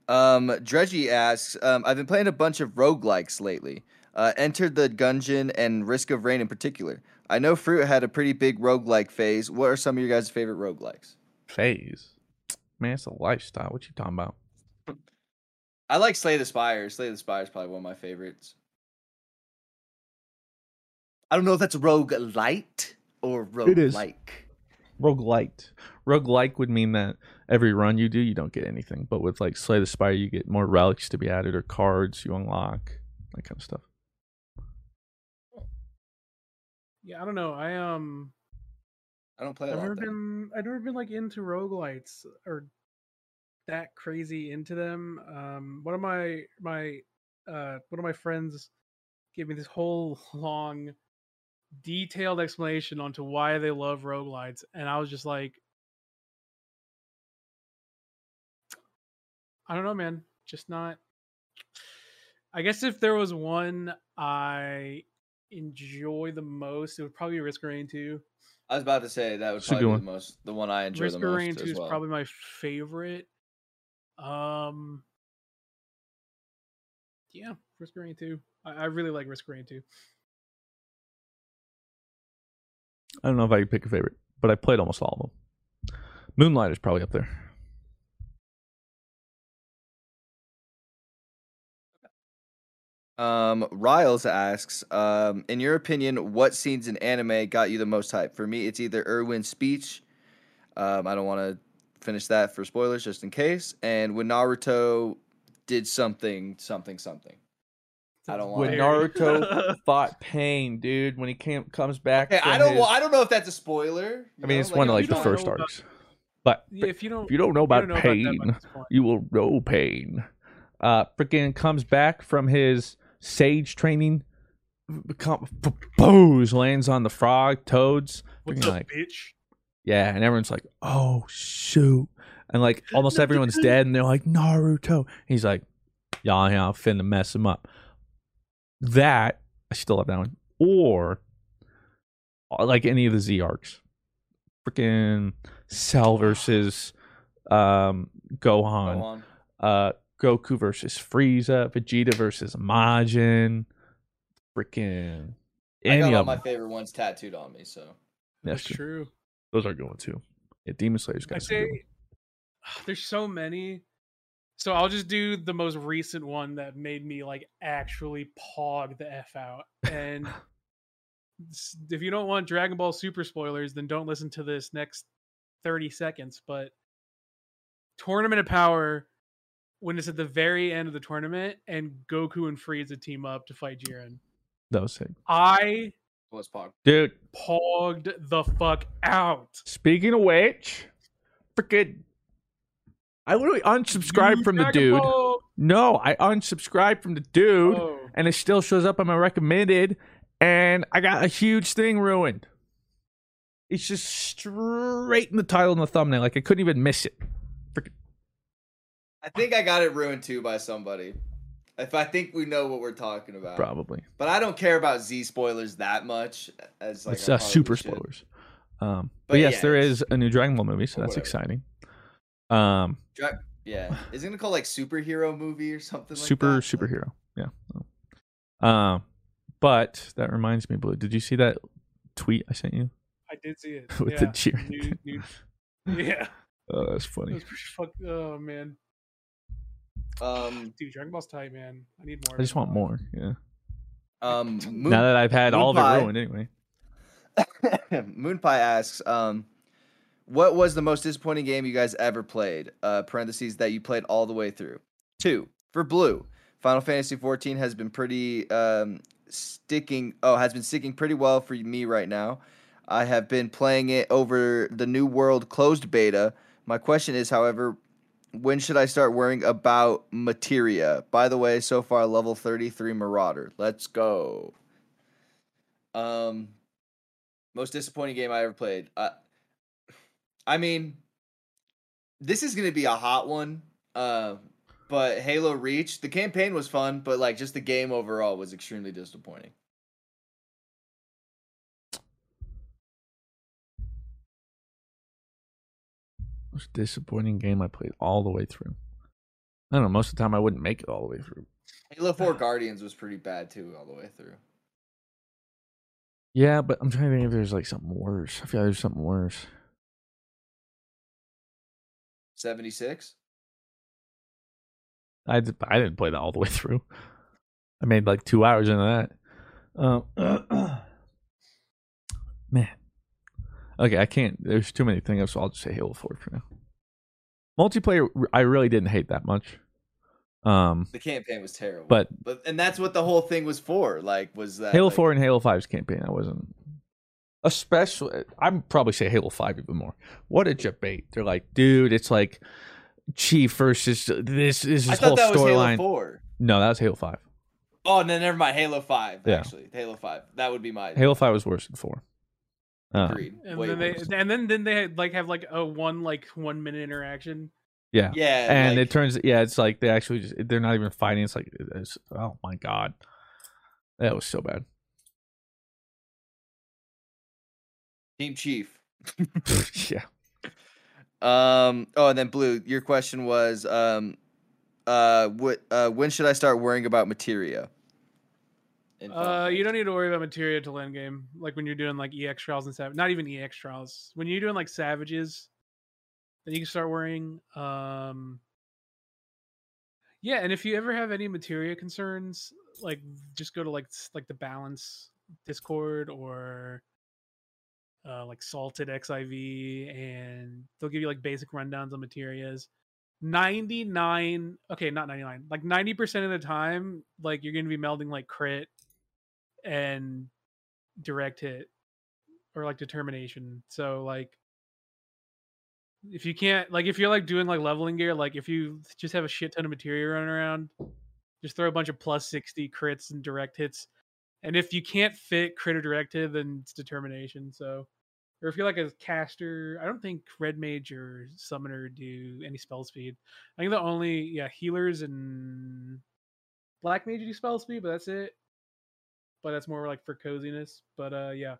Speaker 3: Um, Dredgy asks, um, I've been playing a bunch of roguelikes lately. Uh, entered the Gungeon and Risk of Rain in particular. I know Fruit had a pretty big roguelike phase. What are some of your guys' favorite roguelikes?
Speaker 1: phase, man, it's a lifestyle. What you talking about?
Speaker 3: I like Slay the Spire. Slay the Spire is probably one of my favorites. I don't know if that's rogue light or
Speaker 1: rogue like.
Speaker 3: Rogue light.
Speaker 1: Roguelite. Roguelike would mean that every run you do, you don't get anything. But with like Slay the Spire, you get more relics to be added or cards you unlock, that kind of stuff.
Speaker 2: Yeah, I don't know. I um
Speaker 3: I don't play a
Speaker 2: I've never been I've never been like into roguelites or that crazy into them. Um one of my my uh one of my friends gave me this whole long detailed explanation onto why they love roguelites and I was just like I don't know man, just not I guess if there was one I enjoy the most, it would probably be Risk of Rain 2.
Speaker 3: I was about to say that would
Speaker 1: It's a good
Speaker 3: probably be the
Speaker 1: one.
Speaker 3: most the one I enjoy
Speaker 2: Risk
Speaker 3: the
Speaker 2: of
Speaker 3: most
Speaker 2: Rain 2
Speaker 3: as
Speaker 2: is
Speaker 3: well.
Speaker 2: probably my favorite. Um Yeah, Risk Rain 2. I, I really like Risk Rain 2.
Speaker 1: I don't know if I could pick a favorite, but I played almost all of them. Moonlight is probably up there.
Speaker 3: Um, Riles asks, um, in your opinion, what scenes in anime got you the most hype? For me, it's either Erwin's speech. Um, I don't want to finish that for spoilers, just in case. And when Naruto did something, something, something. I don't
Speaker 1: When
Speaker 3: want.
Speaker 1: Naruto fought Pain, dude, when he came comes back.
Speaker 3: Okay, I don't.
Speaker 1: his-
Speaker 3: well, I don't know if that's a spoiler.
Speaker 1: I mean,
Speaker 3: know,
Speaker 1: it's one of like the first
Speaker 3: know about-
Speaker 1: arcs. But
Speaker 2: Yeah, if you don't
Speaker 1: if you don't know about
Speaker 2: know about that
Speaker 1: pain,
Speaker 2: by this point.
Speaker 1: you will know pain. Uh, freaking comes back from his sage training, become boos lands on the frog toads.
Speaker 2: What's up,
Speaker 1: like,
Speaker 2: bitch?
Speaker 1: Yeah, and everyone's like, "Oh shoot!" And like almost everyone's dead, and they're like, "Naruto." He's like, "Yeah, yeah, I'm finna mess him up." That I still have that one, or uh, like any of the Z arcs, freaking Cell versus um Gohan,
Speaker 3: Go
Speaker 1: uh Goku versus Frieza, Vegeta versus Majin, freaking
Speaker 3: I
Speaker 1: any
Speaker 3: got all
Speaker 1: of
Speaker 3: my favorite ones tattooed on me, so
Speaker 1: That's
Speaker 2: That's true.
Speaker 1: Those are going too. Yeah, Demon Slayer's got
Speaker 2: say there's so many. So I'll just do the most recent one that made me like actually pog the f out. And if you don't want Dragon Ball Super spoilers, then don't listen to this next 30 seconds. But Tournament of Power, when it's at the very end of the tournament, and Goku and Frieza team up to fight Jiren,
Speaker 1: That was sick.
Speaker 2: I
Speaker 3: what's pog?
Speaker 1: Dude,
Speaker 2: pogged the fuck out.
Speaker 1: speaking of which, freaking I literally unsubscribed
Speaker 2: You
Speaker 1: from the dude.
Speaker 2: Ball-
Speaker 1: No, I unsubscribed from the dude,
Speaker 2: Oh.
Speaker 1: and it still shows up on my recommended, and I got a huge thing ruined. It's just straight in the title and the thumbnail. Like I couldn't even miss it. Freaking
Speaker 3: I think I got it ruined too by somebody. If I think we know what we're talking about,
Speaker 1: probably.
Speaker 3: But I don't care about Z spoilers that much. As like
Speaker 1: it's uh, super
Speaker 3: should.
Speaker 1: spoilers. Um, but,
Speaker 3: But
Speaker 1: yes,
Speaker 3: yeah,
Speaker 1: there
Speaker 3: it's-
Speaker 1: is a new Dragon Ball movie, so that's
Speaker 3: whatever.
Speaker 1: exciting. Um,
Speaker 3: Dra- yeah, is it gonna call like superhero movie or something? like
Speaker 1: super
Speaker 3: that?
Speaker 1: superhero. Yeah. Um, but that reminds me, Blue. Did you see that tweet I sent you?
Speaker 2: I did see it.
Speaker 1: With
Speaker 2: yeah.
Speaker 1: the Jiren
Speaker 2: New- new- yeah.
Speaker 1: Oh, that's
Speaker 2: It
Speaker 1: funny.
Speaker 2: was pretty fuck. Oh man,
Speaker 3: Um,
Speaker 2: dude, Dragon Ball's tight, man. I need more.
Speaker 1: I just want more. Yeah.
Speaker 3: um, Moon,
Speaker 1: now that I've had all of it ruined anyway.
Speaker 3: Moonpie asks, um, what was the most disappointing game you guys ever played? Uh, parentheses that you played all the way through. Two for Blue. Final Fantasy 14 has been pretty um, sticking. Oh, has been sticking pretty well for me right now. I have been playing it over the New World closed beta. My question is, however, when should I start worrying about materia? By the way, so far level 33 Marauder. Let's go. Um most disappointing game I ever played. Uh, I mean this is going to be a hot one. Uh but Halo Reach, the campaign was fun, but like just the game overall was extremely disappointing.
Speaker 1: Most disappointing game I played all the way through. I don't know. Most of the time, I wouldn't make it all the way through.
Speaker 3: Halo 4 Guardians was pretty bad too all the way through.
Speaker 1: Yeah, but I'm trying to think if there's like something worse. I feel like there's something worse.
Speaker 3: 76?
Speaker 1: I did, I didn't play that all the way through. I made like two hours into that. Um, man, okay, I can't. There's too many things, so I'll just say Halo Four for now. Multiplayer, I really didn't hate that much. Um,
Speaker 3: The campaign was terrible.
Speaker 1: But-
Speaker 3: but and that's what the whole thing was for. Like was that
Speaker 1: Halo
Speaker 3: like,
Speaker 1: Four and Halo 5's campaign, I wasn't. Especially, I'd probably say Halo Five even more. What a debate! They're like, dude, it's like Chief versus this. This is this whole
Speaker 3: thought that was Halo
Speaker 1: storyline.
Speaker 3: 4.
Speaker 1: No, that was Halo Five.
Speaker 3: Oh, no, never mind. Halo 5
Speaker 1: Yeah.
Speaker 3: actually. Halo 5. That would be my
Speaker 1: Halo Five was worse than four. Um,
Speaker 3: agreed.
Speaker 2: And
Speaker 3: Way
Speaker 2: then they
Speaker 3: worse.
Speaker 2: and then then they had, like have like a one like one minute interaction
Speaker 1: Yeah.
Speaker 3: Yeah,
Speaker 1: And
Speaker 3: like-
Speaker 1: it turns yeah, it's like they actually just they're not even fighting. It's like it's, oh my god. That was so bad.
Speaker 3: Team Chief.
Speaker 1: yeah.
Speaker 3: Um. Oh, and then Blue. Your question was, um, uh, what, uh, when should I start worrying about materia?
Speaker 2: Uh, you don't need to worry about materia till end game. Like when you're doing like EX trials and sav not even EX trials. When you're doing like savages, then you can start worrying. Um, yeah, and if you ever have any materia concerns, like just go to like like the balance Discord or uh, like Salted XIV, and they'll give you like basic rundowns on materias. 99 okay not 99 like 90% of the time like you're going to be melding like crit and direct hit or like determination so like if you can't like if you're like doing like leveling gear like if you just have a shit ton of material running around just throw a bunch of plus 60 crits and direct hits and if you can't fit crit or direct hit then it's determination so or if you're like a caster, I don't think red mage or summoner do any spell speed. I think the only yeah healers and black mage do spell speed, but that's it. But that's more like for coziness. But uh yeah,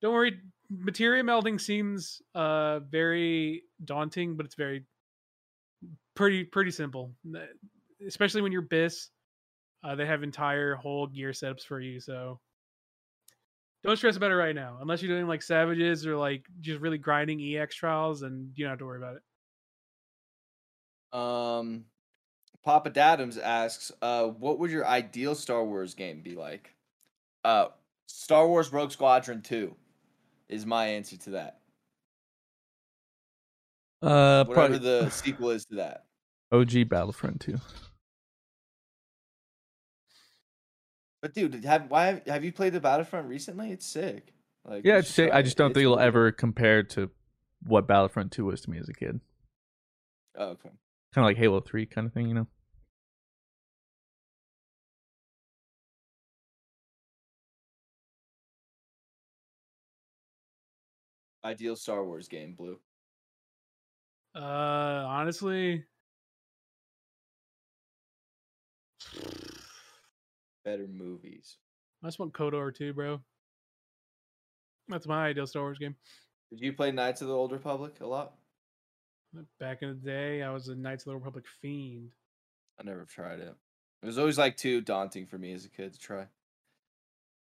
Speaker 2: don't worry. Materia melding seems uh very daunting, but it's very pretty pretty simple. Especially when you're bis, uh, they have entire whole gear setups for you. So don't stress about it right now, unless you're doing like savages or like just really grinding EX trials, and you don't have to worry about it.
Speaker 3: Um, Papa Dadams asks, uh, what would your ideal Star Wars game be like? Uh, Star Wars Rogue Squadron 2 is my answer to that.
Speaker 1: Uh
Speaker 3: Whatever
Speaker 1: probably
Speaker 3: the sequel is to that.
Speaker 1: OG Battlefront 2.
Speaker 3: But dude, have why have you played the Battlefront recently? It's sick. Like
Speaker 1: Yeah, it's sick. I just don't think it'll ever compare to what Battlefront 2 was to me as a kid.
Speaker 3: Oh, okay.
Speaker 1: Kind of like Halo 3 kind of thing, you know.
Speaker 3: Ideal Star Wars game, Blue.
Speaker 2: Uh, honestly,
Speaker 3: Better movies.
Speaker 2: I just want KOTOR too, bro. That's my ideal Star Wars game.
Speaker 3: Did you play Knights of the Old Republic a lot?
Speaker 2: Back in the day, I was a Knights of the Old Republic fiend.
Speaker 3: I never tried it. It was always like too daunting for me as a kid to try.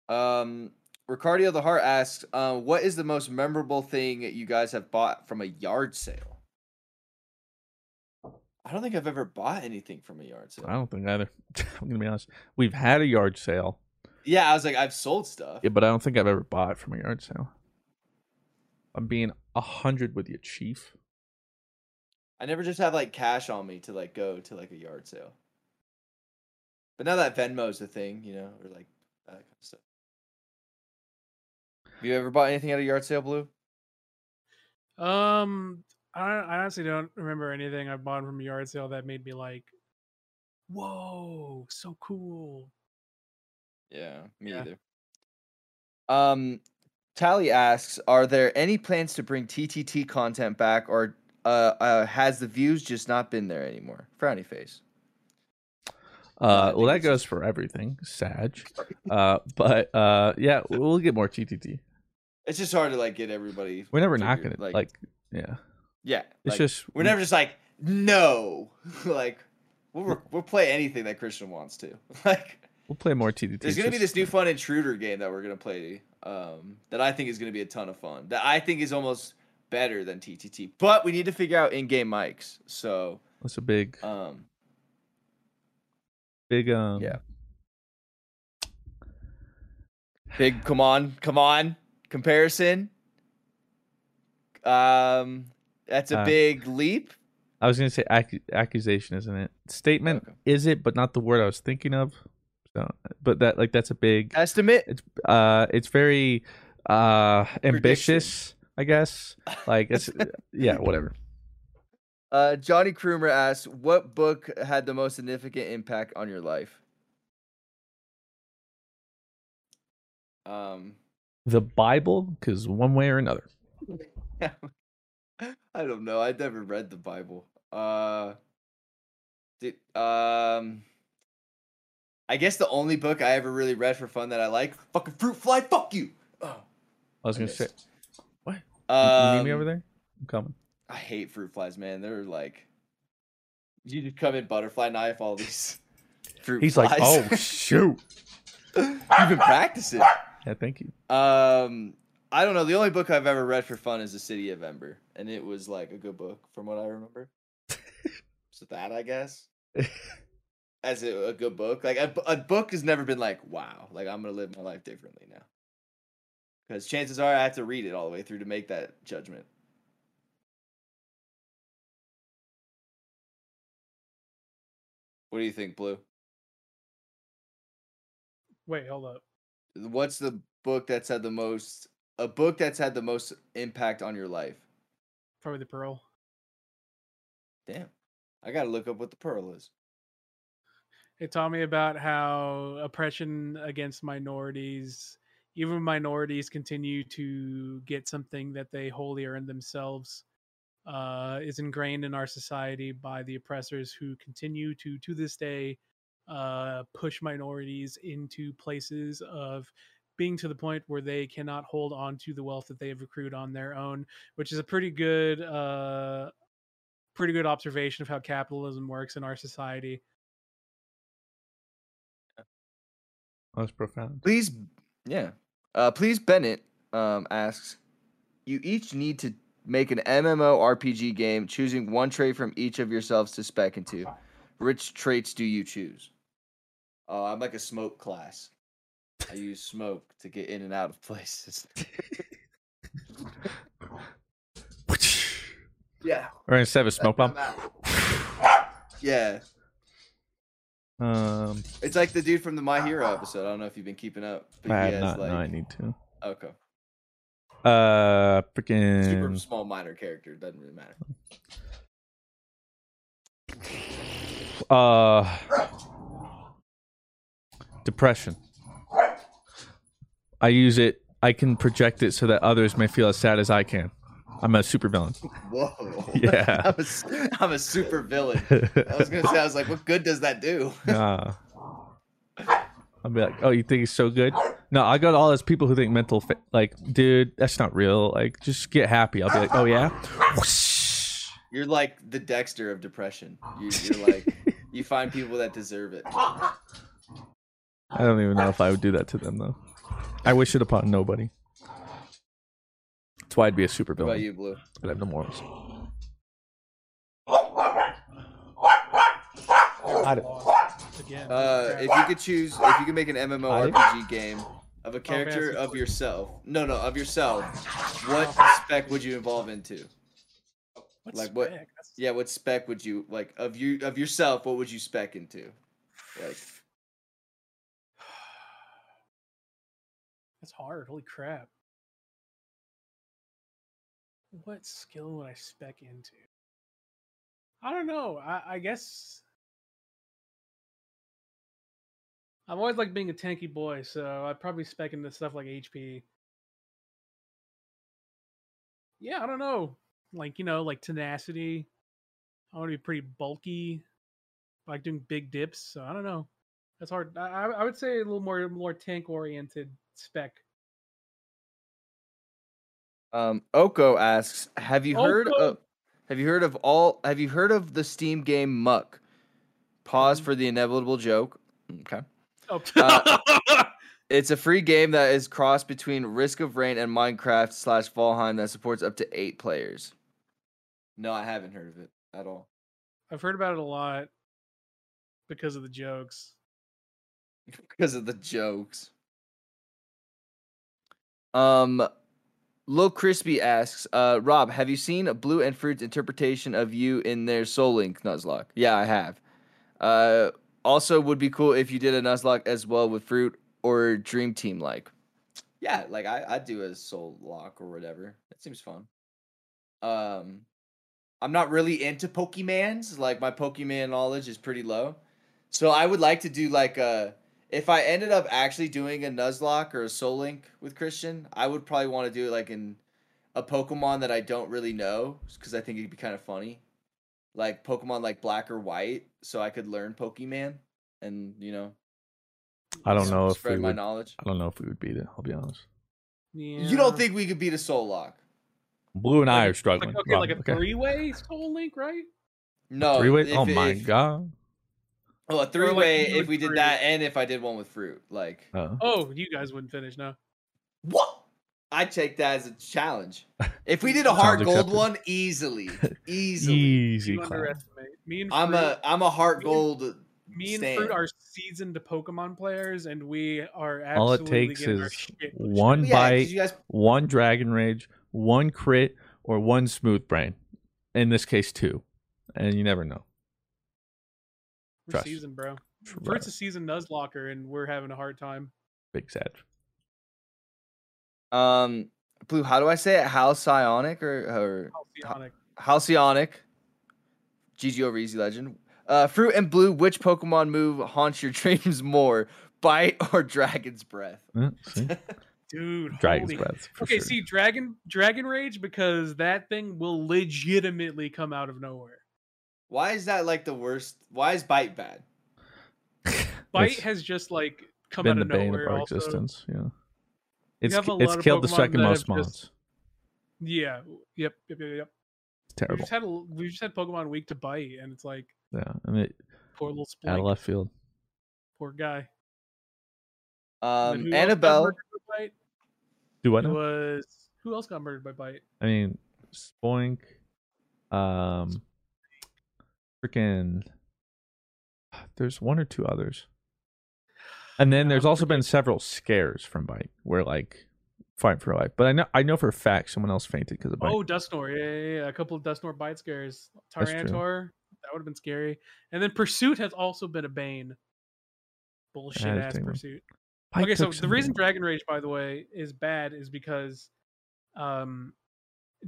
Speaker 3: Um, Ricardio the Heart asks, uh, "What is the most memorable thing you guys have bought from a yard sale?" I don't think I've ever bought anything from a yard sale.
Speaker 1: I don't think either. I'm gonna be honest. We've had a yard sale,
Speaker 3: Yeah, I was like, I've sold stuff.
Speaker 1: yeah, but I don't think I've ever bought from a yard sale. I'm being a hundred with you, Chief.
Speaker 3: I never just have like cash on me to like go to like a yard sale. But now that Venmo's a thing, you know, or like that kind of stuff. You ever bought anything at a yard sale, Blue?
Speaker 2: Um, I, I honestly don't remember anything I bought from a yard sale that made me like, "Whoa, so cool."
Speaker 3: Yeah, me
Speaker 2: Yeah.
Speaker 3: either. Um, Tally asks, "Are there any plans to bring TTT content back, or uh, uh has the views just not been there anymore?" Frowny face.
Speaker 1: Uh, well, that goes for everything, Sag. Uh, but uh, yeah, we'll get more TTT.
Speaker 3: It's just hard to like get everybody.
Speaker 1: We're never knocking it. Like, like yeah,
Speaker 3: yeah,
Speaker 1: it's
Speaker 3: like,
Speaker 1: just
Speaker 3: we're never just like no, like we'll we'll play anything that Christian wants to. Like
Speaker 1: we'll play more TTT.
Speaker 3: there's gonna be this new fun intruder game that we're gonna play. Um, that I think is gonna be a ton of fun. That I think is almost better than TTT. But we need to figure out in-game mics. So
Speaker 1: That's a big,
Speaker 3: um,
Speaker 1: big um.
Speaker 3: Yeah. big come on, come on comparison. Um, that's a
Speaker 1: Uh,
Speaker 3: big leap.
Speaker 1: I was gonna say ac- accusation, isn't it? Statement
Speaker 3: Okay.
Speaker 1: is it, but not the word I was thinking of. So, but that like that's a big.
Speaker 3: Estimate.
Speaker 1: It's uh, it's very uh ambitious, I guess. Like it's yeah, whatever.
Speaker 3: Uh, Johnny Krumer asks, "What book had the most significant impact on your life?" Um,
Speaker 1: The Bible, because one way or another.
Speaker 3: I don't know. I never read the Bible. Uh, did, um, I guess the only book I ever really read for fun that I like, fucking Fruit Fly, fuck you. Oh,
Speaker 1: I was
Speaker 3: I
Speaker 1: gonna say, what? You- you need me
Speaker 3: Um,
Speaker 1: over there? I'm coming.
Speaker 3: I hate fruit flies, man. They're like, you just come in butterfly knife all these fruit
Speaker 1: He's
Speaker 3: flies.
Speaker 1: like, oh shoot.
Speaker 3: You've been practicing.
Speaker 1: Yeah, thank you.
Speaker 3: Um, I don't know. The only book I've ever read for fun is The City of Ember, and it was like a good book from what I remember. so that I guess as a, a good book, like a, a book has never been like, wow, like I'm gonna live my life differently now. Because chances are I have to read it all the way through to make that judgment. What do you think, Blue?
Speaker 2: Wait, hold up.
Speaker 3: What's the book that's had the most a book that's had the most impact on your life?
Speaker 2: Probably the Pearl.
Speaker 3: Damn. I gotta look up what the pearl is.
Speaker 2: It taught me about how oppression against minorities, even minorities, continue to get something that they wholly earn themselves, uh, is ingrained in our society by the oppressors who continue to, to this day, uh, push minorities into places of being to the point where they cannot hold on to the wealth that they have accrued on their own, which is a pretty good, uh, pretty good observation of how capitalism works in our society.
Speaker 1: That's profound.
Speaker 3: Please yeah. Uh please Bennett um asks you each need to make an MMORPG game choosing one trait from each of yourselves to spec into. Which traits do you choose? Oh, I'm like a smoke class. I use smoke to get in and out of places. yeah.
Speaker 1: Or instead of a smoke bomb.
Speaker 3: Yeah.
Speaker 1: Um,
Speaker 3: It's like the dude from the My Hero episode. I don't know if you've been keeping up. But
Speaker 1: I
Speaker 3: he
Speaker 1: have
Speaker 3: has
Speaker 1: not.
Speaker 3: like
Speaker 1: No, I need to.
Speaker 3: okay.
Speaker 1: Uh, freaking Super
Speaker 3: small minor character. Doesn't really matter.
Speaker 1: Uh, depression. I use it. I can project it so that others may feel as sad as I can. I'm a super villain.
Speaker 3: Whoa.
Speaker 1: Yeah.
Speaker 3: I'm, a, I'm a super villain. I was gonna say, I was like, what good does that do?
Speaker 1: Nah. I'll be like, oh, you think he's so good? No, I got all those people who think mental, fa- like, dude, that's not real. Like, just get happy. I'll be like, oh yeah.
Speaker 3: You're like the Dexter of depression. You, you're like, you find people that deserve it.
Speaker 1: I don't even know if I would do that to them though. I wish it upon nobody. That's why I'd be a super
Speaker 3: What about you, Blue?
Speaker 1: I'd have no morals.
Speaker 2: Again,
Speaker 3: Uh, if you could choose, if you could make an MMORPG game of a character
Speaker 2: fancy.
Speaker 3: of yourself, no, no, of yourself, what spec would you evolve into?
Speaker 2: what
Speaker 3: like what-
Speaker 2: spec? That's-
Speaker 3: Yeah, what spec would you like of you of yourself? What would you spec into? Like,
Speaker 2: That's hard. Holy crap. What skill would I spec into? I don't know. I, I guess I've always liked being a tanky boy, so I'd probably spec into stuff like HP. Yeah, I don't know. Like, you know, like tenacity. I want to be pretty bulky. I like doing big dips, so I don't know. That's hard. I, I would say a little more more tank oriented spec.
Speaker 3: um, Oko asks, have you heard of have you heard of all have you heard of the Steam game Muck? Pause for the inevitable joke. Okay.
Speaker 2: Oh,
Speaker 3: Uh, It's a free game that is crossed between Risk of Rain and Minecraft slash Valheim that supports up to eight players. No, I haven't heard of it at all.
Speaker 2: I've heard about it a lot because of the jokes.
Speaker 3: because of the jokes. Um, Lil Crispy asks, uh, Rob, have you seen Blue and Fruit's interpretation of you in their Soul Link Nuzlocke? Yeah, I have. Uh, also, would be cool if you did a Nuzlocke as well with Fruit or Dream Team like. Yeah, like I I do a Soul Lock or whatever. That seems fun. Um, I'm not really into Pokemans. Like my Pokemon knowledge is pretty low. So I would like to do like a if I ended up actually doing a Nuzlocke or a Soul Link with Christian, I would probably want to do it like in a Pokemon that I don't really know because I think it'd be kind of funny. Like Pokemon like Black or White, so I could learn Pokemon and you know
Speaker 1: I don't know if we
Speaker 3: spread my
Speaker 1: would,
Speaker 3: knowledge.
Speaker 1: I don't know if we would beat it. I'll be honest.
Speaker 2: Yeah.
Speaker 3: You don't think we could beat a Soul Lock?
Speaker 1: Blue and I are struggling.
Speaker 2: Like, okay, like a
Speaker 1: okay.
Speaker 2: three-way Soul Link, right?
Speaker 3: No,
Speaker 1: Three way.
Speaker 3: if-
Speaker 1: Oh my
Speaker 3: if-
Speaker 1: god.
Speaker 3: Oh, a three way
Speaker 2: you
Speaker 3: if we did
Speaker 2: fruit.
Speaker 3: that, and if I did one with fruit, like
Speaker 1: Uh,
Speaker 2: Oh, you guys wouldn't finish, no.
Speaker 3: what? I take that as a challenge. If we did a
Speaker 1: Sounds
Speaker 3: hard gold
Speaker 1: accepted.
Speaker 3: one, easily, easily.
Speaker 1: easy
Speaker 2: You underestimate. Me and Fruit, I'm
Speaker 3: a I'm a heart
Speaker 2: Me and-
Speaker 3: gold.
Speaker 2: me and
Speaker 3: stan.
Speaker 2: Fruit are seasoned Pokemon players, and we are
Speaker 1: All it takes is
Speaker 2: shit
Speaker 1: one
Speaker 2: in.
Speaker 1: Bite,
Speaker 3: you guys
Speaker 1: one Dragon Rage, one crit, or one Smooth Brain. In this case, two, and you never know.
Speaker 2: We're
Speaker 1: Trust.
Speaker 2: seasoned, bro.
Speaker 1: Trust.
Speaker 2: Fruit's a seasoned Nuzlocker, and we're having a hard time.
Speaker 1: Big sad.
Speaker 3: Um, Blue, how do I say it? Halcyonic or or
Speaker 2: Halcyonic.
Speaker 3: Halcyonic? GG over Easy Legend. Uh, Fruit and Blue, which Pokemon move haunts your dreams more? Bite or Dragon's Breath?
Speaker 1: Yeah, see?
Speaker 2: Dude,
Speaker 1: Dragon's
Speaker 2: holy-
Speaker 1: Breath.
Speaker 2: Okay,
Speaker 1: sure.
Speaker 2: see, Dragon Dragon Rage because that thing will legitimately come out of nowhere.
Speaker 3: Why is that like the worst? Why is Bite bad?
Speaker 2: Bite has just like come
Speaker 1: been
Speaker 2: out
Speaker 1: the
Speaker 2: of
Speaker 1: bane
Speaker 2: nowhere.
Speaker 1: of our
Speaker 2: also.
Speaker 1: existence. Yeah. It's it's
Speaker 2: lot of
Speaker 1: killed the second most
Speaker 2: have just-
Speaker 1: mons.
Speaker 2: Yeah. Yep. Yep. Yep. yep.
Speaker 1: It's
Speaker 2: We
Speaker 1: terrible.
Speaker 2: just had a, we just had Pokemon Week to bite, and it's like
Speaker 1: Yeah, I mean,
Speaker 2: poor little
Speaker 1: out of
Speaker 2: Spoink,
Speaker 1: left field.
Speaker 2: poor guy.
Speaker 3: Um,
Speaker 2: who else got
Speaker 3: Annabelle.
Speaker 2: Bite?
Speaker 1: Do what
Speaker 2: It
Speaker 1: now?
Speaker 2: was who else got murdered by Bite?
Speaker 1: I mean, Spoink, um, freaking. There's one or two others, and then there's also been several scares from Bite, where like fight for life. But I know I know for a fact someone else fainted because of Bite.
Speaker 2: Oh, Dusknoir. Yeah, yeah, yeah. A couple of Dusknoir bite scares. Tyranitar. That would have been scary. And then Pursuit has also been a bane. Bullshit ass. Pursuit.
Speaker 1: Bite
Speaker 2: okay, so the reason. Dragon Rage, by the way, is bad is because um,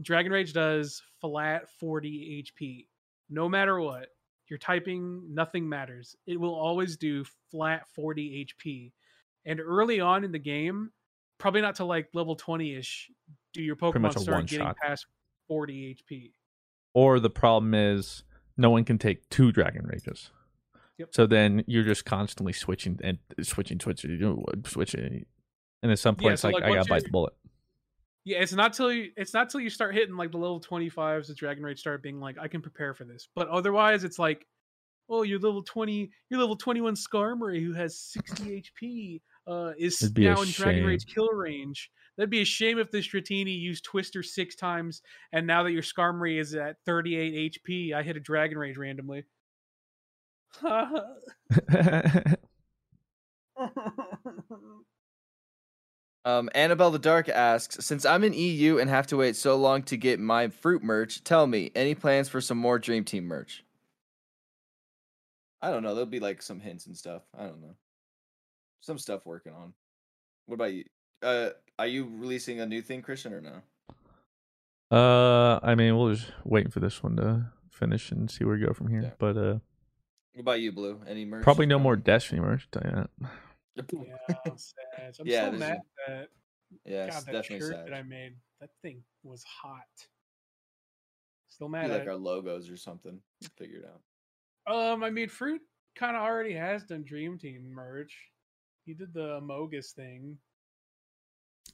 Speaker 2: Dragon Rage does flat 40 HP. No matter what, you're typing, nothing matters. It will always do flat 40 HP. And early on in the game, probably not to like level 20 ish, do your Pokemon start getting
Speaker 1: one-shot.
Speaker 2: past 40 HP.
Speaker 1: Or the problem is no one can take two Dragon Rages.
Speaker 2: Yep.
Speaker 1: So then you're just constantly switching and switching, switching, switching, and at some point
Speaker 2: Yeah,
Speaker 1: it's like,
Speaker 2: like,
Speaker 1: I gotta bite the bullet.
Speaker 2: Yeah, it's not till you it's not till you start hitting like the level 25s that Dragon Rage start being like, I can prepare for this. But otherwise it's like, oh, you're level 20, you're level 21 Skarmory who has 60 HP, uh, is
Speaker 1: It'd be a
Speaker 2: now in Dragon. Rage kill range. That'd be a shame if this Dratini used Twister six times, and now that your Skarmory is at 38 HP, I hit a Dragon Rage randomly.
Speaker 3: Um, Annabelle the Dark asks, since I'm in EU and have to wait so long to get my fruit merch, tell me any plans for some more Dream Team merch? I don't know. There'll be like some hints and stuff. I don't know. Some stuff working on. What about you? Uh, are you releasing a new thing, Christian, or no?
Speaker 1: uh, I mean, we'll just waiting for this one to finish and see where we go from here.
Speaker 3: Yeah.
Speaker 1: But uh,
Speaker 3: What about you, Blue? Any merch?
Speaker 1: probably no more Destiny merch. Tell you that.
Speaker 2: Yeah, I'm sad. I'm
Speaker 3: Yeah,
Speaker 2: so
Speaker 3: there's a-
Speaker 2: mad that
Speaker 3: Yeah, it's
Speaker 2: God, that
Speaker 3: definitely
Speaker 2: shirt
Speaker 3: sad.
Speaker 2: that I made, that thing was hot. Still
Speaker 3: Be
Speaker 2: mad
Speaker 3: like
Speaker 2: at
Speaker 3: our logos or something. Figure it out.
Speaker 2: Um, I mean, Fruit kind of already has done Dream Team merch. He did the Amogus thing.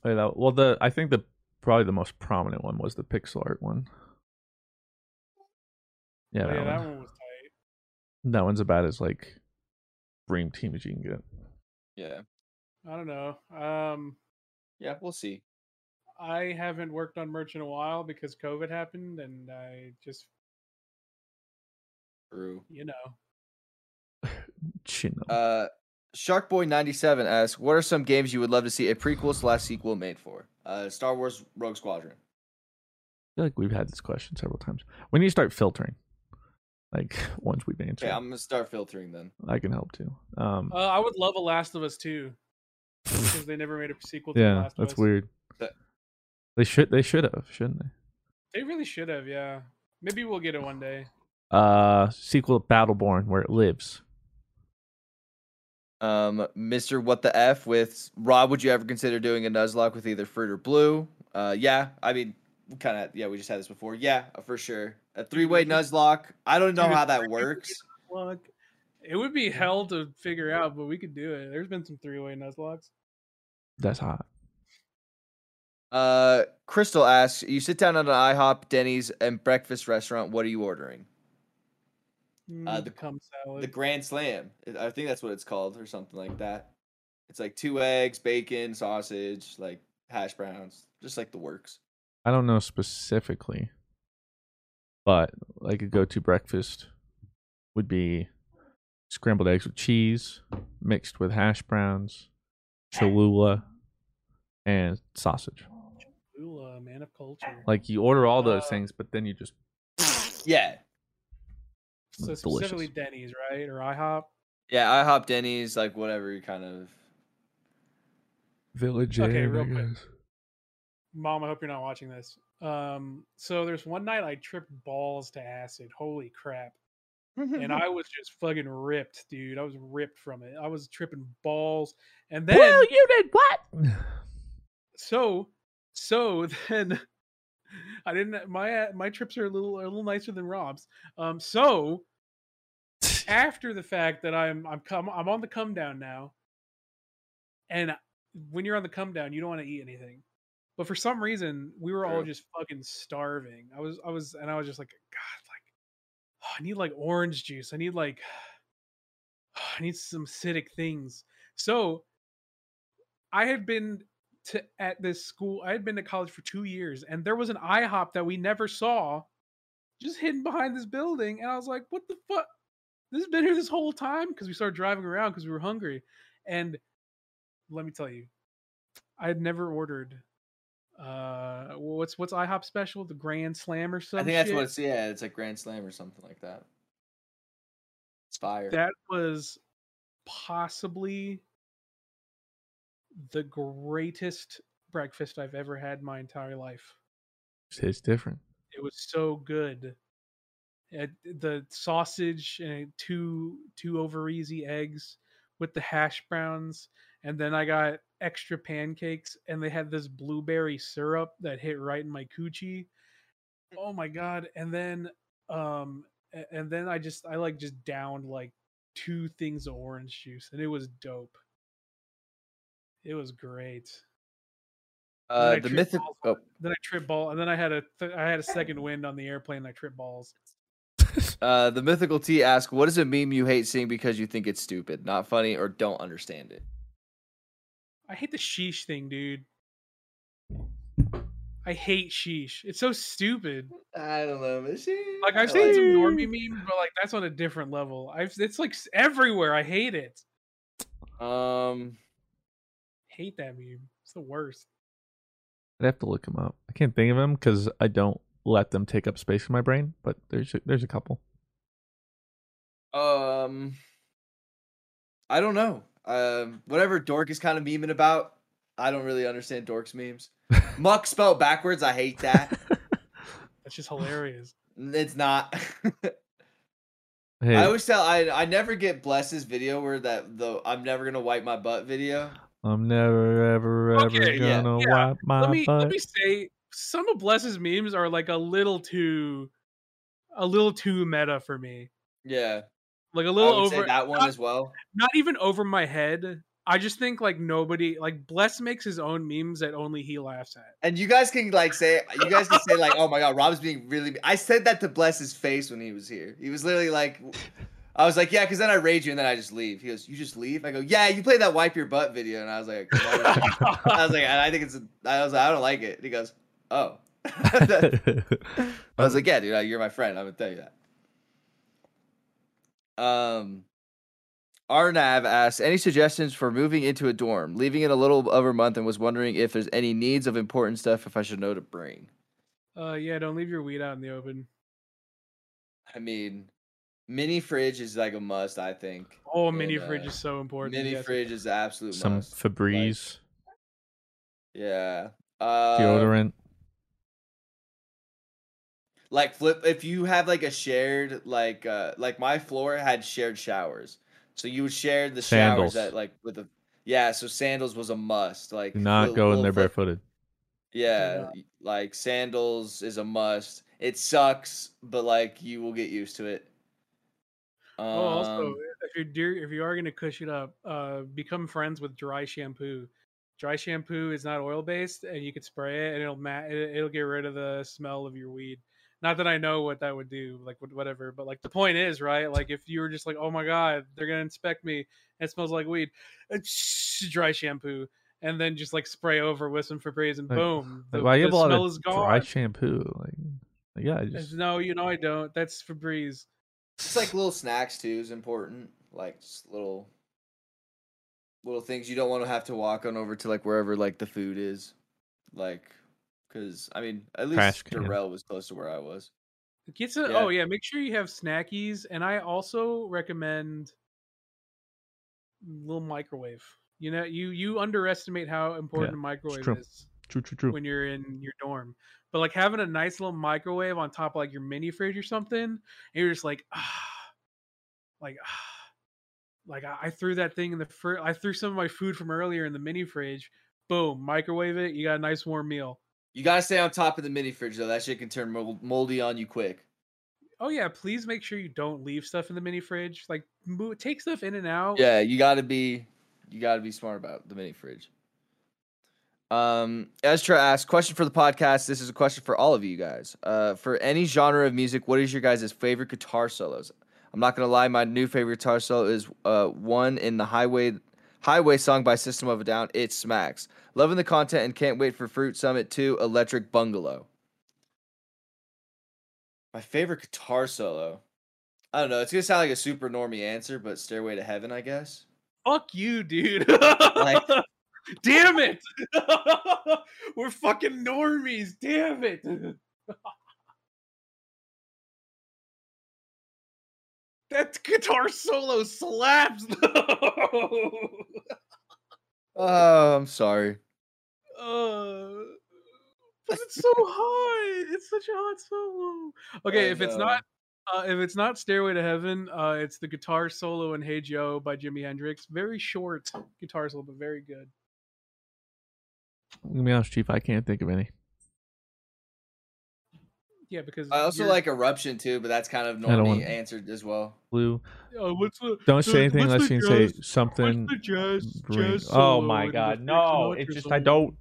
Speaker 1: Wait, that- well, the I think the probably the most prominent one was the pixel art one. Yeah,
Speaker 2: Oh,
Speaker 1: that,
Speaker 2: yeah,
Speaker 1: one.
Speaker 2: that one was tight.
Speaker 1: That one's about as like dream team as you can get.
Speaker 3: Yeah.
Speaker 2: I don't know. Um,
Speaker 3: Yeah, we'll see.
Speaker 2: I haven't worked on merch in a while because COVID happened, and I just,
Speaker 3: True.
Speaker 2: you know,
Speaker 1: Chin.
Speaker 3: Uh, Sharkboy97 asks, what are some games you would love to see a prequel slash sequel made for? Uh, Star Wars Rogue Squadron.
Speaker 1: I feel like we've had this question several times. We need to start filtering. Like ones we've answered.
Speaker 3: Okay, I'm gonna start filtering then.
Speaker 1: I can help too. Um,
Speaker 2: uh, I would love a Last of Us too because they never made a sequel to
Speaker 1: yeah,
Speaker 2: Last of
Speaker 1: that's
Speaker 2: Us.
Speaker 1: weird.
Speaker 3: That-
Speaker 1: They should. They should have, shouldn't they?
Speaker 2: They really should have. Yeah, maybe we'll get it one day.
Speaker 1: Uh, sequel to Battleborn, where it lives.
Speaker 3: Um, Mr. What the F with Rob, would you ever consider doing a Nuzlocke with either Fruit or Blue? Uh, yeah, I mean, kind of yeah, we just had this before. Yeah, for sure. A three way nuzlocke. I don't know
Speaker 2: Dude,
Speaker 3: how that works.
Speaker 2: It would be hell to figure out, but we could do it. There's been some three way nuzlocks.
Speaker 1: That's hot.
Speaker 3: Uh, Crystal asks, you sit down at an IHOP, Denny's, and breakfast restaurant. What are you ordering? Uh,
Speaker 2: Mm,
Speaker 3: the-
Speaker 2: cum salad.
Speaker 3: The Grand Slam. I think that's what it's called, or something like that. It's like two eggs, bacon, sausage, like hash browns, just like the works.
Speaker 1: I don't know specifically, but like a go-to breakfast would be scrambled eggs with cheese mixed with hash browns, Cholula, and sausage.
Speaker 2: Ooh, uh, man of culture.
Speaker 1: Like you order all those
Speaker 2: Uh,
Speaker 1: things, but then you just
Speaker 3: Yeah,
Speaker 2: so
Speaker 1: delicious.
Speaker 2: specifically Denny's, right, or IHOP?
Speaker 3: yeah. IHOP, Denny's, like whatever you kind of.
Speaker 1: village.
Speaker 2: Okay,
Speaker 1: Inn,
Speaker 2: real quick.
Speaker 1: guess.
Speaker 2: Mom, I hope you're not watching this. Um, so there's one night I tripped balls to acid. Holy crap. and I was just fucking ripped, dude. I was ripped from it. I was tripping balls. And then Well,
Speaker 1: you did what?
Speaker 2: so so then I didn't my my trips are a little a little nicer than Rob's. Um so after the fact that I'm I'm come I'm on the come down now. And when you're on the come down, you don't want to eat anything. But for some reason, we were all just fucking starving. I was I was and I was just like, God, like "Oh, I need like orange juice. I need like I need some acidic things. So I had been to at this school. I had been to college for two years, and there was an IHOP that we never saw, just hidden behind this building. And I was like, "What the fuck? This has been here this whole time?" Because we started driving around because we were hungry. And let me tell you, I had never ordered. Uh, what's what's IHOP special? The Grand Slam or something?
Speaker 3: I think that's what it's. Yeah, it's like Grand Slam or something like that. It's fire.
Speaker 2: that was possibly the greatest breakfast I've ever had in my entire life.
Speaker 1: It's different.
Speaker 2: It was so good. It, the sausage and two two over easy eggs with the hash browns, and then I got extra pancakes, and they had this blueberry syrup that hit right in my coochie. Oh my god! And then, um, and then I just I like just downed like two things of orange juice, and it was dope. It was great.
Speaker 3: Uh, the
Speaker 2: tripped
Speaker 3: mythic.
Speaker 2: balls
Speaker 3: Oh,
Speaker 2: Then I tripped ball, and then I had a th- I had a second wind on the airplane. And I tripped balls.
Speaker 3: uh, the mythical T asks, "What is a meme you hate seeing because you think it's stupid, not funny, or don't understand it?"
Speaker 2: I hate the sheesh thing, dude. I hate sheesh. It's so stupid.
Speaker 3: I don't know. man.
Speaker 2: Like I've seen some normie memes, but like that's on a different level. I've it's like everywhere. I hate it.
Speaker 3: Um,
Speaker 2: Hate that meme. It's the worst.
Speaker 1: I'd have to look them up. I can't think of them because I don't let them take up space in my brain. But there's a, there's a couple.
Speaker 3: um, I don't know. Um, whatever Dork is kind of memeing about, I don't really understand Dork's memes. Muck spelled backwards. I hate that.
Speaker 2: That's just hilarious.
Speaker 3: it's not.
Speaker 1: Hey,
Speaker 3: I always tell I I never get Bless's video where that the I'm never gonna wipe my butt video.
Speaker 1: I'm never ever ever
Speaker 2: Okay,
Speaker 1: gonna
Speaker 2: yeah.
Speaker 1: wipe my
Speaker 2: let me
Speaker 1: butt.
Speaker 2: let me say some of Bless's memes are like a little too a little too meta for me.
Speaker 3: Yeah,
Speaker 2: Like a little
Speaker 3: would say
Speaker 2: over
Speaker 3: that one
Speaker 2: not,
Speaker 3: as well.
Speaker 2: not even over my head. I just think like nobody like Bless makes his own memes that only he laughs at.
Speaker 3: And you guys can like say you guys can say like, oh my god, Rob's being really. I said that to bless his face when he was here. He was literally like, I was like, yeah, because then I rage you and then I just leave. He goes, you just leave? I go, yeah, you played that wipe your butt video, and I was like, I was like, I think it's. I was like, I don't like it. And he goes, oh. I was like, yeah, dude, uh, you're my friend. I'm gonna tell you that. Um, Arnav asks, any suggestions for moving into a dorm? Leaving in a little over a month and was wondering if there's any needs of important stuff if I should know to bring.
Speaker 2: Uh yeah, don't leave your weed out in the open.
Speaker 3: I mean, mini fridge is like a must. I think.
Speaker 2: Oh,
Speaker 3: And,
Speaker 2: mini fridge
Speaker 3: uh,
Speaker 2: is so important.
Speaker 3: Mini
Speaker 2: yes.
Speaker 3: fridge is an absolute
Speaker 1: Some
Speaker 3: must.
Speaker 1: Febreze
Speaker 3: Yeah. Uh,
Speaker 1: deodorant.
Speaker 3: Like flip if you have like a shared like uh like my floor had shared showers so you would share the
Speaker 1: Sandals.
Speaker 3: showers at like with the yeah so sandals was a must like
Speaker 1: Do not
Speaker 3: little-
Speaker 1: go in there
Speaker 3: flip-
Speaker 1: barefooted.
Speaker 3: Yeah, y- like sandals is a must. It sucks, but like you will get used to it. Um,
Speaker 2: oh, also, if you're dear, if you are gonna cush it up, uh, become friends with dry shampoo. Dry shampoo is not oil based, and you could spray it, and it'll ma- it'll get rid of the smell of your weed. Not that I know what that would do, like whatever, but like the point is, right? Like if you were just like, oh my god, they're gonna inspect me, it smells like weed, uh, dry shampoo, and then just like spray over with some Febreze, and
Speaker 1: Like-
Speaker 2: boom,
Speaker 1: Like,
Speaker 2: the,
Speaker 1: well, I
Speaker 2: the
Speaker 1: have a lot
Speaker 2: smell
Speaker 1: of
Speaker 2: is
Speaker 1: dry shampoo. Like, like, yeah, I just
Speaker 2: No, you know I don't. That's Febreze.
Speaker 3: It's like little snacks too is important. Like just little little things you don't want to have to walk on over to like wherever like the food is. Like cuz I mean, at
Speaker 1: Trash
Speaker 3: least
Speaker 1: can.
Speaker 3: Durrell was close to where I was.
Speaker 2: Get some.
Speaker 3: Yeah.
Speaker 2: Oh yeah, make sure you have snackies, and I also recommend little microwave. You know, you you underestimate how important a microwave
Speaker 1: true.
Speaker 2: is
Speaker 1: true, true, true.
Speaker 2: when you're in your dorm. But like having a nice little microwave on top of like your mini fridge or something, and you're just like, ah, like, ah, like I, I threw that thing in the fr- I threw some of my food from earlier in the mini fridge. Boom, microwave it. You got a nice warm meal.
Speaker 3: You got to stay on top of the mini fridge though. That shit can turn mold- moldy on you quick.
Speaker 2: Oh yeah, please make sure you don't leave stuff in the mini fridge. Like move, take stuff in and out.
Speaker 3: Yeah, you got to be you got to be smart about the mini fridge. Um, Ezra asks, question for the podcast. This is a question for all of you guys. Uh, for any genre of music, what is your guys' favorite guitar solos? I'm not gonna lie, my new favorite guitar solo is uh one in the Highway Highway song by System of a Down. It smacks. Loving the content and can't wait for Fruit Summit 2 Electric Bungalow. My favorite guitar solo. I don't know. It's gonna sound like a super normie answer, but Stairway to Heaven, I guess.
Speaker 2: Fuck you, dude.
Speaker 3: Like-
Speaker 2: Damn it. We're fucking normies. Damn it. that guitar solo slaps though.
Speaker 3: Oh, I'm sorry.
Speaker 2: Uh, but it's so hot. It's such a hot solo. Okay,
Speaker 3: I
Speaker 2: if it's not uh, if it's not Stairway to Heaven, uh, it's the guitar solo in Hey Joe by Jimi Hendrix. Very short guitar solo, but very good.
Speaker 1: I'm gonna be honest, Chief. I can't think of any.
Speaker 2: Yeah, because
Speaker 3: I also like Eruption too, but that's kind of
Speaker 1: I don't
Speaker 3: normie
Speaker 1: want-
Speaker 3: answered as well.
Speaker 1: Blue.
Speaker 2: Oh, what's the,
Speaker 1: Don't say anything
Speaker 2: what's
Speaker 1: unless
Speaker 2: the
Speaker 1: you can say something.
Speaker 2: What's jazz, jazz
Speaker 1: Oh my god, no!
Speaker 2: Sinatra
Speaker 1: It's just I don't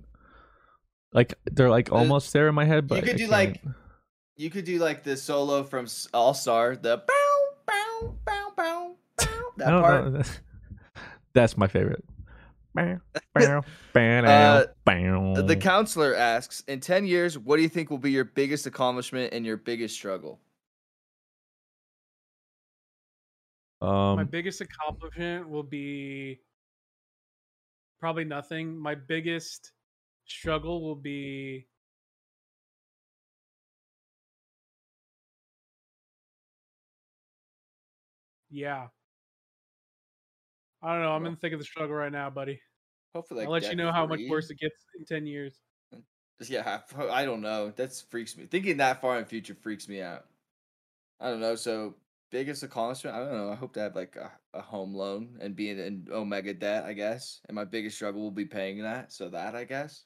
Speaker 1: like. They're like almost there in my head, but
Speaker 3: you could
Speaker 1: I
Speaker 3: do
Speaker 1: can't.
Speaker 3: like you could do like the solo from All Star, the bow bow bow bow bow. That part.
Speaker 1: know. That's my favorite.
Speaker 3: Uh. The counselor asks, in ten years, what do you think will be your biggest accomplishment and your biggest struggle?
Speaker 2: My
Speaker 1: um,
Speaker 2: biggest accomplishment will be probably nothing. My biggest struggle will be yeah. I don't know. I'm in the thick of the struggle right now, buddy.
Speaker 3: Hopefully,
Speaker 2: I'll let you know how much worse it gets in ten years.
Speaker 3: Yeah, I don't know. That freaks me. Thinking that far in the future freaks me out. I don't know. So biggest accomplishment? I don't know. I hope to have like a, a home loan and be in, in Omega debt. I guess. And my biggest struggle will be paying that. So that I guess.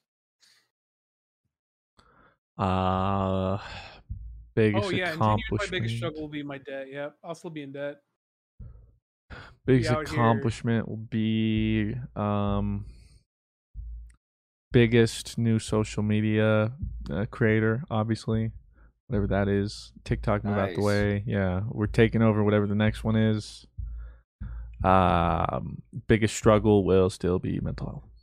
Speaker 1: uh, biggest
Speaker 2: oh yeah, in ten years my biggest struggle will be my debt. Yep, I'll still be in debt.
Speaker 1: Biggest
Speaker 2: out here-
Speaker 1: accomplishment will be um biggest new social media uh, creator obviously whatever that is. Tiktok move out the way. Yeah we're taking over whatever the next one is. Um biggest struggle will still be mental health.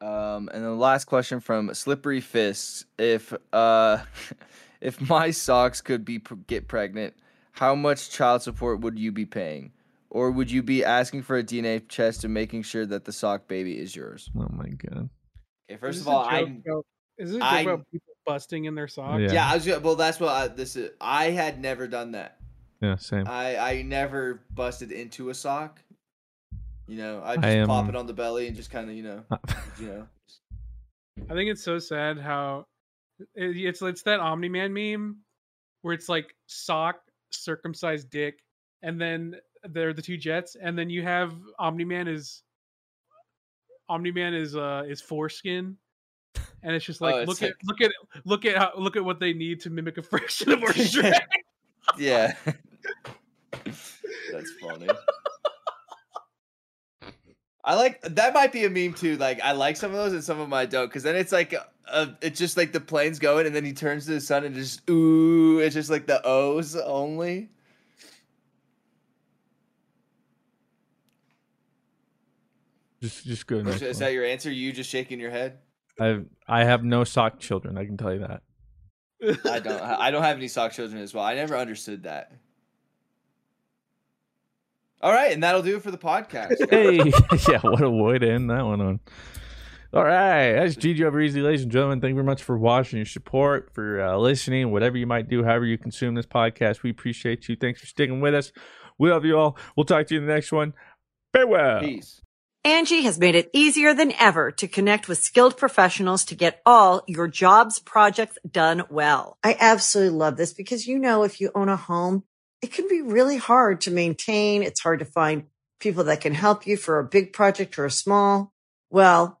Speaker 3: Um, and the last question from Slippery Fists: If uh, if my socks could be get pregnant, how much child support would you be paying, or would you be asking for a DNA test and making sure that the sock baby is yours?
Speaker 1: oh my god
Speaker 3: Okay, first of all,
Speaker 2: a
Speaker 3: I
Speaker 2: joke about- is this a joke
Speaker 3: I-
Speaker 2: about people busting in their socks?
Speaker 1: Yeah.
Speaker 3: yeah, I was gonna, well. That's what I, this is. I had never done that.
Speaker 1: yeah same
Speaker 3: I I never busted into a sock. You know, I just
Speaker 1: I am-
Speaker 3: pop um, it on the belly and just kind of you know, you know.
Speaker 2: I think it's so sad how it- it's it's that Omni Man meme where it's like sock circumcised dick, and then they're the two jets, and then you have Omni Man is Omni Man is uh is foreskin, and it's just like
Speaker 3: Oh, it's
Speaker 2: look
Speaker 3: like-
Speaker 2: at look at look at how, look at what they need to mimic a fraction of our strength.
Speaker 3: Yeah. That's funny. I like that might be a meme too. Like I like some of those and some of them I don't, because then it's like uh, it's just like the plane's going and then he turns to the sun and just ooh, it's just like the O's only.
Speaker 1: Just just good.
Speaker 3: Is is that your answer? You just shaking your head?
Speaker 1: I I have no sock children. I can tell you that.
Speaker 3: I don't. I don't have any sock children as well. I never understood that. All right, and that'll do it for the podcast.
Speaker 1: Hey, yeah, what a way to end that one on. All right, that's GG over easy, ladies and gentlemen. Thank you very much for watching, your support, for uh, listening, whatever you might do, however you consume this podcast. We appreciate you. Thanks for sticking with us. We love you all. We'll talk to you in the next one. Farewell.
Speaker 3: Peace.
Speaker 7: Angi has made it easier than ever to connect with skilled professionals to get all your jobs projects done well. I absolutely love this because, you know, if you own a home, it can be really hard to maintain. It's hard to find people that can help you for a big project or a small. Well,